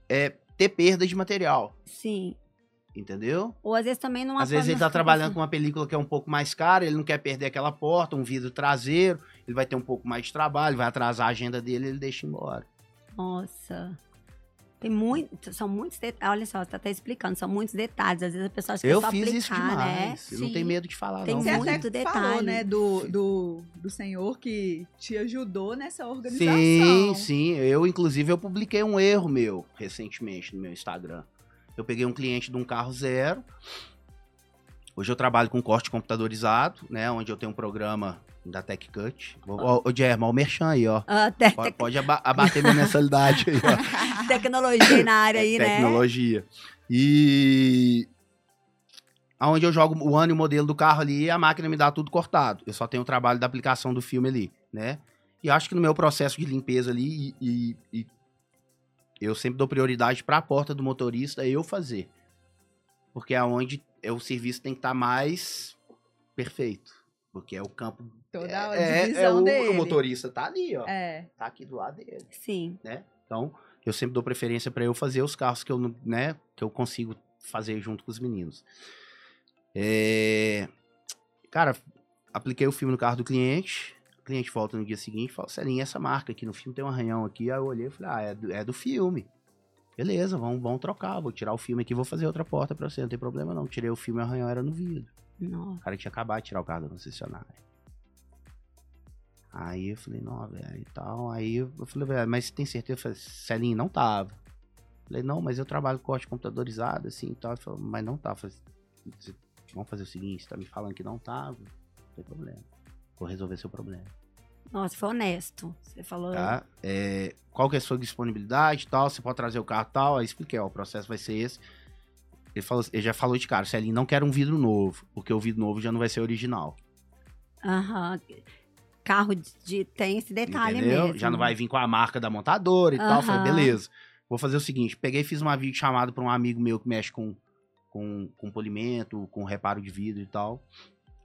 é, ter perda de material. Sim. Entendeu? Ou às vezes também não Às vezes ele tá trabalhando com uma película que é um pouco mais cara, ele não quer perder aquela porta, um vidro traseiro, ele vai ter um pouco mais de trabalho, vai atrasar a agenda dele, ele deixa embora. Nossa. Tem muito, são muitos detalhes. Olha só, você tá até explicando, são muitos detalhes. Às vezes a pessoa acha que Eu é só fiz aplicar, isso né? demais. Eu não tenho medo de falar, Tem não. Você muito até detalhe. falou, né, do, do, do senhor que te ajudou nessa organização. Sim, sim. Eu, inclusive, eu publiquei um erro meu recentemente no meu Instagram. Eu peguei um cliente de um carro zero. Hoje eu trabalho com corte computadorizado, né? Onde eu tenho um programa da TechCut. Ô, ô, Germa, o Merchan aí, ó. Ah, te- Pode, pode aba- abater minha mensalidade aí, ó. tecnologia na área aí, né? Tecnologia. E aonde eu jogo o ano e o modelo do carro ali, a máquina me dá tudo cortado. Eu só tenho o trabalho da aplicação do filme ali, né? E acho que no meu processo de limpeza ali, e, e- e eu sempre dou prioridade para a porta do motorista eu fazer. Porque é onde é, o serviço tem que estar mais perfeito. Porque é o campo. Toda a é, divisão é o, dele. o motorista tá ali, ó. É. Tá aqui do lado dele Sim. né? Então, eu sempre dou preferência para eu fazer os carros que eu, não- né, que eu consigo fazer junto com os meninos. É, Cara, apliquei o filme no carro do cliente. O cliente volta no dia seguinte e fala: Celinho, essa marca aqui no filme tem um arranhão aqui. Aí eu olhei e falei: Ah, é do, é do filme. Beleza, vamos, vamos trocar. Vou tirar o filme aqui vou fazer outra porta pra você. Não tem problema não. Tirei o filme e o arranhão era no vidro. Nossa. O cara tinha acabado de tirar o carro da concessionária. Aí eu falei, não, velho, e tal. Aí eu falei, velho, mas você tem certeza? Eu falei, Celinho, não tava. Falei, não, mas eu trabalho com corte computadorizado, assim, e tal. Falou, mas não tá. Falei, "Você- vamos fazer o seguinte, você tá me falando que não tava, não tem problema. Vou resolver seu problema, Nossa, foi honesto. Você falou. tá? É, qual que é a sua disponibilidade e tal, você pode trazer o carro e tal. Aí expliquei, ó, o processo vai ser esse. Ele, falou, ele já falou de cara, Celinho, não quero um vidro novo, porque o vidro novo já não vai ser original. Aham. Carro de, de- tem esse detalhe entendeu? mesmo. Já não vai vir com a marca da montadora e tal. Eu Falei, beleza. Vou fazer o seguinte: peguei e fiz uma vídeo chamada para um amigo meu que mexe com, com, com polimento, com reparo de vidro e tal.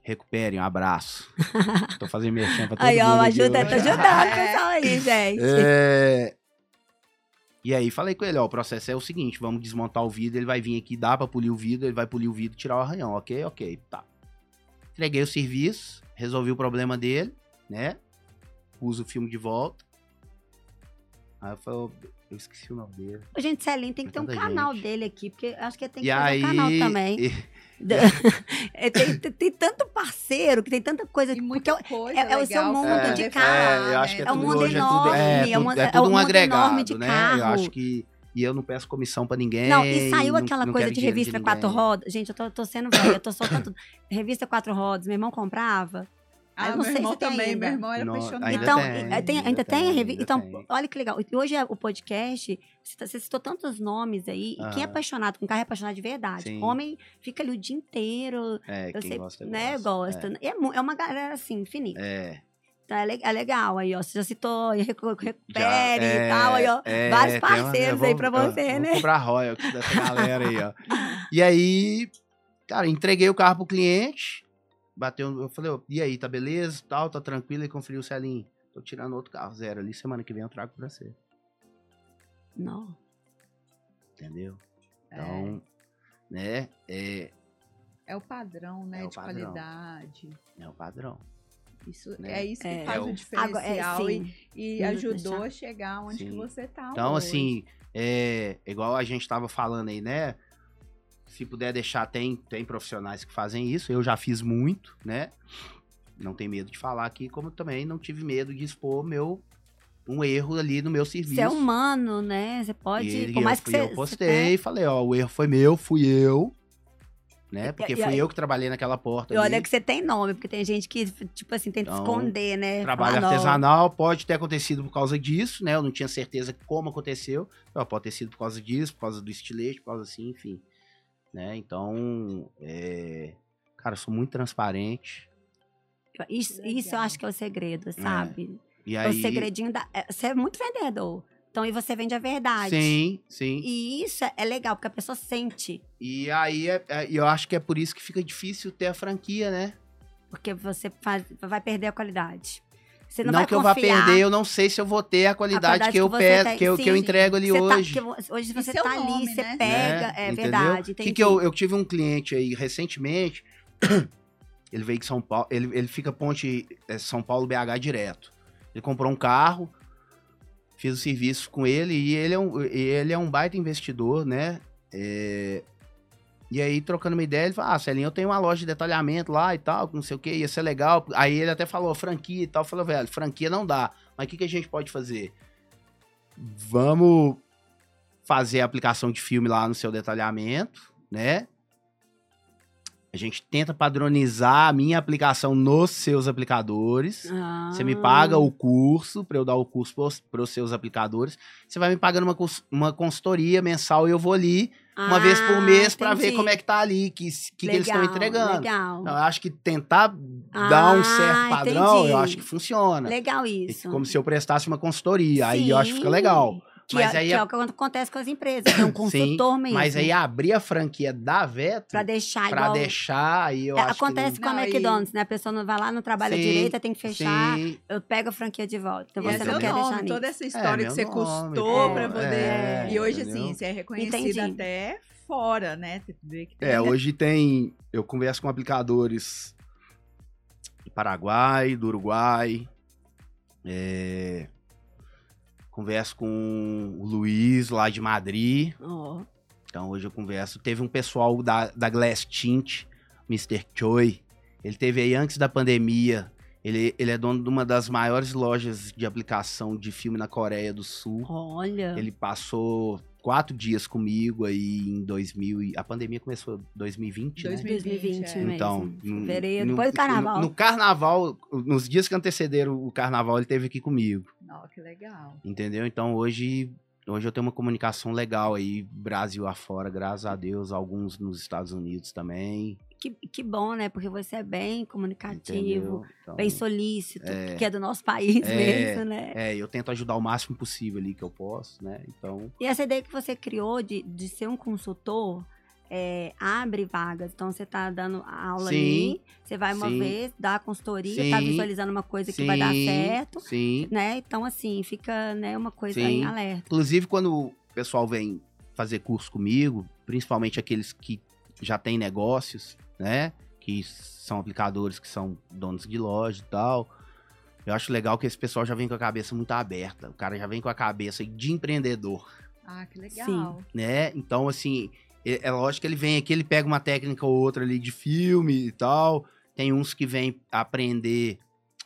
Recuperem, um abraço. Tô fazendo merchan pra todo Aí, ó, mundo aqui ajuda, hoje. tá ajudando o pessoal aí, gente. É, E aí falei com ele, ó, o processo é o seguinte, vamos desmontar o vidro, ele vai vir aqui, dá pra polir o vidro, ele vai polir o vidro e tirar o arranhão, ok? Ok, tá. Entreguei o serviço, resolvi o problema dele, né? Pus o filme de volta. Aí eu falei, eu esqueci o nome dele. Ô, Gente, Celinho tem que ter um canal gente. dele aqui, porque acho que tem que e fazer aí. um canal também. e- É, tem, tem- tem tanto parceiro, que tem tanta coisa. E muita coisa é- é o seu mundo de carro. É, é, né? É um mundo é enorme, é, é tudo- é é um um mundo agregado, enorme de né? carro. Eu acho que. E eu não peço comissão pra ninguém. Não, e saiu não- aquela não coisa de revista ninguém. quatro rodas. Gente, eu tô, tô sendo velha, eu tô soltando tudo. Revista quatro rodas, meu irmão comprava. Ah, eu não meu sei irmão se também, ainda. meu irmão era Não, apaixonado. ainda então, tem, é, tem- ainda ainda tem a revista. Então, tem. olha que legal. Hoje é o podcast, você tá- citou tantos nomes aí. E quem é Aham. apaixonado com carro é apaixonado de verdade. Sim. Homem fica ali o dia inteiro. É, Eu quem sei, gosta, né, gosta. É, mu- é uma galera assim, infinita. É. Então é, le- é legal aí, ó. Você já citou, recupere Já, e tal, aí, ó. é, vários uma- parceiros eu aí vou- pra você, eu né? Vou cobrar royalties dessa galera aí, ó. E aí, cara, entreguei o carro pro cliente, bateu, eu falei, ó, e aí, tá beleza, tal, tá tranquilo, e conferiu o Celinho. Tô tirando outro carro, zero ali, semana que vem eu trago pra você, Não. entendeu? É, Então, né, é, é o padrão, né, É o de padrão. qualidade. é o padrão. Isso, Né? É isso que É. faz É o o- diferencial Agora, é, e, e ajudou deixar. a chegar onde que Sim. você tá Então, hoje. assim, é, igual a gente tava falando aí, né? Se puder deixar, tem, tem profissionais que fazem isso. Eu já fiz muito, né? Não tem medo de falar aqui, como também não tive medo de expor meu um erro ali no meu serviço. Você é humano, né? Você pode. E por mais eu, que você. eu você- postei e falei, ó, o erro foi meu, fui eu. Né? Porque e fui aí- eu que trabalhei naquela porta. E ali. olha que você tem nome, porque tem gente que, tipo assim, tenta Então, esconder, né? Trabalho artesanal pode ter acontecido por causa disso, né? Eu não tinha certeza como aconteceu. Ó, pode ter sido por causa disso, por causa do estilete, por causa assim, enfim. Né? Então, é... cara, eu sou muito transparente. Isso, isso eu acho que é o segredo, sabe? E É aí... o segredinho da. é, Você é muito vendedor. Então, e você vende a verdade. Sim, sim. E isso é legal, porque a pessoa sente. E aí, é, é- eu acho que é por isso que fica difícil ter a franquia, né? Porque você faz, vai perder a qualidade. Você não, Não, vai que eu vá perder, eu não sei se eu vou ter a qualidade, qualidade que eu você peço, que eu, que eu entrego ali você tá- hoje. hoje você tá ali, nome, você né? pega. né? É Entendeu? verdade. Que que eu, eu tive um cliente aí recentemente, ele veio de São Paulo, ele, ele fica ponte é, São Paulo BH direto. Ele comprou um carro, fiz o serviço com ele e ele é um, e ele é um baita investidor, né? É, e aí, trocando uma ideia, ele falou: Ah, Celinho, eu tenho uma loja de detalhamento lá e tal, não sei o que, ia ser legal. Aí ele até falou: franquia e tal. Falei: velho, franquia não dá. Mas o que, que a gente pode fazer? Vamos fazer a aplicação de filme lá no seu detalhamento, né? A gente tenta padronizar a minha aplicação nos seus aplicadores. Ah. Você me paga o curso para eu dar o curso para os seus aplicadores. Você vai me pagando uma, uma consultoria mensal e eu vou ali uma vez por mês para ver como é que tá ali, que, que, que eles estão entregando. Legal. Então, eu acho que tentar dar um Ah, certo padrão, entendi. eu acho que funciona. Legal isso. Como se eu prestasse uma consultoria. Aí eu acho que fica Sim. legal. Que, Mas é, aí que a- é o que acontece com as empresas. Tem um consultor mesmo. Mas aí abrir a franquia da Veto Pra deixar pra igual... deixar, aí eu É, acho acontece que com a Não, e- McDonald's, né? A pessoa não vai lá, não trabalha Sim, direito, tem que não... fechar. Sim, Eu pego a franquia de volta. Então E você é não quer nome, deixar nisso. toda essa história É, que você nome, custou pô, pra poder. é, e hoje, entendeu? assim, você é reconhecido Entendi. até fora, né? Você vê que tem- É, hoje tem. Eu converso com aplicadores do Paraguai, do Uruguai. é, converso com o Luiz lá de Madrid. Ó, Então hoje eu converso. Teve um pessoal da, da Glass Tint, Mr. Choi. Ele teve aí antes da pandemia. Ele, ele é dono de uma das maiores lojas de aplicação de filme na Coreia do Sul. olha. Ele passou quatro dias comigo aí em 2000. e- A pandemia começou em 2020, né? 2020, 2020 é. mesmo. Então, no- Fevereiro, no- depois do carnaval. No, no carnaval, nos dias que antecederam o carnaval, ele teve aqui comigo, Ó, que legal. entendeu? Então hoje, hoje eu tenho uma comunicação legal aí, Brasil afora, graças a Deus, alguns nos Estados Unidos também. Que, que bom, né? Porque você é bem comunicativo? Então, bem solícito, é. que é do nosso país É, mesmo, né? É, eu tento ajudar o máximo possível ali que eu posso, né? Então, E essa ideia que você criou de, de ser um consultor é, abre vagas. Então você tá dando aula Sim, ali, você vai uma sim. vez, dá a consultoria, tá Sim, visualizando uma coisa que vai dar sim, certo, Sim. né? Então, assim, fica né, uma coisa Sim. em alerta. Inclusive, quando o pessoal vem fazer curso comigo, principalmente aqueles que já têm negócios, né? que são aplicadores que são donos de loja e tal. Eu acho legal que esse pessoal já vem com a cabeça muito aberta. O cara já vem com a cabeça de empreendedor, Ah, que legal. né? Então, assim, é, lógico que ele vem aqui, ele pega uma técnica ou outra ali de filme e tal. Tem uns que vêm aprender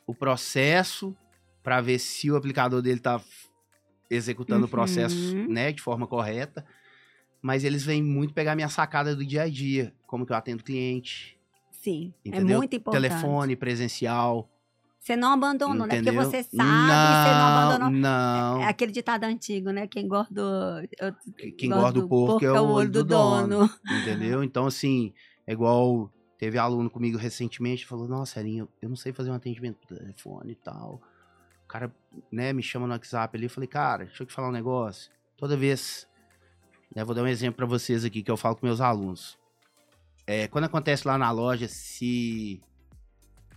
o processo para ver se o aplicador dele tá executando o processo, Uhum. né, de forma correta. Mas eles vêm muito pegar minha sacada do dia a dia, como que eu atendo cliente, Sim, Entendeu? é muito importante. telefone, presencial, Você não abandonou, né? Porque entendeu? você sabe, você não abandonou. Não, É aquele ditado antigo, né? Quem gordo. eu- Quem engorda o porco é o olho do dono. É. entendeu? Então, assim, é igual teve aluno comigo recentemente, falou, nossa, Elinho, eu não sei fazer um atendimento por telefone e tal. O cara, né, me chama no WhatsApp ali, eu falei, cara, deixa eu te falar um negócio. Toda vez, né, vou dar um exemplo pra vocês aqui, que eu falo com meus alunos. É, quando acontece lá na loja, se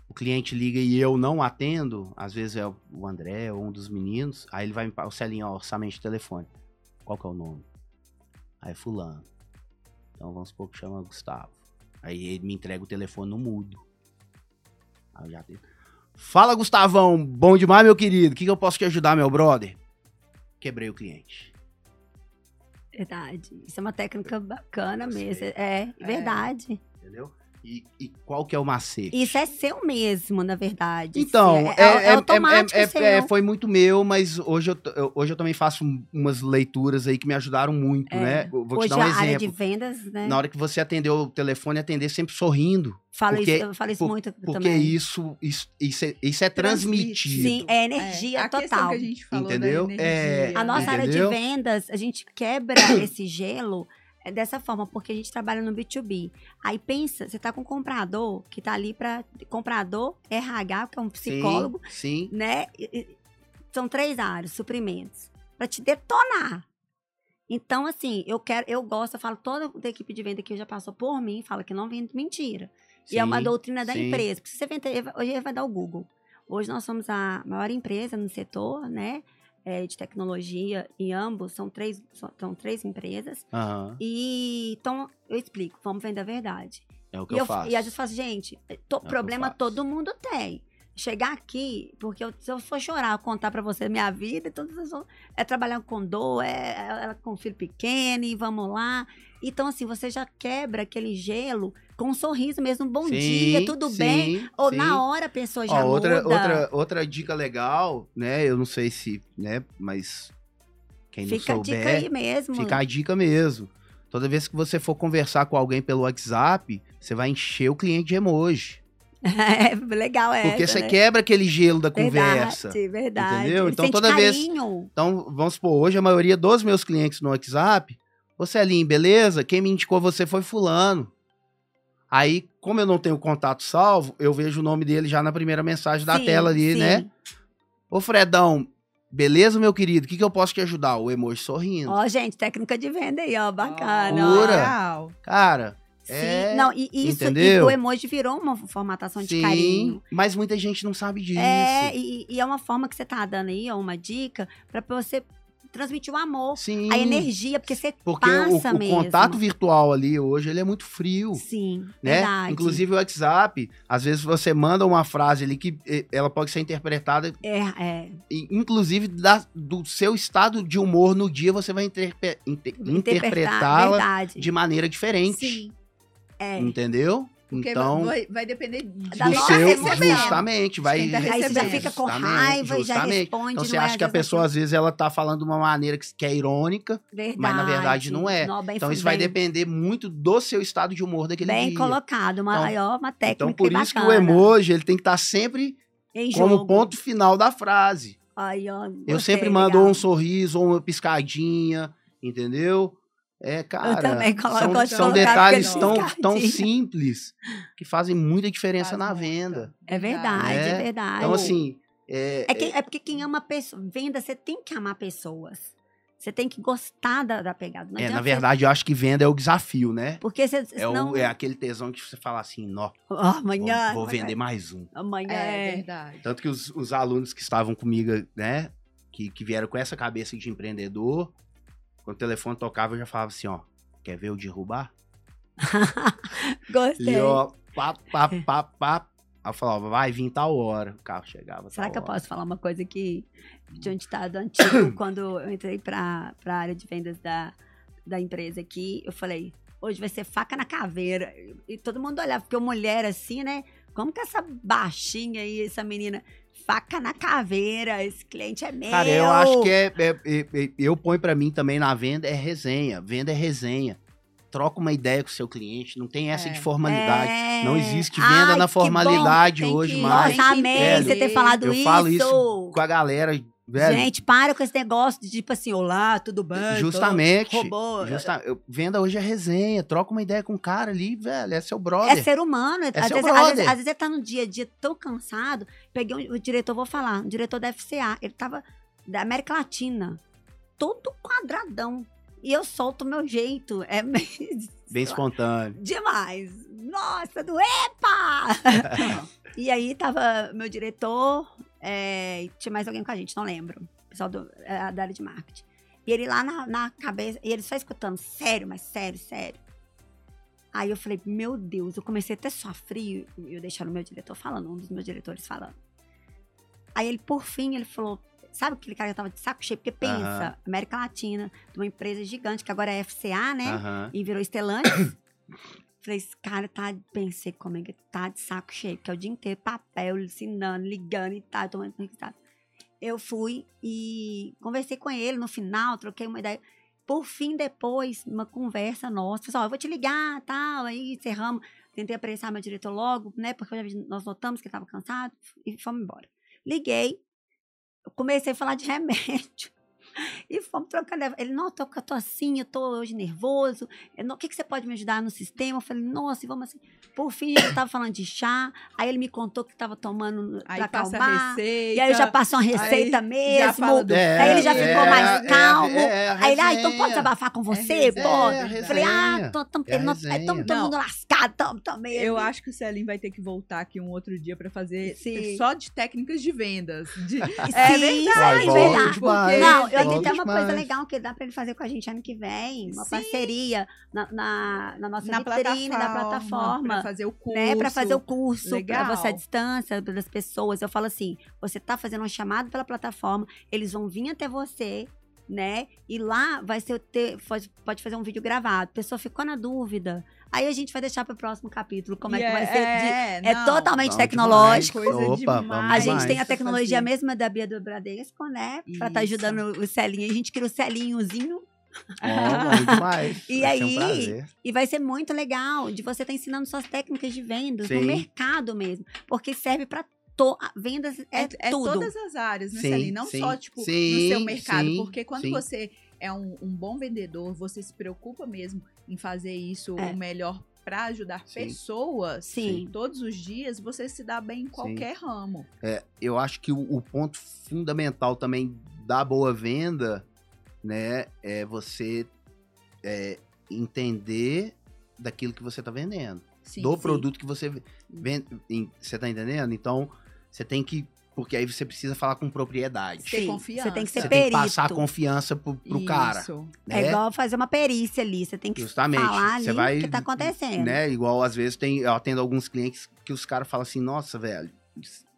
o cliente liga e eu não atendo, às vezes é o André ou um dos meninos, aí ele vai me o Celinho, orçamento de telefone. Qual que é o nome? Aí fulano. Então vamos supor que chama Gustavo. Aí ele me entrega o telefone no mudo. Aí eu já tenho. Fala, Gustavão. Bom demais, meu querido. O que, que eu posso te ajudar, meu brother? Quebrei o cliente. Verdade. Isso é uma técnica bacana mesmo. É, É. verdade. Entendeu? E, e qual que é o macete? Isso é seu mesmo, na verdade. Então, Isso é, é- é- automático é- seu. é- foi muito meu, mas hoje eu, hoje eu também faço um- umas leituras aí que me ajudaram muito, É. né? Vou Hoje te dar um a área de exemplo. vendas, né? Na hora que você atendeu o telefone, atender sempre sorrindo. Falo porque- isso, eu falo isso por- muito Porque também. isso, isso, isso, é, isso é transmitido. Sim, é energia É, total. que a gente falou Entendeu? da É, energia. A nossa área de Entendeu? vendas, a gente quebra esse gelo é dessa forma, porque a gente trabalha no B2B. Aí pensa, você tá com um comprador que tá ali para comprador, RH, que é um psicólogo, Sim, sim. né? São três áreas, suprimentos, para te detonar. Então, assim, eu quero, eu gosto, eu falo, toda da equipe de venda que já passou por mim, fala que não vende mentira. E é uma sim, doutrina da sim. empresa. Porque se você vender, hoje vai dar o Google. Hoje nós somos a maior empresa no setor, né? É, de tecnologia e ambos são três, são, três empresas. Aham, E então eu explico, vamos vender a verdade. é o que E, eu, eu, faço. e às vezes eu falo, gente, to- eu problema todo mundo tem. Chegar aqui, porque eu- se eu for chorar, contar pra você minha vida, então é trabalhar com dor, é ela com filho pequeno e vamos lá. Então, assim, você já quebra aquele gelo com um sorriso mesmo, bom Sim, dia, tudo bem. sim, Ou sim. na hora a pessoa Ó, já outra, muda. outra, outra dica legal, né? Eu não sei se, né? Mas quem Fica não a dica souber, aí mesmo. fica a dica mesmo. Toda vez que você for conversar com alguém pelo WhatsApp, você vai encher o cliente de emoji. É legal, é. Porque você quebra aquele gelo da conversa. Verdade, verdade. Entendeu? Ele Então, toda vez- carinho. Então, vamos supor, hoje a maioria dos meus clientes no WhatsApp, ô Celinho, beleza? Quem me indicou você foi fulano. Aí, como eu não tenho contato salvo, eu vejo o nome dele já na primeira mensagem da Sim, tela ali, sim. né? Ô Fredão, beleza, meu querido? O que, que eu posso te ajudar? O emoji sorrindo. Ó, gente, técnica de venda aí, ó, bacana. ó. Legal. Cara, Sim, É, não, e isso, e o emoji virou uma formatação de carinho. mas muita gente não sabe disso. É, e, e é uma forma que você tá dando aí, ó, uma dica, pra você transmitir o amor, Sim. a energia, porque você Porque o, passa o mesmo. contato virtual ali hoje, ele é muito frio. Sim, né? verdade. Inclusive o WhatsApp, às vezes você manda uma frase ali que eh, ela pode ser interpretada, É, é. inclusive da- do seu estado de humor no dia, você vai interpe- inter- interpretá-la de maneira diferente. Sim. É. Entendeu? Porque então, vai, vai depender de Da do nossa tá seu, recebendo. justamente, vai. Tá Aí você já fica com raiva e já responde. Então você não é, acha que a pessoa, às vezes, ela tá falando de uma maneira que, que é irônica, Verdade. mas na verdade não é. bem- então isso vai bem- depender muito do seu estado de humor daquele Bem dia. colocado, uma, Então- uma técnica Então, por isso que o bacana. emoji, ele tem que estar sempre Em como ponto final da frase. Aí, ó, Eu sempre mando legal. um sorriso ou uma piscadinha, entendeu? É, cara, também coloco- são, são detalhes tão, tão simples que fazem muita diferença Faz na muita. venda. É verdade, É. é verdade. Então, assim, é, É, que- é porque quem ama pessoas, venda, você tem que amar pessoas. Você tem que gostar da, da pegada. Não é, na você- verdade, eu acho que venda é o desafio, né? porque você, É, o- é aquele tesão que você fala assim, nó, Ó, vou, amanhã, vou vai- vender mais um. Amanhã É, é. verdade. Tanto que os, os alunos que estavam comigo, né, que, que vieram com essa cabeça de empreendedor, quando o telefone tocava, eu já falava assim, ó, quer ver eu derrubar? Gostei. E ó, pá, pá, pá, pá. Aí eu falava, vai vir tal hora. O carro chegava. Será que eu hora. posso falar uma coisa que de um ditado antigo, quando eu entrei para a área de vendas da, da empresa aqui, eu falei, hoje vai ser faca na caveira. E, e todo mundo olhava, porque eu mulher assim, né? Como que essa baixinha aí, essa menina, faca na caveira, esse cliente é meu. Cara, eu acho que é, é- é- é- Eu ponho pra mim também na venda é resenha. Venda é resenha. Troca uma ideia com o seu cliente. Não tem essa É. de formalidade. É. Não existe venda Ai, na formalidade hoje que- mais. Nossa, que amei velho, você ter falado eu isso. falo isso Com a galera, velho. Gente, para com esse negócio de tipo assim, olá, tudo bem? Justamente. Robô. justa- eu- venda hoje é resenha. Troca uma ideia com o cara ali, velho. É seu brother. É ser humano. às, seu vezes, às, vezes, brother. às vezes ele tá no dia a dia tão cansado. Peguei um, o diretor, vou falar, um diretor da FCA. Ele tava da América Latina. Todo quadradão. E eu solto o meu jeito. É Bem espontâneo. demais. Nossa, do EPA! e aí tava meu diretor, é, tinha mais alguém com a gente, não lembro. Pessoal do, é, da área de marketing. E ele lá na, na cabeça, e ele só escutando, sério, mas sério, sério. Aí eu falei, meu Deus, eu comecei até a sofrer, eu deixando o meu diretor falando, um dos meus diretores falando. Aí ele, por fim, ele falou, sabe aquele cara que tava de saco cheio? Porque pensa. América Latina, de uma empresa gigante, que agora é FCA, né? E virou Stellantis. Falei, esse cara tá. Pensei comigo, ele tá de saco cheio, porque é o dia inteiro papel, ensinando, ligando e tal, tomando resultado. Eu fui e conversei com ele no final, troquei uma ideia. Por fim, depois, uma conversa nossa, pessoal, eu vou te ligar, tal, aí encerramos. Tentei apressar meu diretor logo, né? Porque nós notamos que ele tava cansado e fomos embora. Liguei, comecei a falar de remédio. E fomos trocando. Ele, não, tô, eu tô assim, eu tô hoje nervoso. Eu O que, que você pode me ajudar no sistema? Eu falei, nossa, e vamos assim. Por fim, ele tava falando de chá. Aí ele me contou que tava tomando Aí pra passa a acalmar. receita. E aí eu já passou uma receita aí mesmo. do É, Aí ele já filho. ficou mais calmo. é, Aí ele, ah, então pode desabafar com você? resenha, pode. é Falei, ah, tô, tô, É não, todo mundo lascado, tamo, tamo. Eu acho que o Celim vai ter que voltar aqui um outro dia pra fazer Sim. só de técnicas de vendas. De- Sim, É verdade, volta verdade. demais, Não, eu aqui tem uma coisa legal que dá pra ele fazer com a gente ano que vem. Uma Sim. parceria na, na, na nossa na vitrine, plataforma, na plataforma. Pra fazer o curso. né, para fazer o curso, para você à distância das pessoas. Eu falo assim, você tá fazendo uma chamada pela plataforma, eles vão vir até você, né? E lá vai ser ter, pode, pode fazer um vídeo gravado. A pessoa ficou na dúvida. Aí a gente vai deixar para o próximo capítulo como é que vai ser. de- É, é não. totalmente Bom tecnológico. demais, coisa Opa, demais. A gente tem a tecnologia fazer. mesma da Bia do Bradesco, né? Pra estar Isso. ajudando o Celinho. A gente cria o Celinhozinho demais. E Vai um aí, prazer. E vai ser muito legal de você estar ensinando suas técnicas de vendas no Sim. mercado mesmo. Porque serve para to... vendas é, É, é tudo. todas as áreas, né, Sim, Celine? Não sim, só, tipo, sim, no seu mercado. sim, porque quando sim. você é um, um bom vendedor, você se preocupa mesmo em fazer isso É. o melhor para ajudar Sim. pessoas. Sim. Todos os dias você se dá bem em qualquer ramo. É, eu acho que o, o ponto fundamental também da boa venda, né, é você é, entender daquilo que você está vendendo. Sim, do sim. produto que você vende. Você tá entendendo? Então, você tem que. Porque aí você precisa falar com propriedade. Sim, confiança. Você tem que ser Você tem que perito. passar a confiança pro, pro cara. Isso. Né? É igual fazer uma perícia ali. Você tem que Justamente. falar ali Você vai, o que tá acontecendo. Né? Igual às vezes tem, eu atendo alguns clientes que os caras falam assim, nossa, velho,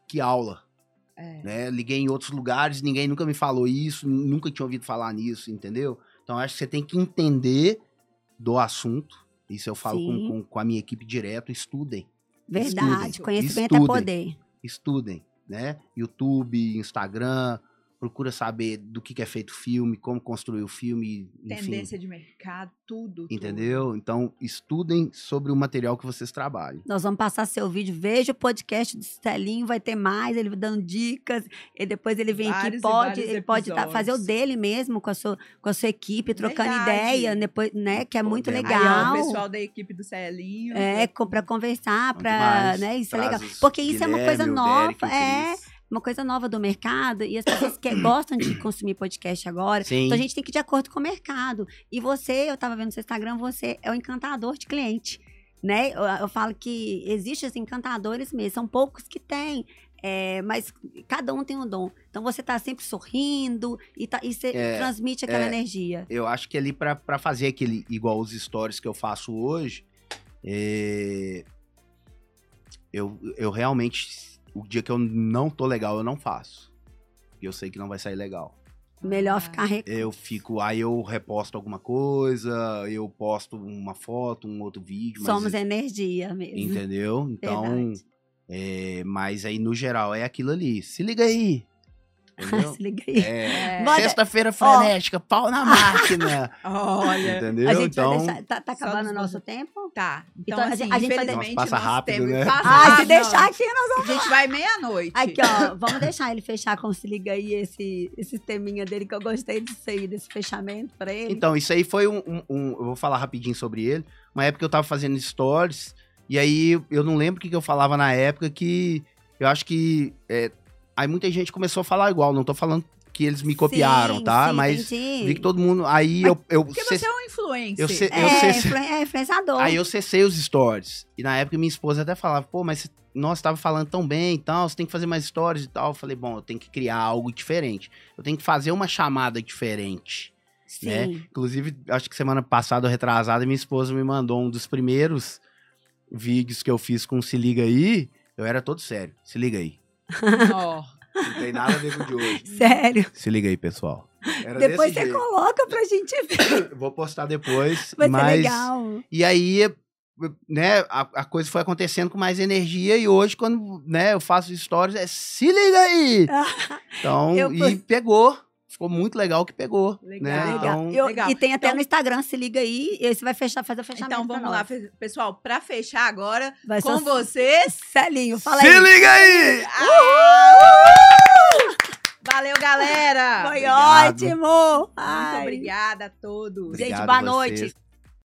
que aula. É. Né? Liguei em outros lugares, ninguém nunca me falou isso, nunca tinha ouvido falar nisso, entendeu? Então acho que você tem que entender do assunto. Isso eu falo com, com, com a minha equipe direto, estudem. Verdade. Estudem. Conhecimento é Estudem. poder. estudem, né? YouTube, Instagram, procura saber do que, que é feito o filme, como construir o filme, enfim, Tendência de mercado, tudo. entendeu? Então, estudem sobre o material que vocês trabalham. Nós vamos passar seu vídeo. Veja o podcast do Celinho, vai ter mais, ele dando dicas. E depois ele vem Vários aqui, e pode, ele pode tá- fazer o dele mesmo com a sua, com a sua equipe, trocando Verdade. ideia, depois, né? Que é muito Podemos. Aí, ó, legal. o pessoal da equipe do Celinho. É, co- pra conversar, demais. né? Isso é Traz legal. os Porque isso é uma coisa nova, Derek, é. Uma coisa nova do mercado e as pessoas que gostam de consumir podcast agora. Sim. Então a gente tem que ir de acordo com o mercado. E você, eu tava vendo no seu Instagram, você é o encantador de cliente. Né? Eu, eu falo que existem os encantadores mesmo, são poucos que têm. é, mas cada um tem um dom. Então você tá sempre sorrindo e, tá, e você É, transmite aquela é. energia. Eu acho que ali pra fazer aquele, igual os stories que eu faço hoje, é, eu, eu realmente, o dia que eu não tô legal, eu não faço. Porque eu sei que não vai sair legal. Melhor Ah. ficar re... Eu fico, aí eu reposto alguma coisa, eu posto uma foto, um outro vídeo, mas Somos energia mesmo. entendeu? Então, é, mas aí no geral é aquilo ali. Se liga aí. Entendeu? Se liga aí. É, Bota- Sexta-feira frenética, pau na máquina. Olha. entendeu? A gente então, vai deixar. Tá, tá acabando o nos nosso tempo? Tá. Então, Então, a assim, gente- a gente vai- infelizmente, Nossa, passa nosso rápido, tempo né? passa Ah, se rápido. deixar aqui, nós A gente vai meia-noite. Aqui, ó, vamos deixar ele fechar com se liga aí esse, esse teminha dele que eu gostei disso aí, desse fechamento pra ele. Então, isso aí foi um, um- um- Eu vou falar rapidinho sobre ele. Uma época que eu tava fazendo stories, e aí eu não lembro o que, que eu falava na época, que eu acho que. é, aí muita gente começou a falar igual, não tô falando que eles me copiaram, Sim, tá? sim, Mas entendi. vi que todo mundo. Aí eu. eu Porque cê- você é um influencer. eu sei- É, sei- influ- é influenciador. Aí eu cessei os stories. E na época minha esposa até falava, pô, mas você- nossa, tava falando tão bem e tal, você tem que fazer mais stories e tal. Eu falei, bom, eu tenho que criar algo diferente. Eu tenho que fazer uma chamada diferente. Sim. né? Inclusive, acho que semana passada, ou retrasada, minha esposa me mandou um dos primeiros vídeos que eu fiz com Se Liga Aí. Eu era todo sério. Se liga aí. Ó. Não tem nada a ver com o de hoje. Sério. Se liga aí, pessoal. Era Depois você jeito. coloca pra gente ver. Vou postar depois. Vai mas... ser legal. E aí, né, a, a coisa foi acontecendo com mais energia e hoje, quando né, eu faço stories, é se liga aí! Então, Eu e pegou. Ficou muito legal que pegou. Legal. Né? Legal. Então, Eu- legal. E tem até Então- no Instagram, se liga aí, e aí você vai fechar, fazer o fechamento. Então vamos lá, pessoal, pra fechar agora Vai com ser vocês. Celinho, fala se aí. liga aí! Valeu, galera! Foi Obrigado. ótimo! Muito Ai. obrigada a todos. Gente, Obrigado boa a vocês. noite.